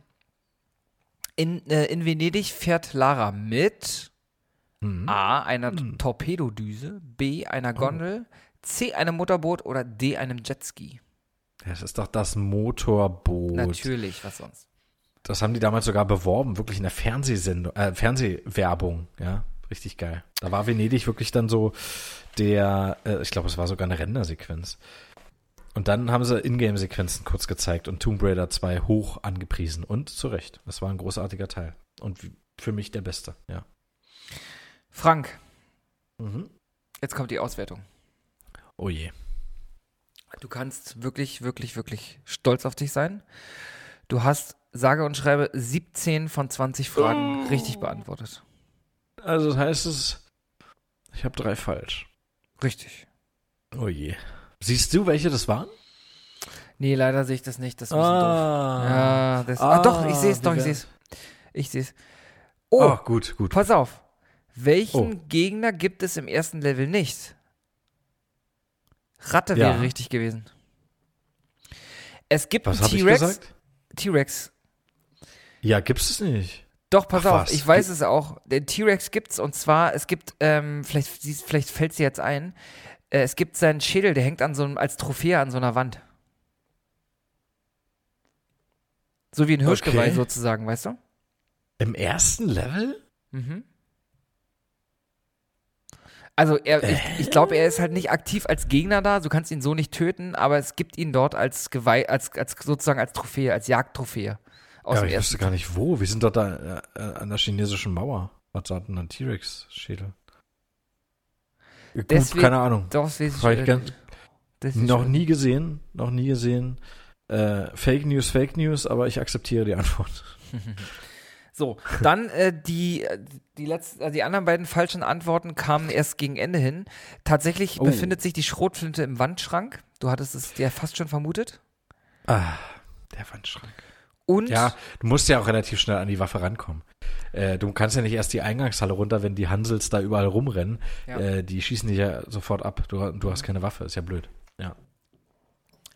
In, äh, in Venedig fährt Lara mit Mhm. A, einer Torpedodüse, B, einer Gondel, C, einem Motorboot oder D, einem Jetski? Das ist doch das Motorboot. Natürlich, was sonst? Das haben die damals sogar beworben, wirklich in der Fernsehsendung, äh, Fernsehwerbung, ja. Richtig geil. Da war Venedig wirklich dann so der, äh, ich glaube, es war sogar eine Rendersequenz. Und dann haben sie Ingame-Sequenzen kurz gezeigt und Tomb Raider 2 hoch angepriesen. Und zu Recht. Das war ein großartiger Teil. Und für mich der beste, ja. Frank, Mhm. jetzt kommt die Auswertung. Oh je. Du kannst wirklich, wirklich, wirklich stolz auf dich sein. Du hast sage und schreibe 17 von 20 Fragen richtig beantwortet. Also das heißt es, ich habe drei falsch. Richtig. Oh je. Siehst du, welche das waren? Nee, leider sehe ich das nicht. Das ist bisschen doof. Ah. Ja, das, ah, doch, ich sehe es, doch, ich sehe es. Ich sehe es. Oh, Oh, gut, gut. pass auf. Welchen Oh. Gegner gibt es im ersten Level nicht? Ratte Ja. wäre richtig gewesen. Es gibt Was einen T-Rex. T-Rex. Ja, gibt's es nicht. Doch, pass Ach, auf, was? ich weiß es auch. Den T-Rex gibt's und zwar, es gibt, ähm, vielleicht, vielleicht fällt es dir jetzt ein, äh, es gibt seinen Schädel, der hängt an so einem, als Trophäe an so einer Wand. So wie ein Hirschgeweih Okay. sozusagen, weißt du? Im ersten Level? Mhm. Also er, ich, ich glaube, er ist halt nicht aktiv als Gegner da, du kannst ihn so nicht töten, aber es gibt ihn dort als Geweih, als, als sozusagen als Trophäe, als Jagdtrophäe. Aus ja, ich wüsste gar nicht wo. Wir sind doch da äh, an der chinesischen Mauer. Was hat denn ein T-Rex-Schädel? Gut, Deswegen- keine Ahnung. Doch, äh, ganz- ist Noch nie gesehen, noch nie gesehen. Äh, Fake News, Fake News, aber ich akzeptiere die Antwort. So, dann äh, die, äh, die, letzten, äh, die anderen beiden falschen Antworten kamen erst gegen Ende hin. Tatsächlich Oh. befindet sich die Schrotflinte im Wandschrank. Du hattest es dir fast schon vermutet. Ah, der Wandschrank. Und Ja, du musst ja auch relativ schnell an die Waffe rankommen. Äh, du kannst ja nicht erst die Eingangshalle runter, wenn die Hansels da überall rumrennen. Ja. Äh, die schießen dich ja sofort ab. Du, du hast keine Waffe, ist ja blöd. Ja.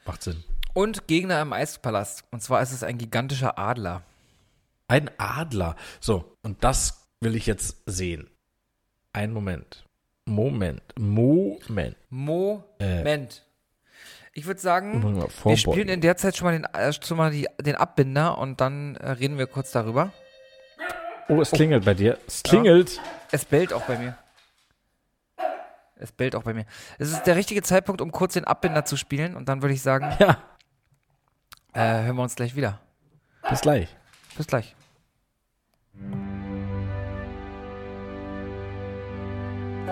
Macht Sinn. Und Gegner im Eispalast. Und zwar ist es ein gigantischer Adler. Ein Adler. So, und das will ich jetzt sehen. Ein Moment. Moment. Moment. Moment. Ich würde sagen, wir spielen in der Zeit schon mal den, äh, schon mal die, den Abbinder und dann äh, reden wir kurz darüber. Oh, es klingelt bei dir. Es klingelt. Es bellt auch bei mir. Es bellt auch bei mir. Es ist der richtige Zeitpunkt, um kurz den Abbinder zu spielen und dann würde ich sagen, Ja. äh, hören wir uns gleich wieder. Bis gleich. Bis gleich.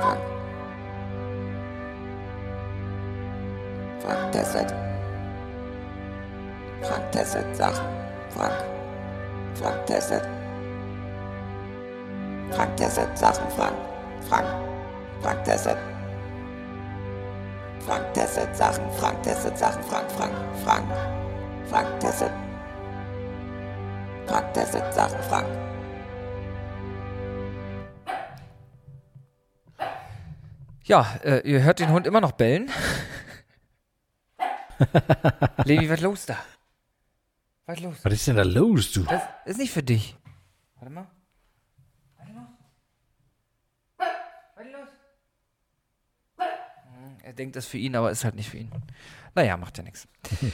Frank. Frank testet. Frank testet Sachen. Frank. Frank testet. Frank testet Sachen. Frank. Frank. Frank testet. Frank testet Sachen. Frank testet Sachen. Frank. Frank. Frank. Frank testet. Frank testet Sachen. Frank. Ja, äh, ihr hört den Hund immer noch bellen. Levi, was los da? Was los? Was ist denn da los, du? Das ist nicht für dich. Warte mal. Ist los? Was ist los? Hm, Er denkt, das ist für ihn, aber ist halt nicht für ihn. Naja, macht ja nichts.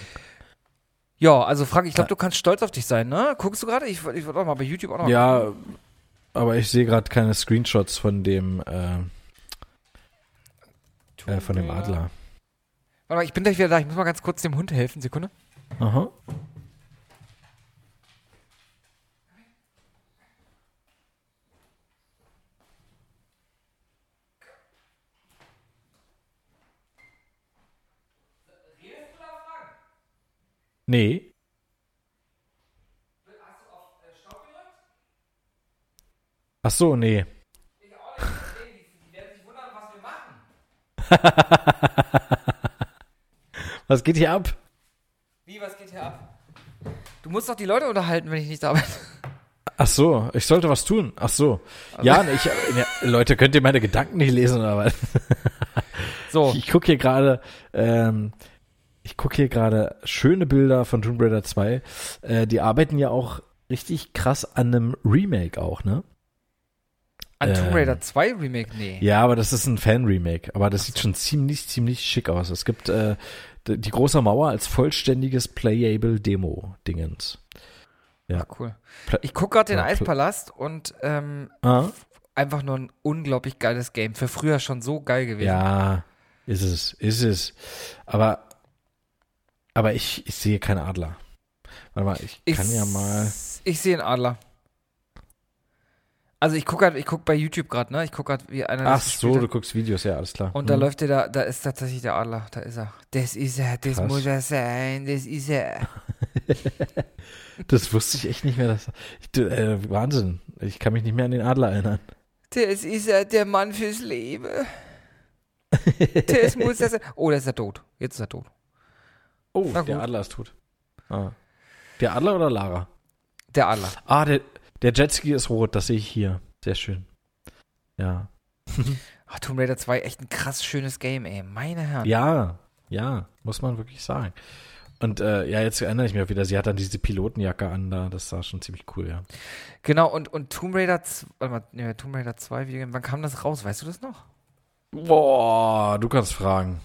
Ja, also Frank, ich glaube, du kannst stolz auf dich sein, ne? Guckst du gerade? Ich, ich wollte auch mal bei YouTube auch noch. Ja, aber ich sehe gerade keine Screenshots von dem, äh, äh, von dem Adler. Warte mal, ich bin gleich wieder da. Ich muss mal ganz kurz dem Hund helfen. Sekunde. Aha. Nee. Ach so, nee. Was geht hier ab? Wie, was geht hier ab? Du musst doch die Leute unterhalten, wenn ich nicht da bin. Ach so, ich sollte was tun. Ach so. Ja, nee, ich, ja, Leute, könnt ihr meine Gedanken nicht lesen oder was? So, Ich gucke hier gerade, ähm, ich gucke hier gerade schöne Bilder von Tomb Raider 2. Äh, die arbeiten ja auch richtig krass an einem Remake auch, ne? An Tomb Ähm, Raider 2 Remake? Nee. Ja, aber das ist ein Fan-Remake. Aber das sieht schon ziemlich, ziemlich schick aus. Es gibt äh, die große Mauer als vollständiges Playable Demo-Dingens. Ah, cool. Ich gucke gerade den Ja, Eispalast und ähm, Ah, einfach nur ein unglaublich geiles Game. Für früher schon so geil gewesen. ja, ist es, ist es. Aber, aber ich, ich sehe keinen Adler. Warte mal, ich, Ich, kann ja mal. Ich sehe einen Adler. Also ich gucke ich guck bei YouTube gerade, ne? Ich gucke gerade, wie einer Ach das so, du guckst Videos, ja, alles klar. Und da Hm. läuft der da, da ist tatsächlich der Adler. Da ist er. Das ist er, das Krass. muss er sein, das ist er. Das wusste ich echt nicht mehr. Dass, ich, äh, Wahnsinn. Ich kann mich nicht mehr an den Adler erinnern. Das ist er, der Mann fürs Leben. Das muss er sein. Oh, da ist er tot. Jetzt ist er tot. Oh, der. Adler ist tot. Ah. Der Adler oder Lara? Der Adler. Ah, der, der Jetski ist rot, das sehe ich hier. Sehr schön. Ja. Ach, Tomb Raider 2, echt ein krass schönes Game, ey. Meine Herren. Ja, ja, muss man wirklich sagen. Und äh, ja, jetzt erinnere ich mich auch wieder, sie hat dann diese Pilotenjacke an da, das sah schon ziemlich cool, ja. Genau, und, und Tomb Raider 2, warte mal, ja, Tomb Raider 2, wie, wann kam das raus? Weißt du das noch? Boah, du kannst fragen.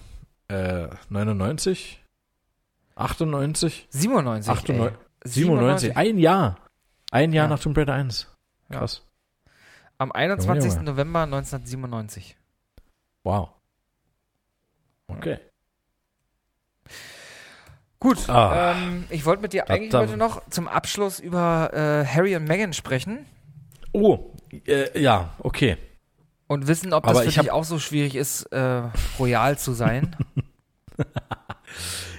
Äh, 99? 98? 97. 98, ey. 97, ein Jahr. Ein Jahr Ja. nach Tomb Raider 1. Ja. Krass. Am 21. Junge, Junge. November 1997. Wow. Okay. Gut, Ah. ähm, ich wollte mit dir eigentlich heute noch zum Abschluss über äh, Harry und Meghan sprechen Oh, äh, ja, okay. und wissen, ob das Aber für ich dich auch so schwierig ist, äh, royal zu sein.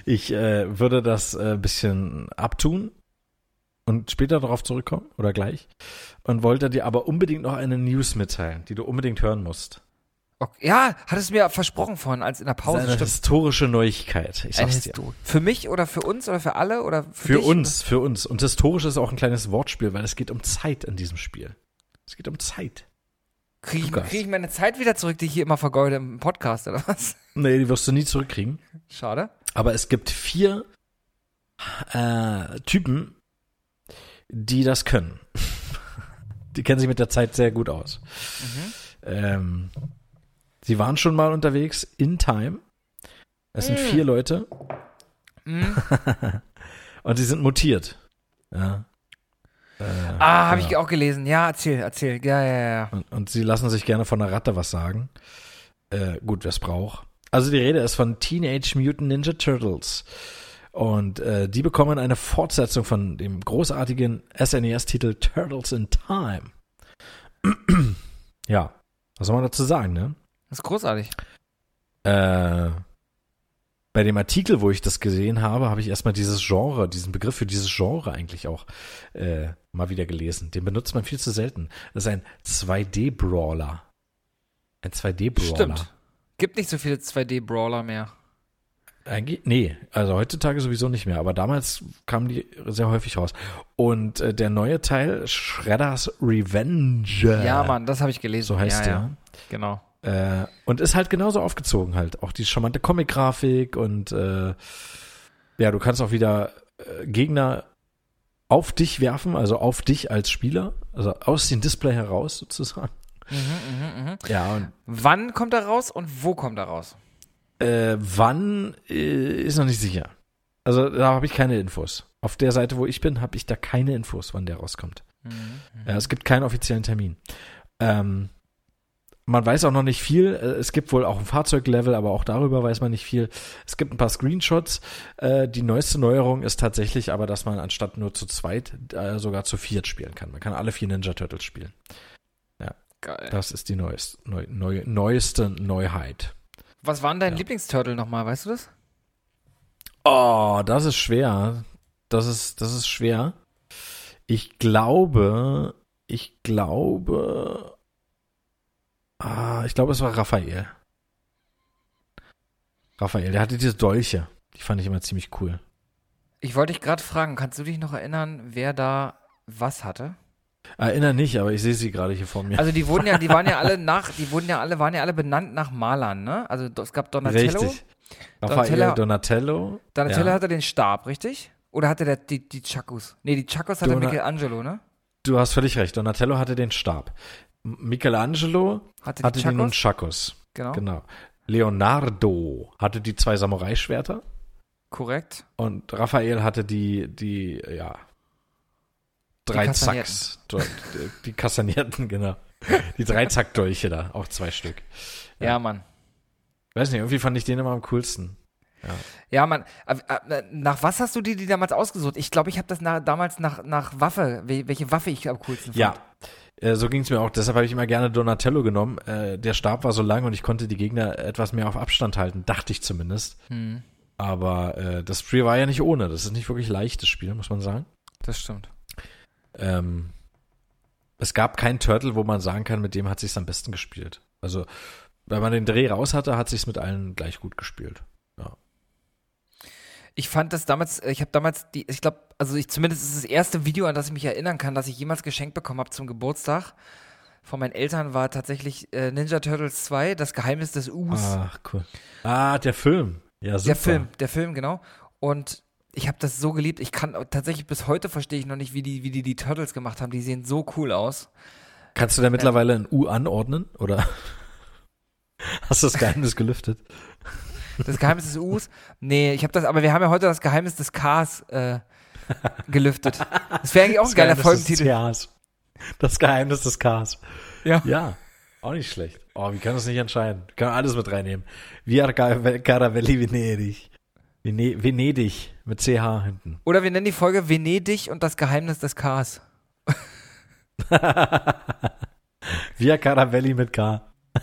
Ich äh, würde das ein äh, bisschen abtun und später darauf zurückkommen oder gleich. Und wollte dir aber unbedingt noch eine News mitteilen, die du unbedingt hören musst. Okay. Ja, hattest du mir versprochen vorhin, als in der Das Pause. ist eine stimmt. historische Neuigkeit. Ich sag's dir. Für mich oder für uns oder für alle oder für, Für uns, für uns. Und historisch ist auch ein kleines Wortspiel, weil es geht um Zeit in diesem Spiel. Es geht um Zeit. Kriege ich, krieg ich meine Zeit wieder zurück, die ich hier immer vergeude im Podcast oder was? Nee, die wirst du nie zurückkriegen. Schade. Aber es gibt vier äh, Typen, die das können. die kennen sich mit der Zeit sehr gut aus. Ähm, sie waren schon mal unterwegs in Time. Es sind Mm. vier Leute Mhm. und sie sind mutiert. Ja. Äh, Ah, habe genau. ich auch gelesen. Ja, erzähl, erzähl. Ja, ja, ja. Und, und sie lassen sich gerne von der Ratte was sagen. Äh, gut, wer es braucht. Also die Rede ist von Teenage Mutant Ninja Turtles. Und äh, die bekommen eine Fortsetzung von dem großartigen SNES-Titel Turtles in Time. ja, was soll man dazu sagen, ne? Das ist großartig. Äh, bei dem Artikel, wo ich das gesehen habe, habe ich erstmal dieses Genre, diesen Begriff für dieses Genre eigentlich auch äh, mal wieder gelesen. Den benutzt man viel zu selten. Das ist ein 2D-Brawler. Ein 2D-Brawler. Stimmt. Gibt nicht so viele 2D-Brawler mehr. Eigentlich, nee, also heutzutage sowieso nicht mehr, aber damals kamen die sehr häufig raus. Und äh, der neue Teil, Shredder's Revenge. Ja, Mann, das habe ich gelesen. So heißt ja, der. Ja. Genau. Äh, und ist halt genauso aufgezogen halt. Auch die charmante Comic-Grafik und äh, ja, du kannst auch wieder äh, Gegner auf dich werfen, also auf dich als Spieler, also aus dem Display heraus sozusagen. Mhm, mhm, mhm. Ja, und Wann kommt er raus und wo kommt er raus? Äh, wann äh, ist noch nicht sicher. Also da habe ich keine Infos. Auf der Seite, wo ich bin, habe ich da keine Infos, wann der rauskommt. Mhm. Ja, es gibt keinen offiziellen Termin. Ähm, man weiß auch noch nicht viel. Äh, Es gibt wohl auch ein Fahrzeuglevel, aber auch darüber weiß man nicht viel. Es gibt ein paar Screenshots. Äh, die neueste Neuerung ist tatsächlich aber, dass man anstatt nur zu zweit äh, sogar zu viert spielen kann. Man kann alle vier Ninja Turtles spielen. Geil. Das ist die neueste, neu, neu, neueste Neuheit. Was war denn dein Ja. Lieblingsturtle nochmal, weißt du das? Oh, das ist schwer. Das ist, das ist schwer. Ich glaube, ich glaube, ah, ich glaube, es war Raphael. Raphael, der hatte diese Dolche. Die fand ich immer ziemlich cool. Ich wollte dich gerade fragen, kannst du dich noch erinnern, wer da was hatte? Erinnere nicht, aber ich sehe sie gerade hier vor mir. Also die wurden ja, die waren ja alle nach, die wurden ja alle, waren ja alle benannt nach Malern, ne? Also es gab Donatello. Richtig. Raphael, Donatello- Donatello. Donatello ja. hatte den Stab, richtig? Oder hatte der die, die Chakos? Nee, die Chakos hatte Dona- Michelangelo, ne? Du hast völlig recht. Donatello hatte den Stab. Michelangelo Hatte hatte Chakos? Nunchakos. Genau. Genau. Leonardo hatte die zwei Samurai-Schwerter Korrekt. und Raphael hatte die, die, ja, drei Kastanierten. Zacks. Die- Die Kastanierten, genau. Die Dreizack-Dolche da, auch zwei Stück. Ja, Ja. Mann. Weiß nicht, irgendwie fand ich den immer am coolsten. Ja, Mann. Äh, äh, Nach was hast du die, die damals ausgesucht? Ich glaube, ich habe das nach, damals nach, nach Waffe, wel- welche Waffe ich am coolsten fand. Ja, äh, so ging es mir auch. Deshalb habe ich immer gerne Donatello genommen. Äh, der Stab war so lang und ich konnte die Gegner etwas mehr auf Abstand halten, dachte ich zumindest. Hm, Aber äh, das Spiel war ja nicht ohne. Das ist nicht wirklich leichtes Spiel, muss man sagen. das stimmt. Ähm, es gab keinen Turtle, wo man sagen kann, mit dem hat sich's am besten gespielt. Also, wenn man den Dreh raus hatte, hat sich's mit allen gleich gut gespielt. Ich fand das damals, ich habe damals die, ich glaube, also ich zumindest ist das erste Video, an das ich mich erinnern kann, das ich jemals geschenkt bekommen habe zum Geburtstag von meinen Eltern, war tatsächlich äh, Ninja Turtles 2, das Geheimnis des Us. Ach, cool. Ah, der Film. Ja, super. der Film, der Film, genau. Und ich habe das so geliebt. Ich kann tatsächlich bis heute verstehe ich noch nicht, wie die, wie die die Turtles gemacht haben. Die sehen so cool aus. Kannst du da mittlerweile ein U anordnen? Oder hast du das Geheimnis gelüftet? Das Geheimnis des Us. Nee, ich habe das, aber wir haben ja heute das Geheimnis des Ks äh, gelüftet. Das wäre eigentlich auch ein geiler Geheimnis des Folgentitel. Ks. Das Geheimnis des Ks. Ja. Ja, auch nicht schlecht. Oh, wie kann das nicht entscheiden? Kann man alles mit reinnehmen. Via Ca- Caravelli Venedig. Vene Venedig mit CH hinten. Oder wir nennen die Folge Venedig und das Geheimnis des Ks. Via Caravelli mit K.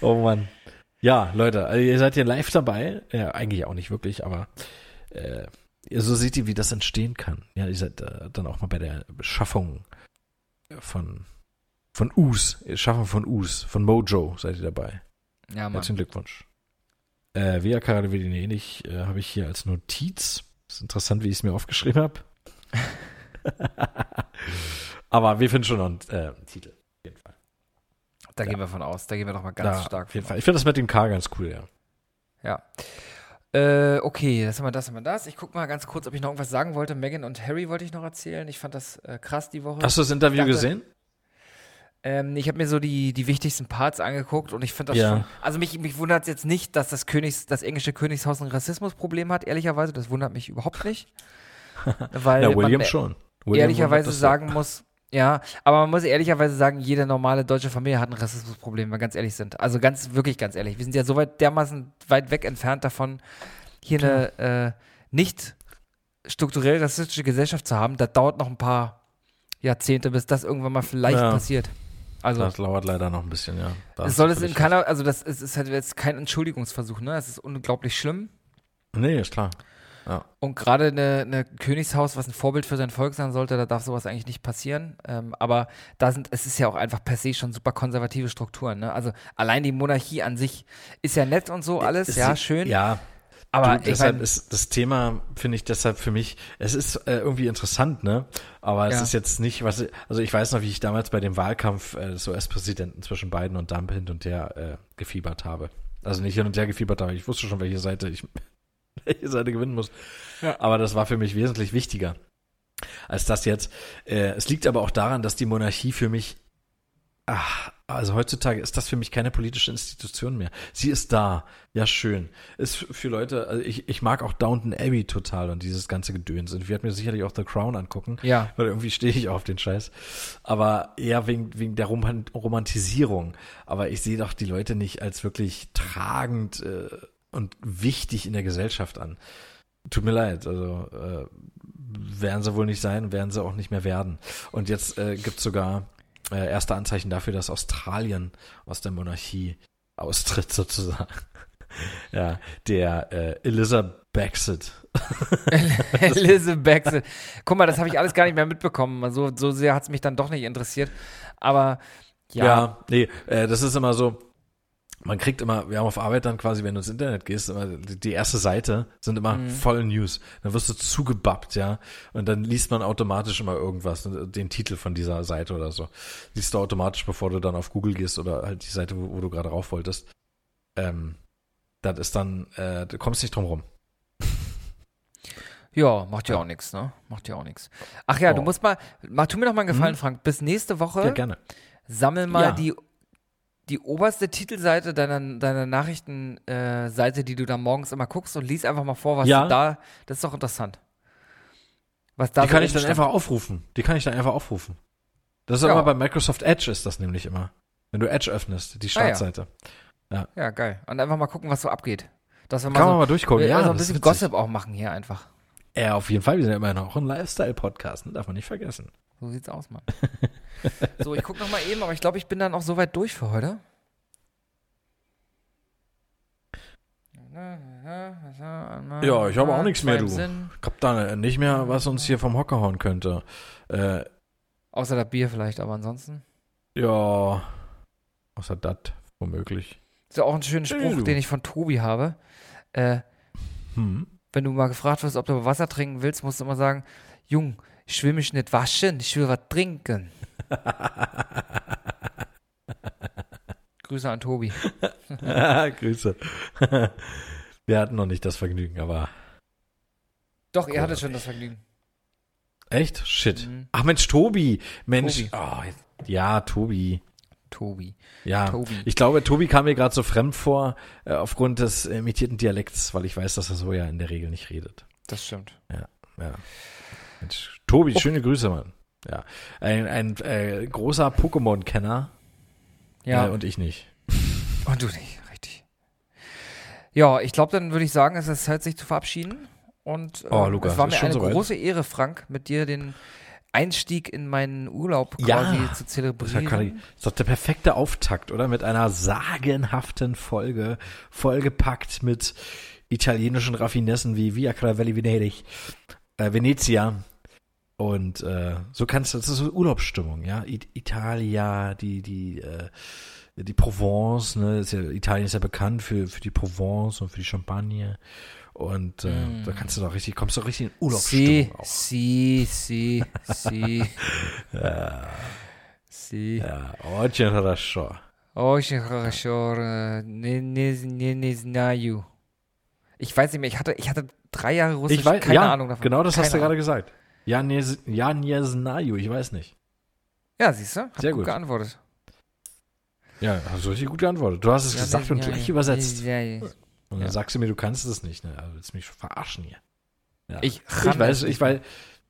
oh Mann. Ja, Leute, also ihr seid hier live dabei. Ja, eigentlich auch nicht wirklich, aber äh, so seht ihr, wie das entstehen kann. Ja, ihr seid äh, dann auch mal bei der Beschaffung von von Us, Schaffung von Us, von Mojo seid ihr dabei. Ja, Mann. Herzlichen Glückwunsch. Äh, Via Caravelli Venedig äh, habe ich hier als Notiz. Ist interessant, wie ich es mir aufgeschrieben habe. aber wir finden schon noch einen äh, Titel. Auf jeden Fall. Da Ja. gehen wir von aus. Da gehen wir doch mal ganz Ja, stark Auf jeden von Fall. Ich finde das mit dem K ganz cool, ja. Ja. Äh, okay, das haben wir das, haben wir das. Ich guck mal ganz kurz, ob ich noch irgendwas sagen wollte. Megan und Harry wollte ich noch erzählen. Ich fand das äh, krass die Woche. Hast du das Interview Danke. gesehen? Ähm, ich habe mir so die, die wichtigsten Parts angeguckt und ich finde das Ja. schon. Also mich, mich wundert es jetzt nicht, dass das Königs, das englische Königshaus ein Rassismusproblem hat, ehrlicherweise. Das wundert mich überhaupt nicht. Weil Ja, William man schon. William ehrlicherweise sagen muss, ja, aber man muss ehrlicherweise sagen, jede normale deutsche Familie hat ein Rassismusproblem, wenn wir ganz ehrlich sind. Also ganz, wirklich ganz ehrlich. Wir sind ja so weit dermaßen weit weg entfernt davon, hier eine äh, nicht strukturell rassistische Gesellschaft zu haben. Das dauert noch ein paar Jahrzehnte, bis das irgendwann mal vielleicht Ja. passiert. Also Das dauert leider noch ein bisschen, ja. Da es soll es in keiner, also das ist, ist halt jetzt kein Entschuldigungsversuch, ne? Es ist unglaublich schlimm. Nee, ist klar. Und gerade eine, eine Königshaus, was ein Vorbild für sein Volk sein sollte, da darf sowas eigentlich nicht passieren. Ähm, aber da sind, es ist ja auch einfach per se schon super konservative Strukturen. Ne? Also allein die Monarchie an sich ist ja nett und so alles, Ist ja, sie- schön. Ja, aber du, deshalb mein, ist das Thema, finde ich deshalb für mich, es ist äh, irgendwie interessant, ne? Aber es Ja. ist jetzt nicht, was, also ich weiß noch, wie ich damals bei dem Wahlkampf äh, des US-Präsidenten zwischen Biden und Trump hin und her äh, gefiebert habe. Also nicht hin und her gefiebert habe, ich wusste schon, welche Seite ich, welche Seite gewinnen muss. Aber das war für mich wesentlich wichtiger als das jetzt. Äh, es liegt aber auch daran, dass die Monarchie für mich, ach, also heutzutage ist das für mich keine politische Institution mehr. Sie ist da, ja schön. Ist für Leute, also ich, ich mag auch Downton Abbey total und dieses ganze Gedöns. Und ich werde mir sicherlich auch The Crown angucken, ja, weil irgendwie stehe ich auf den Scheiß. Aber eher wegen, wegen der Roman Romantisierung. Aber ich sehe doch die Leute nicht als wirklich tragend äh, und wichtig in der Gesellschaft an. Tut mir leid, also äh, werden sie wohl nicht sein, werden sie auch nicht mehr werden. Und jetzt äh, gibt sogar äh, erste Anzeichen dafür, dass Australien aus der Monarchie austritt sozusagen. ja, der äh, Elizabeth. Elizabeth. Guck mal, das habe ich alles gar nicht mehr mitbekommen. So, so sehr hat es mich dann doch nicht interessiert. Aber ja, Ja, nee, äh, das ist immer so, man kriegt immer, wir haben auf Arbeit dann quasi, wenn du ins Internet gehst, immer die erste Seite sind immer Mhm. voll News. Dann wirst du zugebappt, ja. Und dann liest man automatisch immer irgendwas, den Titel von dieser Seite oder so. Liest du automatisch, bevor du dann auf Google gehst oder halt die Seite, wo, wo du gerade rauf wolltest. Ähm, das ist dann, äh, du kommst nicht drum rum. Ja, macht ja auch nichts, ne? Macht ja auch nichts. Ach ja, du Oh. musst mal, mach, tu mir noch mal einen Gefallen, Frank. Bis nächste Woche Ja, gerne. sammel mal Ja. die, die oberste Titelseite deiner, deiner Nachrichtenseite, äh, die du da morgens immer guckst und lies einfach mal vor, was Ja. da, das ist doch interessant. Was da Die so kann ich dann stand. einfach aufrufen. Die kann ich dann einfach aufrufen. Das ist Ja. immer bei Microsoft Edge ist das nämlich immer. Wenn du Edge öffnest, die Ah, ja. Startseite. Ja, geil. Und einfach mal gucken, was so abgeht. Dass wir mal Kann so, man mal durchgucken. Ja, so ein bisschen. Gossip auch machen hier einfach. Ja, auf jeden Fall. Wir sind ja immer noch ein Lifestyle-Podcast, ne? darf man nicht vergessen. So sieht's aus, Mann. so, ich guck noch mal eben, aber ich glaube, ich bin dann auch soweit durch für heute. Ja, ich habe auch nichts mehr, du. Sinn. Ich hab da nicht mehr, was uns hier vom Hocker hauen könnte. Äh, Außer das Bier vielleicht, aber ansonsten. ja, außer das, womöglich. Ist ja auch ein schöner Spruch, du. den ich von Tobi habe. Äh, Hm. wenn du mal gefragt wirst, ob du Wasser trinken willst, musst du immer sagen, Jung, ich will mich nicht waschen, ich will was trinken. Grüße an Tobi. Grüße. Wir hatten noch nicht das Vergnügen, aber Doch, ihr hattet Großartig. schon das Vergnügen. echt? Shit. Mhm. Ach Mensch, Tobi. Mensch. Tobi. Oh, ja, Tobi. Tobi. Ja, Tobi. ich glaube, Tobi kam mir gerade so fremd vor, äh, aufgrund des imitierten Dialekts, weil ich weiß, dass er so ja in der Regel nicht redet. Das stimmt. Ja. Mensch, Tobi, schöne Grüße, Mann. Ja. Ein, ein äh, großer Pokémon-Kenner Ja, äh, und ich nicht. und du nicht, richtig. Ja, ich glaube, dann würde ich sagen, es ist Zeit, sich zu verabseden. Und äh, Oh, Lukas, es war mir schon eine soweit. große Ehre, Frank, mit dir den Einstieg in meinen Urlaub Ja, quasi zu Das ja zelebrieren. quasi- ist doch der perfekte Auftakt, oder? Mit einer sagenhaften Folge, vollgepackt mit italienischen Raffinessen wie Via Caravelli Venedig, äh, Venezia. Und äh, so kannst du, das ist so Urlaubsstimmung, ja. It Italia, die, die, äh, die Provence, ne, ist ja, Italien ist ja bekannt für, für die Provence und für die Champagne. Und äh, Mm. da kannst du doch richtig, kommst du richtig in Si, Urlaubsstimmung auch. si, si, si, Ja, si. ja, oggi è una show. Oh, ich ne, ne, ne, ne, znaju. Ich weiß nicht mehr, ich hatte, ich hatte drei Jahre Russisch, Ich weiß, keine ja, Ahnung davon. genau das hast du Keine gerade gesagt. Ja, ja, Njesnaju, ich weiß nicht. Ja, siehst du? Sehr gut gut. geantwortet. Ja, hast du richtig gut geantwortet. Du hast es Ja, gesagt ne, und ja, gleich ja. übersetzt. Ja, ja. Und dann ja. sagst du mir, du kannst es nicht. Ne? Also willst du mich verarschen hier. Ja. Ich, ich weiß, ich weiß,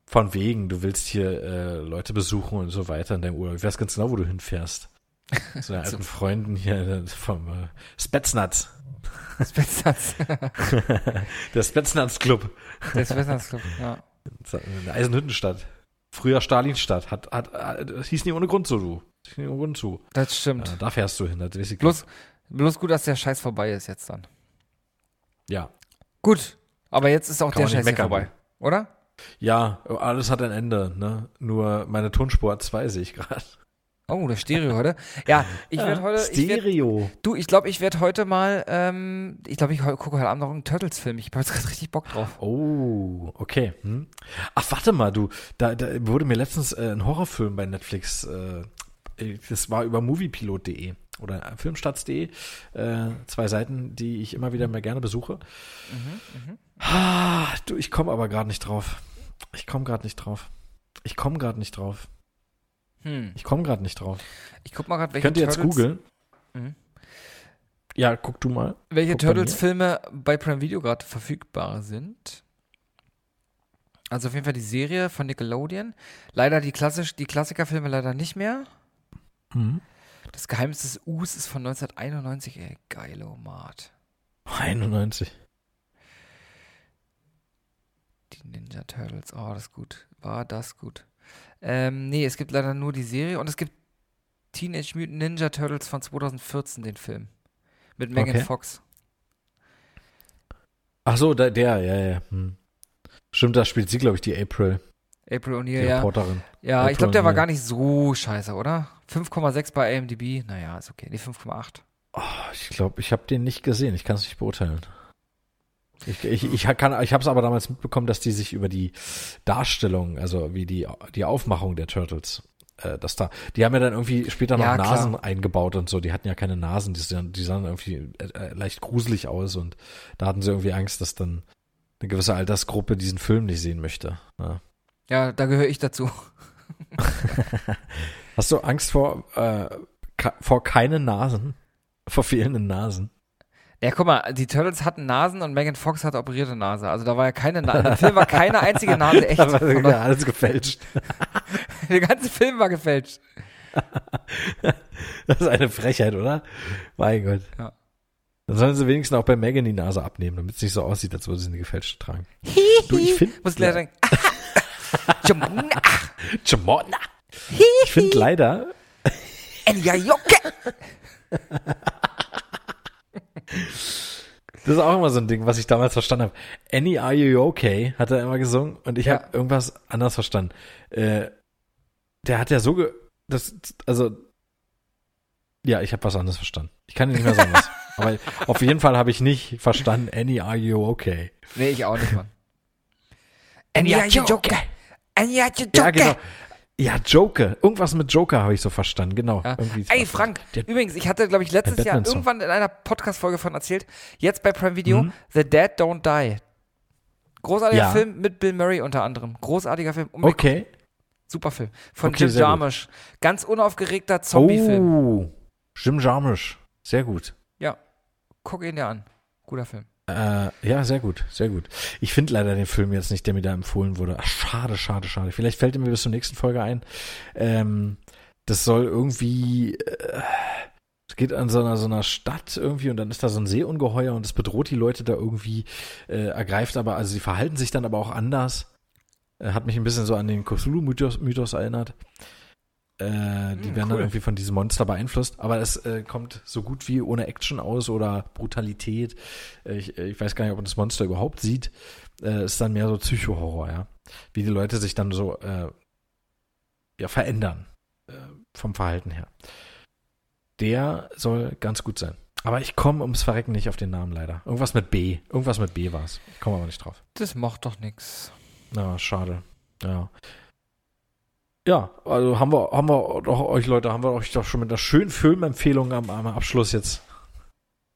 von wegen, du willst hier äh, Leute besuchen und so weiter in deinem Urlaub. Ich weiß ganz genau, wo du hinfährst. Zu deinen alten Freunden hier äh, vom äh, Spetsnaz. Spetsnaz. Der Spetsnaz Club. Der Spetsnaz Club, ja. In der Eisenhüttenstadt. Früher Stalinstadt. Hat, hat, hat, das hieß nie ohne Grund so, du. Das hieß nie ohne Grund so. Das stimmt. Ja, da fährst du hin. Das weiß ich Bloß, bloß gut, dass der Scheiß vorbei ist jetzt dann. Ja. Gut, aber jetzt ist auch Kann der nicht Scheiß meckern, vorbei, oder? Ja, alles hat ein Ende, ne? Nur meine Tonspur hat zwei, sehe ich gerade. Oh, das Stereo heute. Ja, ich werde heute. Ich werd, Stereo. du, ich glaube, ich werde heute mal. Ähm, ich glaube, ich gucke heute Abend noch einen Turtles-Film. Ich habe jetzt gerade richtig Bock drauf. Oh, okay. Hm. Ach, warte mal, du, da, da wurde mir letztens äh, ein Horrorfilm bei Netflix, äh, das war über moviepilot.de oder filmstarts.de, äh, zwei Seiten, die ich immer wieder mal gerne besuche. Ah, du, ich komme aber gerade nicht drauf. Ich komme gerade nicht drauf. Ich komme gerade nicht drauf. Hm. Ich komme gerade nicht drauf. Ich guck mal gerade, welche Könnt ihr jetzt Turtles, googeln? Mhm. Ja, guck du mal. welche. Turtles-Filme bei Prime Video gerade verfügbar sind. Also auf jeden Fall die Serie von Nickelodeon. Leider die, klassisch, die Klassikerfilme leider nicht mehr. Mhm. Das Geheimnis des Us ist von 1991. Ey, geilo, Mart. 91. Die Ninja Turtles. Oh, das ist gut. War das gut. Ähm, nee, es gibt leider nur die Serie und es gibt Teenage Mutant Ninja Turtles von 2014, den Film. Mit Megan Okay. Fox. Ach so, der, der ja, ja. Hm. Stimmt, da spielt sie, glaube ich, die April, April die O'Neil, ja. Reporterin. Ja, April ich glaube, der war gar nicht so scheiße, oder? 5,6 bei AMDB. Naja, ist okay. Nee, 5,8. Oh, ich glaube, ich habe den nicht gesehen. Ich kann es nicht beurteilen. Ich, ich, ich kann, ich habe es aber damals mitbekommen, dass die sich über die Darstellung, also wie die die Aufmachung der Turtles, äh, dass da, die haben ja dann irgendwie später noch Ja, klar. Nasen eingebaut und so. Die hatten ja keine Nasen, die sahen, die sahen irgendwie äh, äh, leicht gruselig aus und da hatten sie irgendwie Angst, dass dann eine gewisse Altersgruppe diesen Film nicht sehen möchte. Ja. Ja, da gehöre ich dazu. Hast du Angst vor, äh, vor keinen Nasen? Vor fehlenden Nasen? Ja, guck mal, die Turtles hatten Nasen und Megan Fox hatte operierte Nase. Also da war ja keine Nase. Im Film war keine einzige Nase echt. Da war ja alles gefälscht. Der ganze Film war gefälscht. Das ist eine Frechheit, oder? Mein Gott. Ja. Dann sollen sie wenigstens auch bei Megan die Nase abnehmen, damit es nicht so aussieht, als würde sie eine gefälschte tragen. Du, ich finde. Muss gleich sagen. Jamona, Jamona. Ich finde leider. Das ist auch immer so ein Ding, was ich damals verstanden habe. Annie, are you okay? Hat er immer gesungen und ich Ja. habe irgendwas anders verstanden. Äh, der hat ja so, ge das, also, ja, ich habe was anderes verstanden. Ich kann nicht mehr sagen was. Aber auf jeden Fall habe ich nicht verstanden, Annie, are you okay? Nee, ich auch nicht, Mann. Enya Jocke. Enya Jocke. Ja, genau. Ja, Joker. Irgendwas mit Joker habe ich so verstanden, genau. Ja. Ey, Frank, Der, übrigens, ich hatte, glaube ich, letztes Jahr irgendwann in einer Podcast-Folge von erzählt, jetzt bei Prime Video, Mhm. The Dead Don't Die. Großartiger Ja. Film mit Bill Murray unter anderem. Großartiger Film. Unbedingt okay. Super Film. Von Okay, Jim gut. Jarmusch. Ganz unaufgeregter Zombie-Film. Oh, Jim Jarmusch. Sehr gut. Ja. Guck ihn dir an. Guter Film. Äh, ja, sehr gut, sehr gut. Ich finde leider den Film jetzt nicht, der mir da empfohlen wurde. Ach, schade, schade, schade. Vielleicht fällt er mir bis zur nächsten Folge ein. Ähm, das soll irgendwie, äh, es geht an so einer, so einer Stadt irgendwie und dann ist da so ein Seeungeheuer und es bedroht die Leute da irgendwie, äh, ergreift aber, also sie verhalten sich dann aber auch anders. Äh, hat mich ein bisschen so an den Cthulhu-Mythos Mythos erinnert. Äh, die Hm, werden dann cool. irgendwie von diesem Monster beeinflusst, aber es äh, kommt so gut wie ohne Action aus oder Brutalität. Äh, ich, äh, ich weiß gar nicht, ob man das Monster überhaupt sieht. Äh, ist dann mehr so Psycho-Horror, ja. Wie die Leute sich dann so ja, verändern vom Verhalten her. Der soll ganz gut sein. Aber ich komme ums Verrecken nicht auf den Namen leider. Irgendwas mit B. Irgendwas mit B war es. Ich komme aber nicht drauf. Das macht doch nix. Na, schade. Ja. Ja, also haben wir, haben wir doch euch Leute, haben wir euch doch schon mit einer schönen Filmempfehlung am, am Abschluss jetzt.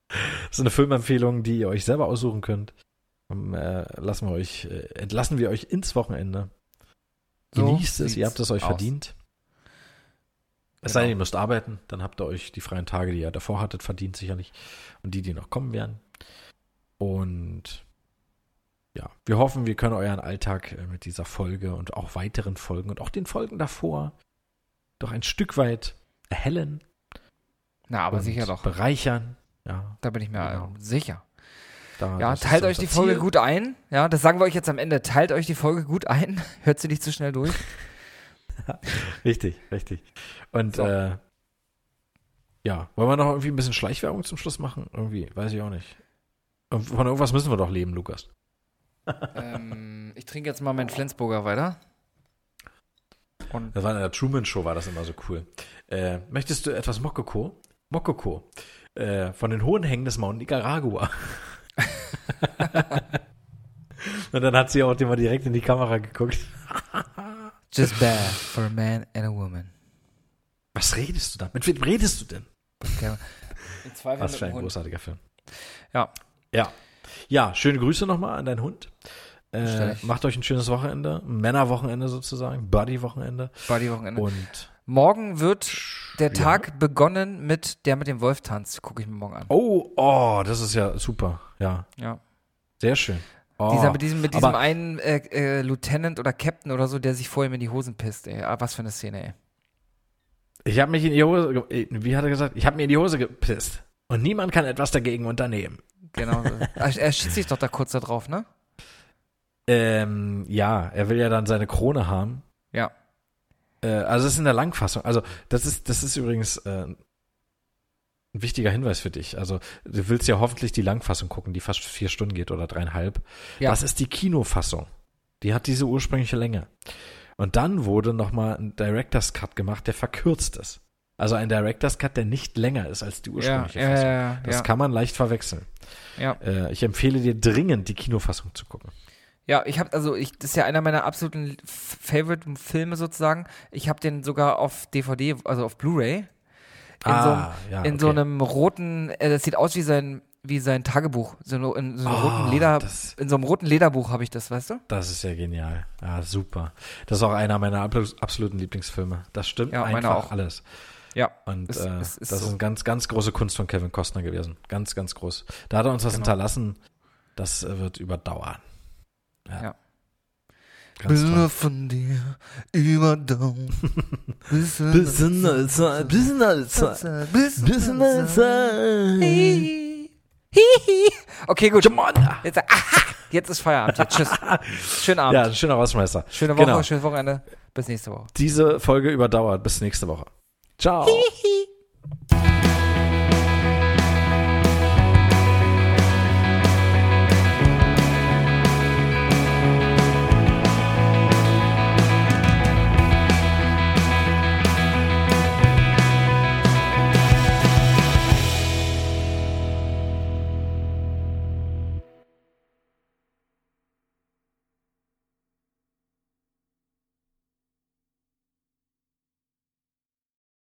Das ist eine Filmempfehlung, die ihr euch selber aussuchen könnt. Um, äh, lassen wir euch, äh, entlassen wir euch ins Wochenende. So Genießt es, ihr habt es euch aus. verdient. Es sei denn, Genau. ihr müsst arbeiten, dann habt ihr euch die freien Tage, die ihr davor hattet, verdient sicherlich. Und die, die noch kommen werden. Und ja, wir hoffen, wir können euren Alltag äh, mit dieser Folge und auch weiteren Folgen und auch den Folgen davor doch ein Stück weit erhellen. Na, aber sicher doch. Bereichern. Ja, Da bin ich mir Genau. sicher. da, Ja, teilt euch die Folge Ziel. gut ein. Ja, das sagen wir euch jetzt am Ende. Teilt euch die Folge gut ein. Hört sie nicht zu schnell durch. Richtig, richtig. Und So. äh, ja, wollen wir noch irgendwie ein bisschen Schleichwerbung zum Schluss machen? Irgendwie, weiß ich auch nicht. Von irgendwas müssen wir doch leben, Lukas. Ähm, ich trinke jetzt mal meinen Flensburger weiter. Und Das war in der Truman Show, war das immer so cool. Äh, möchtest du etwas Mokoko? Mokoko. Äh, von den hohen Hängen des Mount Nicaragua. Und dann hat sie auch immer direkt in die Kamera geguckt. just bad for a man and a woman. Was redest du da? Mit wem redest du denn? Okay. Im Zweifel Was für ein großartiger Film. Ja. Ja. Ja, schöne Grüße nochmal an deinen Hund. Äh, macht euch ein schönes Wochenende. Männerwochenende sozusagen. Buddy-Wochenende. Buddy-Wochenende. Und Morgen wird der Ja. Tag begonnen mit der mit dem Wolf tanzt. Gucke ich mir morgen an. Oh, oh, das ist ja super. Ja, Ja. sehr schön. Oh, Dieser, mit diesem, mit diesem aber- einen äh, äh, Lieutenant oder Captain oder so, der sich vor ihm in die Hosen pisst, ey. Ah, was für eine Szene, ey. Ich habe mich in die Hose, äh, wie hat er gesagt? Ich habe mir in die Hose gepisst. Und niemand kann etwas dagegen unternehmen. Genau er, er schießt sich doch da kurz da drauf, ne? Ähm, ja, er will ja dann seine Krone haben. Ja. Äh, also das ist in der Langfassung. Also das ist, das ist übrigens äh, ein wichtiger Hinweis für dich. Also du willst ja hoffentlich die Langfassung gucken, die fast vier Stunden geht oder dreieinhalb. Ja. Das ist die Kinofassung. Die hat diese ursprüngliche Länge. Und dann wurde nochmal ein Director's Cut gemacht, der verkürzt ist. Also ein Director's Cut, der nicht länger ist als die ursprüngliche ja, Fassung. ja, Das ja. kann man leicht verwechseln. ja. Äh, ich empfehle dir dringend, die Kinofassung zu gucken. Ja, ich habe also ich das ist ja einer meiner absoluten Favorite Filme sozusagen. Ich habe den sogar auf DVD, also auf Blu-ray. In so einem Ah, ja, in so okay. einem roten, äh, das sieht aus wie sein wie sein Tagebuch. So in, so einem Oh, roten Leder, das- in so einem roten Lederbuch habe ich das, weißt du? Das ist ja genial. Ja, super. Das ist auch einer meiner absoluten Lieblingsfilme. Das stimmt Ja, einfach auch. alles. Ja. Und Es- äh, es ist das so. ist eine ganz, ganz große Kunst von Kevin Costner gewesen. Ganz, ganz groß. Da hat er uns was Genau. hinterlassen. Das äh, wird überdauern. Ja. Ja. Bilder von dir überdauern. Bisschen, Bisschen als Zeit, bisschen als Zeit, bisschen als Zeit. Okay, gut. Come on! Jetzt, aha, jetzt ist Feierabend. Jetzt, tschüss. Schönen Abend. Ja, schöner Rausmeister. Schöne Woche, Genau. schönes Wochenende. Bis nächste Woche. Diese Folge überdauert. Bis nächste Woche. Ciao.